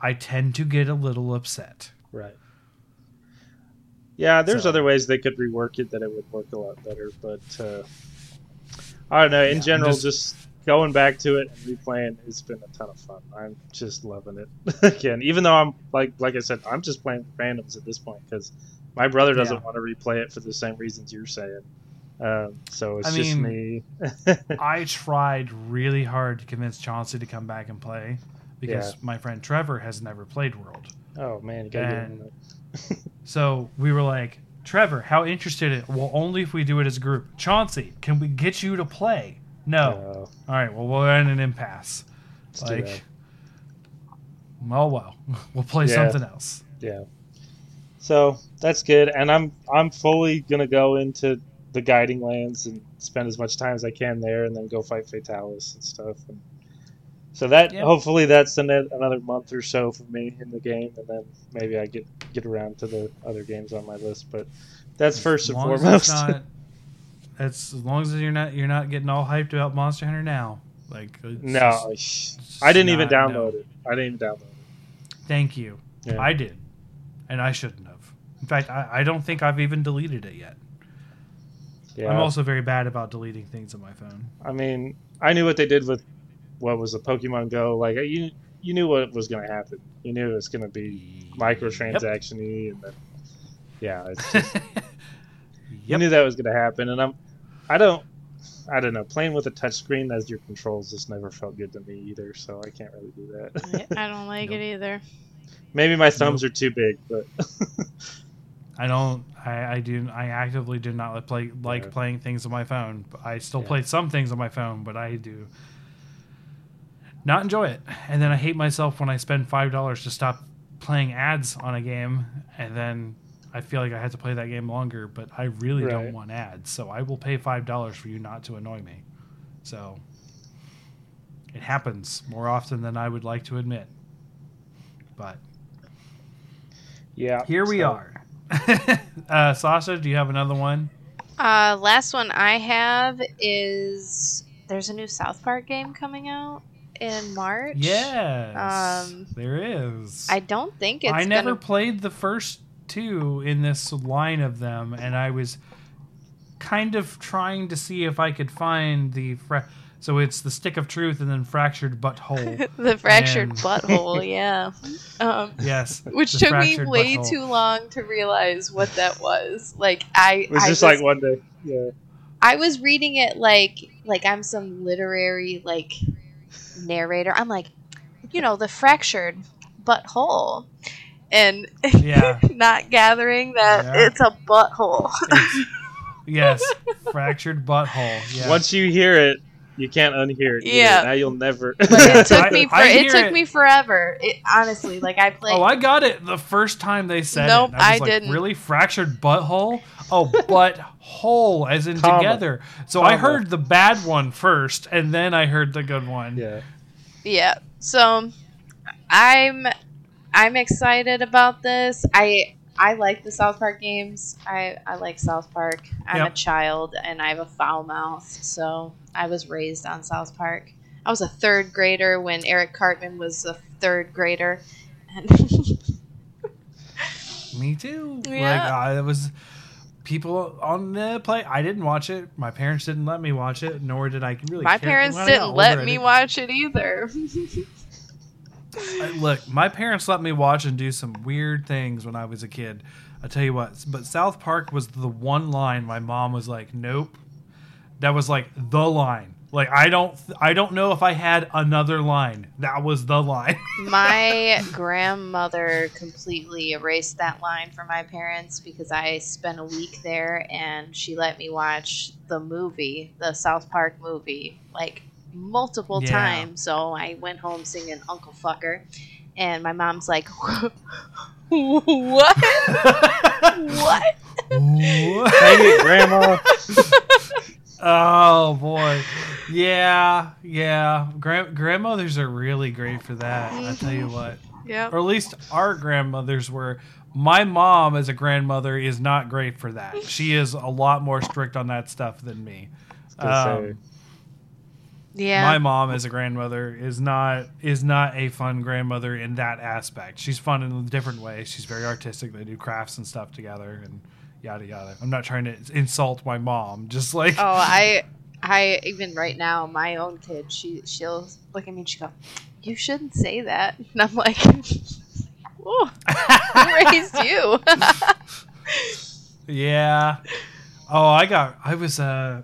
I tend to get a little upset. right. Yeah, there's So- other ways they could rework it that it would work a lot better, but uh, I don't know. In Yeah, general, just- just... going back to it and replaying, it's been a ton of fun. I'm just loving it *laughs* again. Even though I'm like, like I said, I'm just playing randoms at this point because my brother doesn't Yeah. want to replay it for the same reasons you're saying. Um, so it's I just mean- me. *laughs* I tried really hard to convince Chauncey to come back and play because Yeah. my friend Trevor has never played World. oh man, you And- *laughs* So we were like, Trevor, how interested in Well, only if we do it as a group. Chauncey, can we get you to play? No. All right, well, we're in an impasse. it's like, oh well, *laughs* we'll play Yeah. something else. Yeah. So that's good, and I'm I'm fully gonna go into the guiding lands and spend as much time as I can there, and then go fight Fatalis and stuff. And so that Yeah. hopefully that's an, another month or so for me in the game, and then maybe I get get around to the other games on my list. But that's first and foremost. *laughs* it's as long as you're not you're not getting all hyped about Monster Hunter now. Like no, just- I didn't even download no. it. I didn't even download it. Thank you. Yeah. I did, and I shouldn't have. In fact, I, I don't think I've even deleted it yet. Yeah. I'm also very bad about deleting things on my phone. I mean, I knew what they did with what was the Pokemon Go. Like you, you knew what was going to happen. You knew it was going to be microtransaction-y, and then yeah, it's just, *laughs* you knew that was going to happen. And I'm, I don't, I don't know. Playing with a touchscreen as your controls just never felt good to me either. So I can't really do that. I don't *laughs* like Nope. it either. Maybe my thumbs are too big, but *laughs* I don't. I, I do. I actively do not like play like Yeah. playing things on my phone. I still Yeah. play some things on my phone, but I do not enjoy it. And then I hate myself when I spend five dollars to stop playing ads on a game, and then I feel like I had to play that game longer. But I really don't want ads, so I will pay five dollars for you not to annoy me. So it happens more often than I would like to admit. But Yeah. here we are. *laughs* uh, Sasha, do you have another one? Uh, last one I have is there's a new South Park game coming out in March. Yes, Um, there is. I don't think it's I never gonna. played the first two in this line of them, and I was kind of trying to see if I could find the. Fra- so it's the stick of truth and then fractured butthole. *laughs* the fractured and- butthole, *laughs* yeah. Um, yes, *laughs* which took me way butthole. too long to realize what that was. Like I, It was I just like one day. Yeah. I was reading it like like I'm some literary like narrator. I'm like, you know, the fractured butthole, and Yeah. *laughs* not gathering that Yeah. it's a butthole. It's- *laughs* yes, fractured butthole. Yeah. Once you hear it, you can't unhear it. either. Yeah. Now you'll never. But it *laughs* took I- me for it took it. me forever. It honestly, like I played. Oh, I got it the first time they said Nope, it. and I, was I like, didn't. Really fractured butthole? Oh, butthole, as in Comma. together. So I heard the bad one first, and then I heard the good one. yeah. Yeah. So I'm I'm excited about this. I I like the South Park games. I I like South Park. I'm Yep. a child and I have a foul mouth, so I was raised on South Park. I was a third grader when Eric Cartman was a third grader. And *laughs* Me too. Like Yeah. I was people on the play. I didn't watch it. My parents didn't let me watch it, nor did I really. my care. parents When I got didn't let me didn't- watch it either. *laughs* I- look, my parents let me watch and do some weird things when I was a kid. I tell you what, but South Park was the one line my mom was like, "Nope." That was like the line. Like I don't, I don't know if I had another line. That was the line. *laughs* my grandmother completely erased that line for my parents because I spent a week there and she let me watch the movie, the South Park movie, like multiple Yeah. times. So I went home singing Uncle Fucker. And my mom's like, What? what? What? Dang it, Grandma. *laughs* Oh boy, yeah, yeah. Grand- grandmothers are really great for that. I tell you what, Yep. or at least our grandmothers were. My mom, as a grandmother, is not great for that. She is a lot more strict on that stuff than me. Um, say, Yeah. My mom, as a grandmother, is not is not a fun grandmother in that aspect. She's fun in a different way. She's very artistic. They do crafts and stuff together, and yada yada. I'm not trying to insult my mom. Just like Oh, *laughs* I, I even right now, my own kid, she she'll look at me and she go, "You shouldn't say that," *laughs* and I'm like, *laughs* "Whoa, who raised you?" Yeah. Oh, I got. I was. uh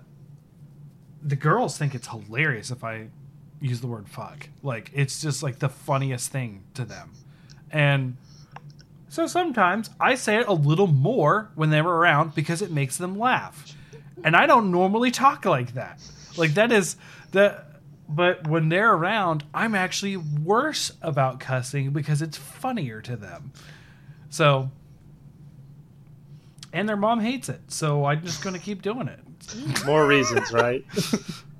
The girls think it's hilarious if I use the word fuck. Like it's just like the funniest thing to them, and so sometimes I say it a little more when they're around because it makes them laugh, and I don't normally talk like that. Like that is the. But when they're around, I'm actually worse about cussing because it's funnier to them. So and their mom hates it. So I'm just going to keep doing it. *laughs* more reasons, right? *laughs*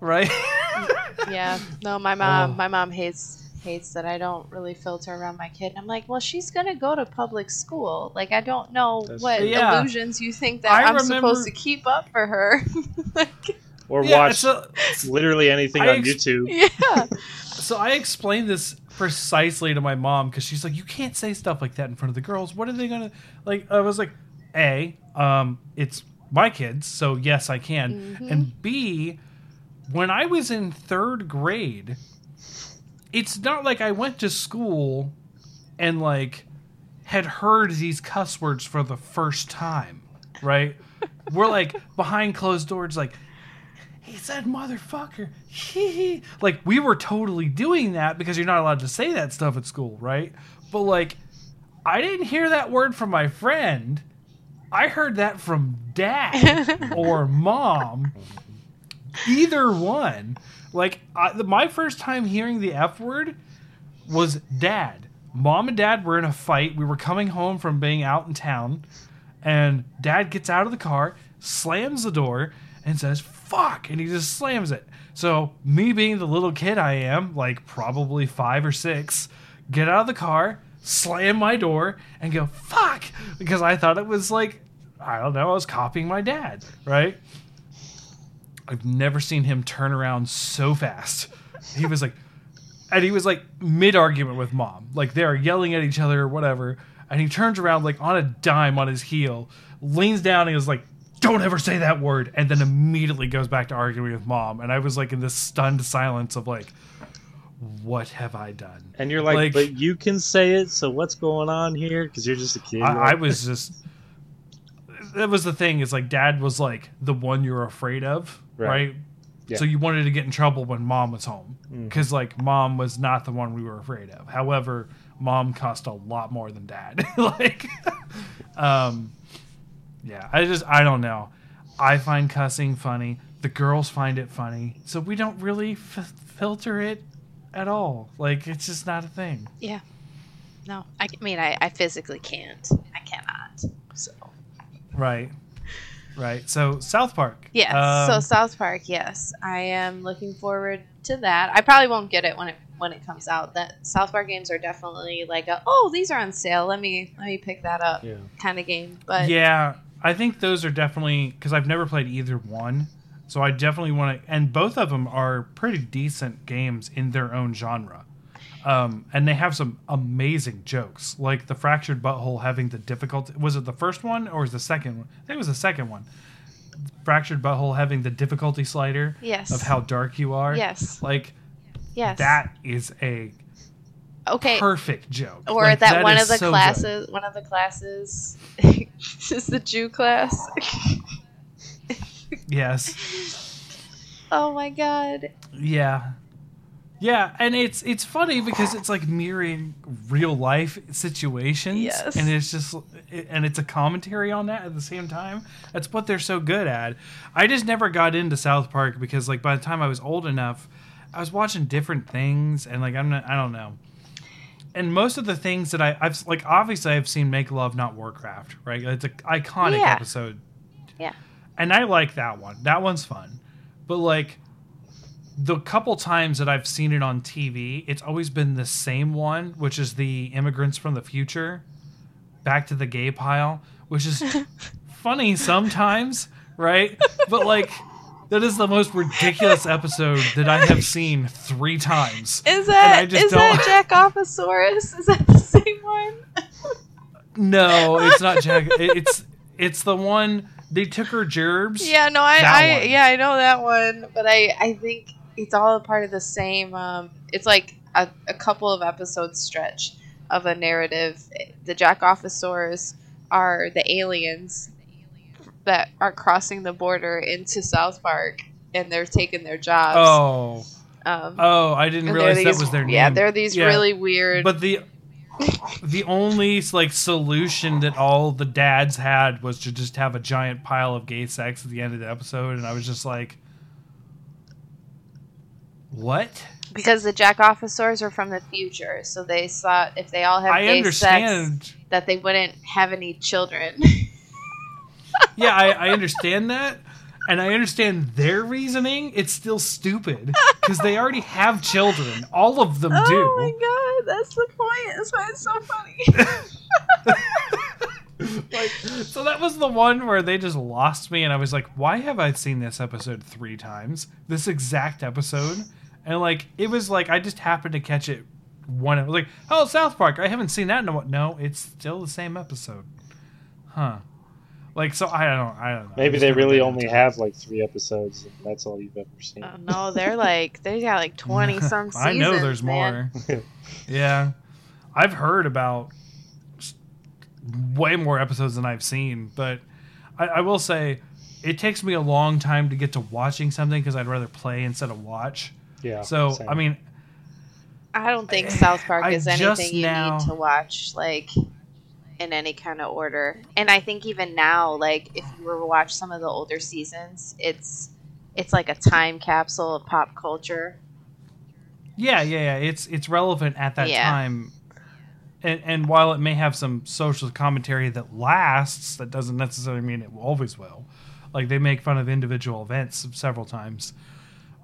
Right? *laughs* yeah, no, my mom, Oh. my mom hates hates that I don't really filter around my kid. I'm like, well, she's gonna go to public school. Like, I don't know That's what true. Yeah. illusions you think that I I'm remember- supposed to keep up for her. like, Or Yeah, watch so, literally anything I on ex- YouTube. yeah, so I explained this precisely to my mom because she's like, you can't say stuff like that in front of the girls. What are they going to like? I was like, A, um, it's my kids. So yes, I can. Mhm. And B, when I was in third grade, it's not like I went to school and like had heard these cuss words for the first time, right? *laughs* We're like behind closed doors, like he said motherfucker. Hee like we were totally doing that because you're not allowed to say that stuff at school, right? But like I didn't hear that word from my friend. I heard that from dad *laughs* or mom. Either one. Like I, the, my first time hearing the F word was dad. Mom and dad were in a fight. We were coming home from being out in town, and dad gets out of the car, slams the door, and says, fuck, and he just slams it. So, me being the little kid I am, like probably five or six, get out of the car, slam my door, and go, fuck, because I thought it was like, I don't know, I was copying my dad, right? I've never seen him turn around so fast. He was like, and he was like mid argument with mom. Like they're yelling at each other or whatever. And he turns around like on a dime on his heel, leans down and is like, don't ever say that word. And then immediately goes back to arguing with mom. And I was like in this stunned silence of like, what have I done? And you're like, Like- but you can say it. So what's going on here? Because you're just a kid. I, I was just. That was the thing. Is like dad was like the one you're afraid of, Right. right? Yeah. So you wanted to get in trouble when mom was home because like mom was not the one we were afraid of. However, mom cost a lot more than dad. *laughs* like, um, yeah. I just I don't know. I find cussing funny. The girls find it funny, so we don't really f- filter it at all. Like it's just not a thing. Yeah. No, I mean, I, I physically can't. I cannot. So Right. Right. So South Park. yes. so Um, South Park, yes, I am looking forward to that. I probably won't get it when it when it comes out. That South Park games are definitely like a oh these are on sale. Let me let me pick that up yeah. kind of game. But yeah, I think those are definitely because I've never played either one, so I definitely want to. And both of them are pretty decent games in their own genre, um, and they have some amazing jokes, like the fractured butthole having the difficulty. Was it the first one or was the second one? I think it was the second one. Fractured butthole having the difficulty slider yes, of how dark you are. yes, like yes. that is a okay. perfect joke. or Like, that, one of the so good. classes, one of the classes *laughs* is the Jew class. *laughs* Yes. *laughs* oh my god. Yeah. Yeah, and it's it's funny because it's like mirroring real life situations, Yes. and it's just and it's a commentary on that at the same time. That's what they're so good at. I just never got into South Park because like by the time I was old enough, I was watching different things, and like I'm not I don't know. And most of the things that I, I've like obviously I've seen Make Love Not Warcraft, right? It's an iconic Yeah. episode Yeah. And I like that one. That one's fun. But like the couple times that I've seen it on TV, it's always been the same one, which is the immigrants from the future, back to the gay pile, which is *laughs* funny sometimes, right? But like that is the most ridiculous episode that I have seen three times. Is I that is that don't- Jackoposaurus? Is that the same one? No, it's not Jack. It's it's the one they took her gerbs. Yeah, no, I, That I one. yeah, I know that one, but I I think it's all a part of the same. Um, it's like a, a couple of episodes stretch of a narrative. The Jackoposaurs are the aliens that are crossing the border into South Park, and they're taking their jobs. Oh, um, oh, I didn't and realize they're that was their name. Yeah, they're these Yeah. really weird. But the the only like solution that all the dads had was to just have a giant pile of gay sex at the end of the episode, and I was just like, "What?" because the Jackoposaurs are from the future, so they thought if they all have I gay understand. sex, that they wouldn't have any children. Yeah, I, I understand that, and I understand their reasoning. It's still stupid because they already have children. All of them oh do. Oh my god, that's the point. That's why it's so funny. *laughs* like so that was the one where they just lost me and i was like why have i seen this episode three times this exact episode and like it was like i just happened to catch it one I was like oh south park i haven't seen that in a while no it's still the same episode huh like so i don't i don't know Maybe they really only into have like three episodes, and that's all you've ever seen. oh no, they're like they got like *laughs* twenty some i know there's man. more yeah i've heard about way more episodes than i've seen but I, I will say it takes me a long time to get to watching something because i'd rather play instead of watch Yeah. so same. i mean I don't think South Park I is just anything you now- need to watch like in any kind of order. And I think even now, like if you were to watch some of the older seasons, it's it's like a time capsule of pop culture. Yeah, yeah, yeah. It's it's relevant at that Yeah. time. And, and while it may have some social commentary that lasts, that doesn't necessarily mean it always will. Like they make fun of individual events several times.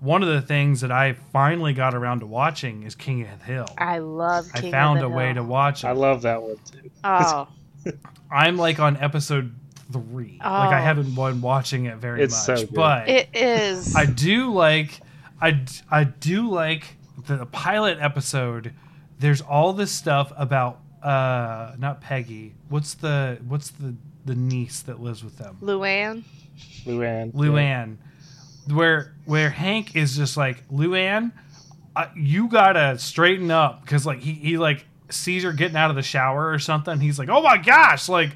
One of the things that I finally got around to watching is King of the Hill. I love. I King of found the a way to watch it. I love that one too. *laughs* Oh, *laughs* I'm like on episode three. Like I Oh. haven't been watching it very It's much, so good. but it is. I do like I I do like the pilot episode. There's all this stuff about uh not Peggy. What's the what's the the niece that lives with them? Luann. Luann. Luann. Where where Hank is just like Luann, uh, you gotta straighten up because like he he like sees her getting out of the shower or something. He's like, oh my gosh, like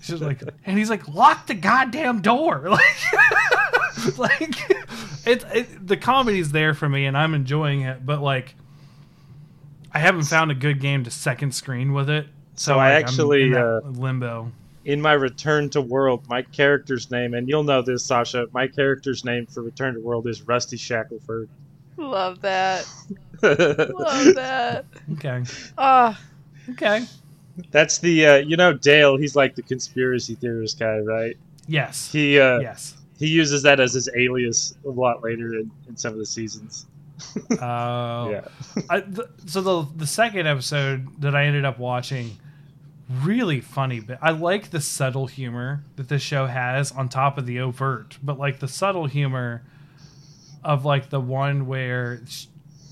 she's like, and he's like, lock the goddamn door, *laughs* like *laughs* like it's it, the comedy's there for me and I'm enjoying it, but like I haven't found a good game to second screen with it. So, So I like, actually, uh, limbo. In my Return to World, my character's name, and you'll know this, Sasha. My character's name for Return to World is Rusty Shackleford. Love that. Love *laughs* that. Okay, Oh, okay, That's the uh, you know Dale. He's like the conspiracy theorist guy, right? yes, He uh, yes. he uses that as his alias a lot later in, in some of the seasons. Oh, *laughs* Yeah. I, th- so the the second episode that I ended up watching, really funny. But I like the subtle humor that this show has on top of the overt. But like the subtle humor of like the one where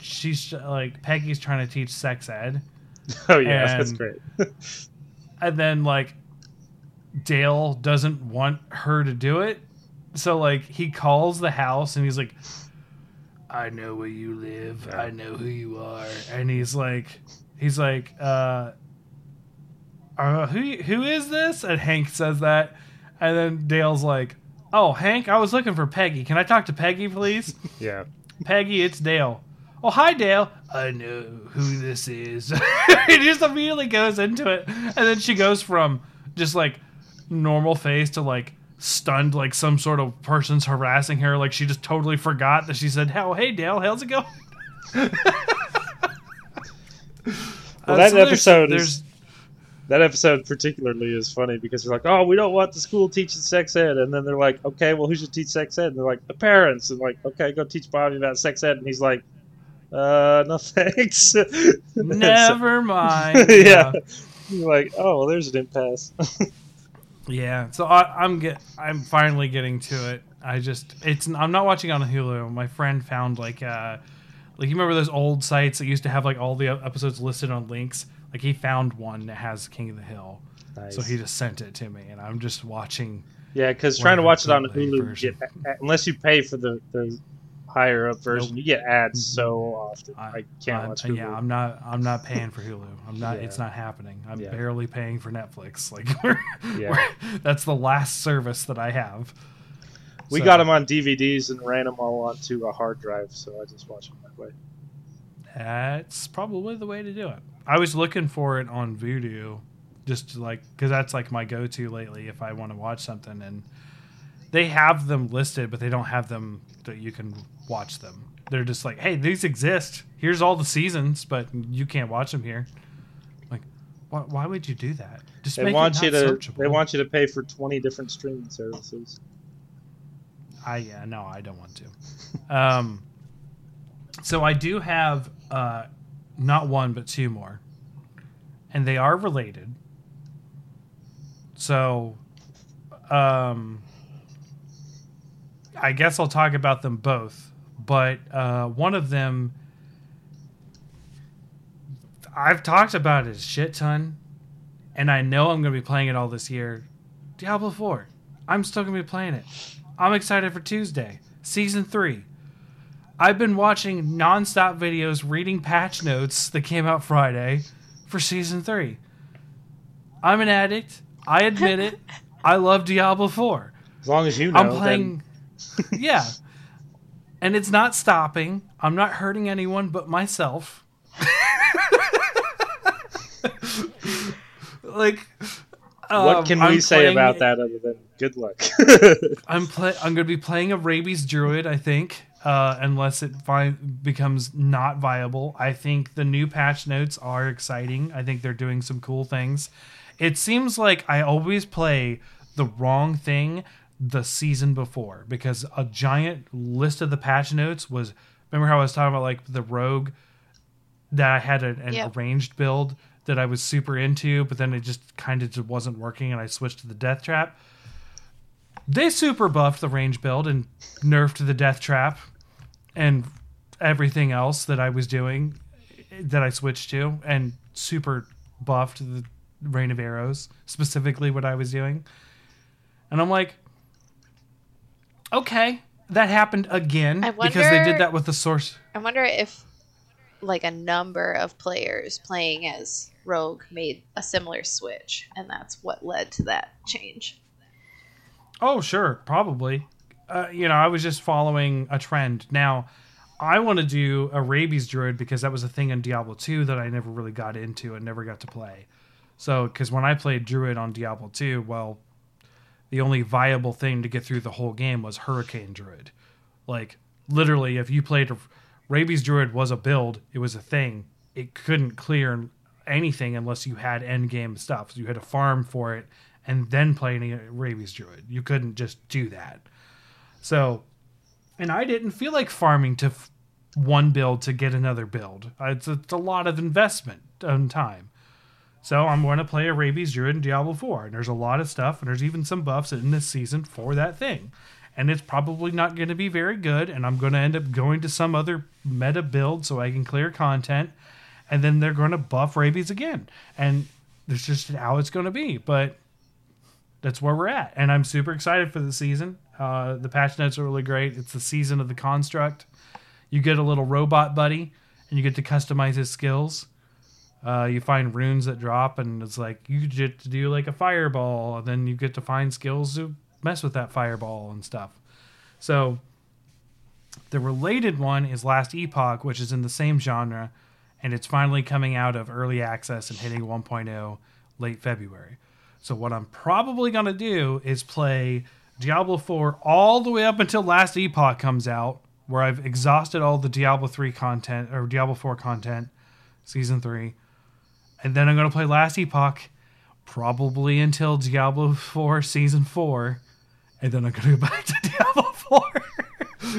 she's like Peggy's trying to teach sex ed, *laughs* Oh yeah, that's great. *laughs* and then like Dale doesn't want her to do it. So like he calls the house and he's like I know where you live. I know who you are. And he's like he's like uh uh, who who is this? And Hank says that. And then Dale's like, "Oh, Hank, I was looking for Peggy. Can I talk to Peggy, please?" *laughs* Yeah. Peggy, it's Dale. Oh, hi, Dale. I know who this is. *laughs* it just immediately goes into it. And then she goes from just like normal face to like stunned, like some sort of person's harassing her. Like she just totally forgot that she said, Oh, hey, Dale, how's it going? *laughs* Well, that there's- episode there's, is that episode particularly is funny because they're like, "Oh, we don't want the school teaching sex ed," and then they're like, "Okay, well, who should teach sex ed?" And they're like, "The parents." And like, "Okay, go teach Bobby about sex ed," and he's like, "Uh, no *laughs* thanks." never *laughs* mind. yeah. You're like, oh, well, there's an impasse. *laughs* Yeah, so I, I'm get I'm finally getting to it. I just it's I'm not watching on Hulu. My friend found like uh like you remember those old sites that used to have like all the episodes listed on links. Like he found one that has King of the Hill, nice. so he just sent it to me, and I'm just watching. yeah, because trying to watch it on Hulu, get, unless you pay for the, the higher up version, Nope. you get ads mm-hmm. so often. I, I- can't watch uh, Hulu. Yeah, I'm not. I'm not paying for Hulu. I'm not. Yeah. It's not happening. I'm Yeah. barely paying for Netflix. *laughs* Like we're, Yeah. we're- that's the last service that I have. we So- got them on DVDs and ran them all onto a hard drive, so I just watch them that way. That's probably the way to do it. I was looking for it on Vudu, just to like because that's like my go-to lately if I want to watch something, and they have them listed, but they don't have them that you can watch them. They're just like, hey, these exist. Here's all the seasons, but you can't watch them here. Like, why, why would you do that? Just They make want it you to. searchable. They want you to pay for twenty different streaming services. I yeah, no, I don't want to. Um, so I do have uh, not one but two more, and they are related. So, um, I guess I'll talk about them both. But uh, one of them, I've talked about it a shit ton, and I know I'm going to be playing it all this year. Diablo Four. I'm still going to be playing it. I'm excited for Tuesday, season three. I've been watching nonstop videos, reading patch notes that came out Friday for season three. I'm an addict. I admit it. *laughs* I love Diablo 4. As long as you know, I'm then- playing. *laughs* yeah. And it's not stopping. I'm not hurting anyone but myself. *laughs* like, what Um, can we I'm say playing- about that other than good luck? I'm play. I'm going to be playing a rabies druid. I think, uh, unless it fi- becomes not viable. I think the new patch notes are exciting. I think they're doing some cool things. It seems like I always play the wrong thing the season before because a giant list of the patch notes was. Remember how I was talking about like the rogue that I had an, an Yep. arranged build that I was super into, but then it just kind of just wasn't working, and I switched to the death trap they super buffed the range build and nerfed the death trap and everything else that I was doing that I switched to and super buffed the rain of arrows specifically what I was doing and I'm like okay that happened again I because they did that with the source I wonder if like a number of players playing as Rogue made a similar switch, and that's what led to that change. Oh, sure, probably. Uh, you know, I was just following a trend. Now, I want to do a rabies druid because that was a thing in Diablo 2 that I never really got into and never got to play. So, because when I played druid on Diablo 2, well, the only viable thing to get through the whole game was hurricane druid. Like, literally, if you played rabies druid was a build, it was a thing. It couldn't clear anything unless you had end game stuff. So you had to farm for it and then play any rabies druid. You couldn't just do that. So, and I didn't feel like farming to f- one build to get another build. It's, it's a lot of investment and time. So I'm going to play a rabies druid in Diablo 4, and there's a lot of stuff, and there's even some buffs in this season for that thing. And it's probably not going to be very good, and I'm going to end up going to some other meta build so I can clear content, and then they're going to buff rabies again. And that's just how it's going to be. But that's where we're at, and I'm super excited for the season. Uh, the patch notes are really great. It's the season of the construct. You get a little robot buddy, and you get to customize his skills. Uh, you find runes that drop, and it's like you get to do like a fireball, and then you get to find skills to mess with that fireball and stuff. So the related one is Last Epoch, which is in the same genre, and it's finally coming out of early access and hitting 1.0 late February. So what I'm probably gonna do is play Diablo 4 all the way up until Last Epoch comes out, where I've exhausted all the Diablo 3 content or Diablo 4 content, season three, and then I'm gonna play Last Epoch probably until Diablo 4 season four, and then I'm gonna go *laughs* back to Diablo 4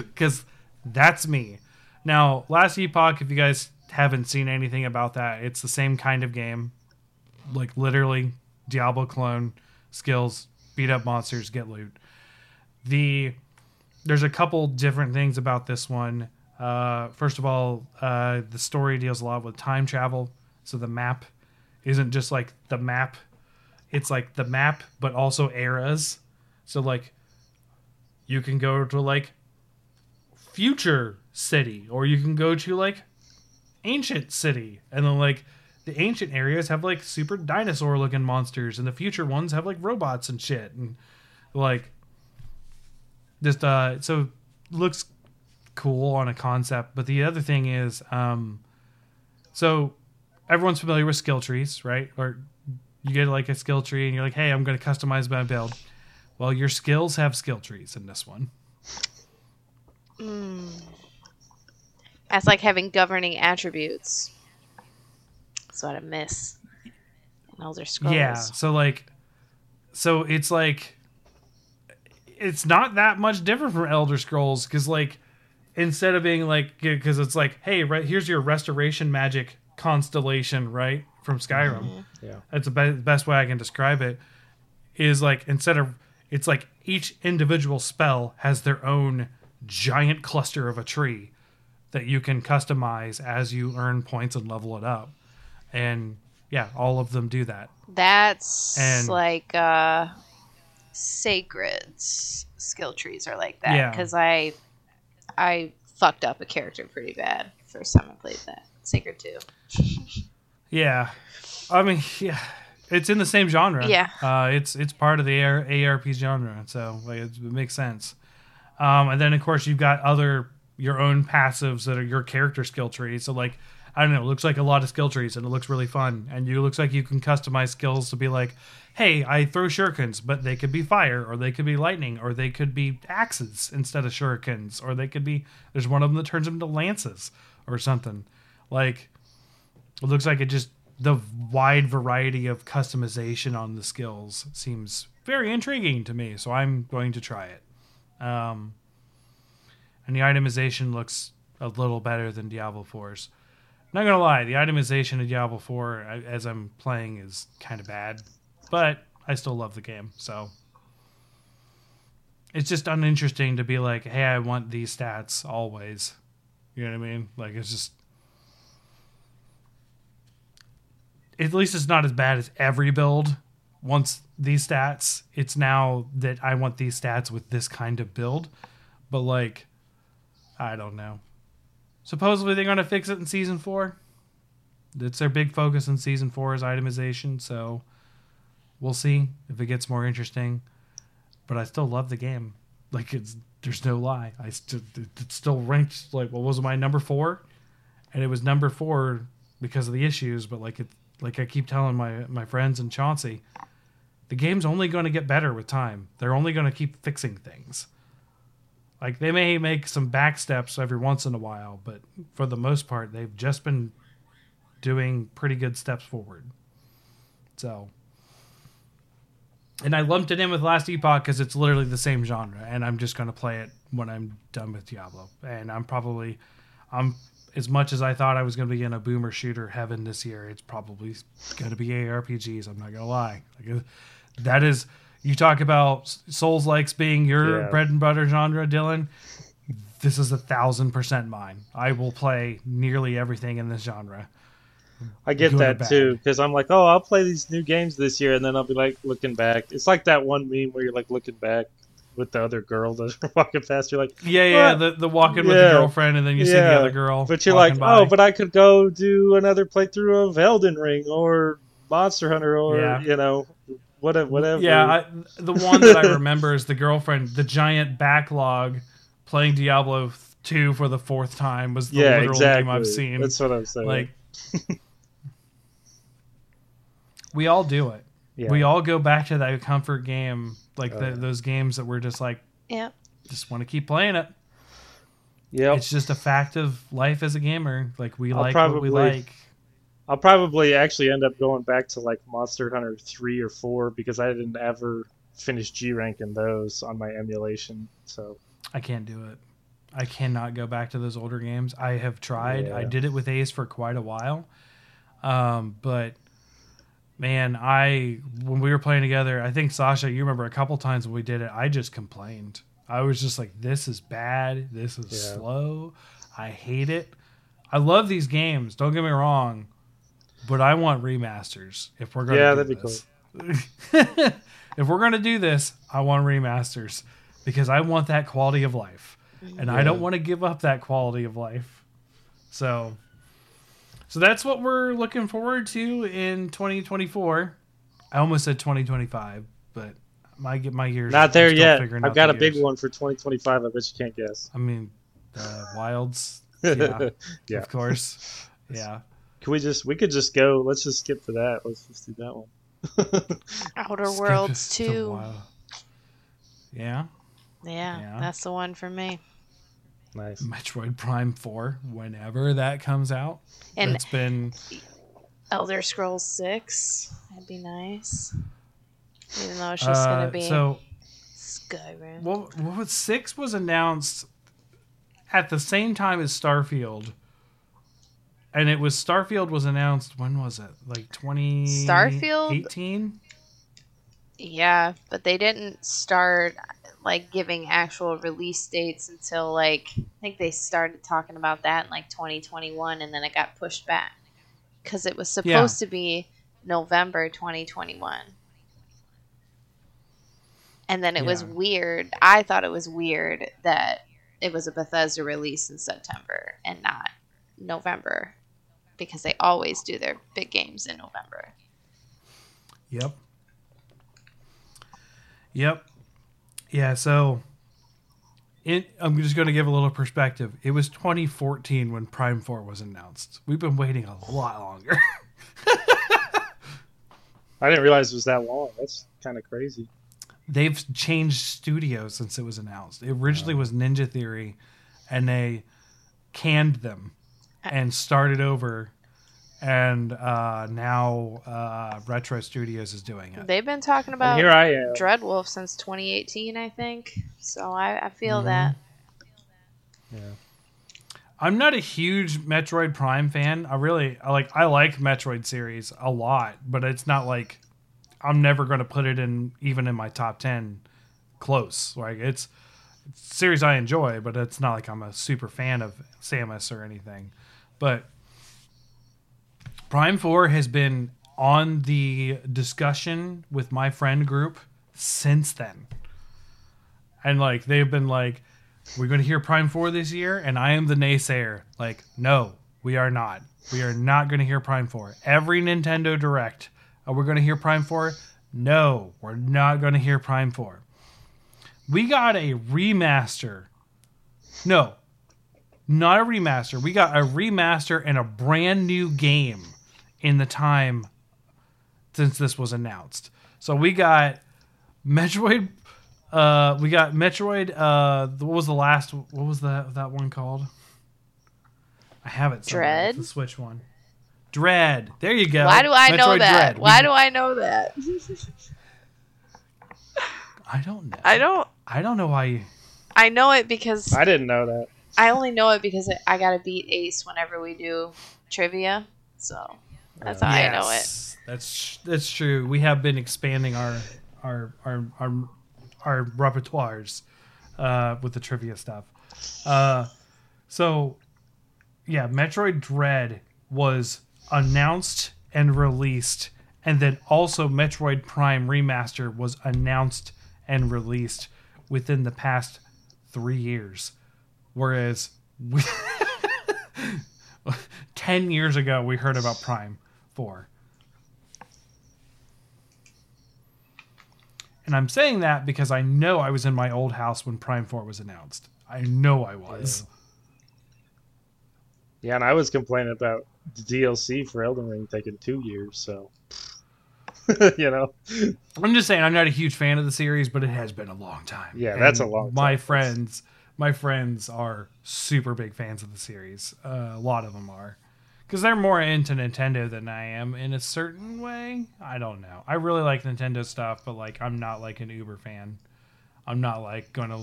because that's me. Now, Last Epoch, if you guys haven't seen anything about that, it's the same kind of game, like literally Diablo clone skills, beat up monsters, get loot. The there's a couple different things about this one. Uh, first of all, uh, the story deals a lot with time travel, so the map isn't just like the map; it's like the map, but also eras. So like, you can go to like future city, or you can go to like ancient city, and then like the ancient areas have like super dinosaur looking monsters, and the future ones have like robots and shit, and like just uh so looks cool on a concept but the other thing is um so everyone's familiar with skill trees right or you get like a skill tree and you're like hey i'm going to customize my build well your skills have skill trees in this one Mm. That's like having governing attributes. That's what I miss in Elder Scrolls. Yeah. So like, so it's like, it's not that much different from Elder Scrolls because like, instead of being like, because it's like, hey, right here's your restoration magic constellation, right from Skyrim. Mm-hmm. Yeah. That's the be- best way I can describe it. Is like instead of it's like each individual spell has their own giant cluster of a tree that you can customize as you earn points and level it up. And yeah, all of them do that. That's And- like uh sacred skill trees are like that Yeah. because I I fucked up a character pretty bad first time I played that Sacred 2. Yeah, I mean, yeah, it's in the same genre. Yeah. uh, it's it's part of the AR, ARP genre, so like, it, it makes sense. Um, and then of course you've got other your own passives that are your character skill tree. So like, I don't know. It looks like a lot of skill trees, and it looks really fun. And it looks like you can customize skills to be like, hey, I throw shurikens, but they could be fire, or they could be lightning, or they could be axes instead of shurikens, or they could be. There's one of them that turns them into lances or something. Like, it looks like it just the wide variety of customization on the skills seems very intriguing to me. So I'm going to try it. Um, and the itemization looks a little better than Diablo 4's. Not gonna lie, the itemization of Diablo 4 I- as I'm playing is kind of bad, but I still love the game. So it's just uninteresting to be like, hey, I want these stats always. You know what I mean? Like it's just at least it's not as bad as every build wants these stats. It's now that I want these stats with this kind of build. But like I don't know. Supposedly they're gonna fix it in season four. It's their big focus in season four is itemization, so we'll see if it gets more interesting. But I still love the game. Like it's there's no lie. I still it's still ranked like what was my number four, and it was number four because of the issues. But like it like I keep telling my my friends and Chauncey, the game's only going to get better with time. They're only going to keep fixing things. Like they may make some back steps every once in a while, but for the most part, they've just been doing pretty good steps forward. So, and I lumped it in with Last Epoch because it's literally the same genre, and I'm just going to play it when I'm done with Diablo. And I'm probably, I'm as much as I thought I was going to be in a boomer shooter heaven this year, it's probably going to be ARPGs. I'm not going to lie. Like, uh, that is, you talk about Souls likes being your Yeah. bread and butter genre, Dylan. This is a thousand percent mine. I will play nearly everything in this genre. I get that too because I'm like, oh, I'll play these new games this year, and then I'll be like looking back. It's like that one meme where you're like looking back with the other girl that's *laughs* walking past. You're like, Yeah, yeah, the the walking with Yeah. the girlfriend, and then you see the other girl. but you're like, by. oh, but I could go do another playthrough of Elden Ring or Monster Hunter or Yeah. you know, whatever, whatever. Yeah, I, the one that I remember is the girlfriend. The giant backlog playing Diablo two for the fourth time was the yeah, literal exactly. game I've seen. That's what I'm saying. like, we all do it. yeah. We all go back to that comfort game, like Oh, the, yeah. those games that we're just like, yeah, just want to keep playing it. Yeah, It's just a fact of life as a gamer. Like we I'll like what we like. I'll probably actually end up going back to like Monster Hunter three or four because I didn't ever finish G rank in those on my emulation. So I can't do it. I cannot go back to those older games. I have tried. I did it with Ace for quite a while. Um, but man, I when we were playing together, I think Sasha, you remember a couple times when we did it, I just complained. I was just like, "This is bad. This is Yeah. slow. I hate it." I love these games. Don't get me wrong, but I want remasters. If we're gonna Yeah, do that'd be this. *laughs* if we're gonna do this, I want remasters because I want that quality of life, and I don't want to give up that quality of life. So, so that's what we're looking forward to in 2024. I almost said 2025, but my get my years not there yet. I've got the a big one for 2025. I bet you can't guess. I mean, the Wilds, *laughs* yeah, Yeah. of course, *laughs* yeah. Can we just we could just go? Let's just skip to that. Let's just do that one. *laughs* Outer Worlds it 2. Yeah, Yeah, Yeah. that's the one for me. nice. Metroid Prime 4, whenever that comes out. And it's been Elder Scrolls 6. That'd be nice. Even though it's just uh, going to be so. Skyrim. What what six was announced at the same time as Starfield, and it was Starfield was announced. When was it? Like twenty Starfield? eighteen. Yeah, but they didn't start like giving actual release dates until like I think they started talking about that in like 2021 and then it got pushed back cuz it was supposed to be November 2021. And then it was weird. I thought it was weird that it was a Bethesda release in September and not November because they always do their big games in November. Yep. Yep. Yeah. So it, I'm just going to give a little perspective. It was 2014 when Prime 4 was announced. We've been waiting a lot longer. *laughs* I didn't realize it was that long. That's kind of crazy. They've changed studios since it was announced. It originally was Ninja Theory, and they canned them *laughs* and started over. And uh, now uh, Retro Studios is doing it. They've been talking And about here I am. Dreadwolf since 2018, I think. So I, I feel Mhm. that. Yeah. I'm not a huge Metroid Prime fan. I really I like I like Metroid series a lot, but it's not like I'm never going to put it in even in my top 10 close. Like it's, it's a series I enjoy, but it's not like I'm a super fan of Samus or anything. But Prime 4 has been on the discussion with my friend group since then. And like they've been like we're going to hear Prime 4 this year, and I am the naysayer. Like, no, we are not. We are not going to hear Prime 4. Every Nintendo Direct, oh, are we going to hear Prime 4? No, we're not going to hear Prime 4. We got a remaster. No, not a remaster. We got a remaster and a brand new game in the time since this was announced. So we got Metroid uh, we got Metroid. Uh, what was the last? What was that that one called? I have it. somewhere. Dread? It's the Switch one. Dread. There you go. Why do I know that? Dread. Why We- do I know that? I don't know. I don't. I don't know why. You, I know it because I didn't know that. I only know it because I gotta beat Ace whenever we do trivia. So that's how I know it. That's that's true. We have been expanding our our our our, our repertoires uh, with the trivia stuff. Uh, so yeah, Metroid Dread was announced and released, and then also Metroid Prime Remaster was announced and released within the past three years, whereas we. *laughs* 10 years ago we heard about prime 4 and i'm saying that because i know i was in my old house when prime 4 was announced i know i was Yeah, and I was complaining about the DLC for Elden Ring taking two years. So, *laughs* you know, i'm just saying i'm not a huge fan of the series but it has been a long time Yeah, that's a long my time. friends my friends are super big fans of the series uh, a lot of them are because they're more into Nintendo than I am in a certain way. I don't know. I really like Nintendo stuff, but like I'm not like an Uber fan. I'm not like going to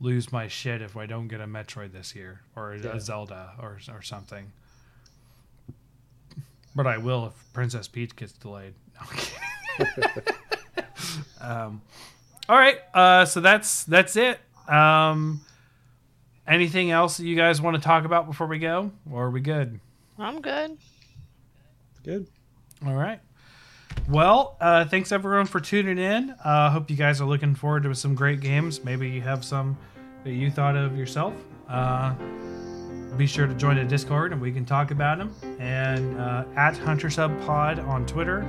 lose my shit if I don't get a Metroid this year or a Yeah. Zelda or or something. But I will if Princess Peach gets delayed. *laughs* No, *laughs* um, all right, uh, so that's that's it. Um, anything else that you guys want to talk about before we go, or are we good? I'm good. good. All right. Well, uh, thanks everyone for tuning in. I uh, hope you guys are looking forward to some great games. Maybe you have some that you thought of yourself. Uh, be sure to join the Discord and we can talk about them. And uh, at Hunters Hub Pod on Twitter.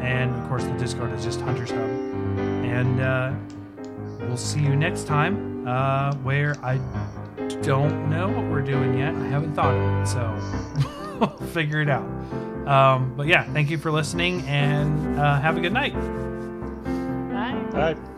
And of course, the Discord is just Hunters Hub. And uh, we'll see you next time uh, where I don't know what we're doing yet. I haven't thought of it. So *laughs* we'll figure it out. Um, but yeah, thank you for listening and uh, have a good night. Bye. All right.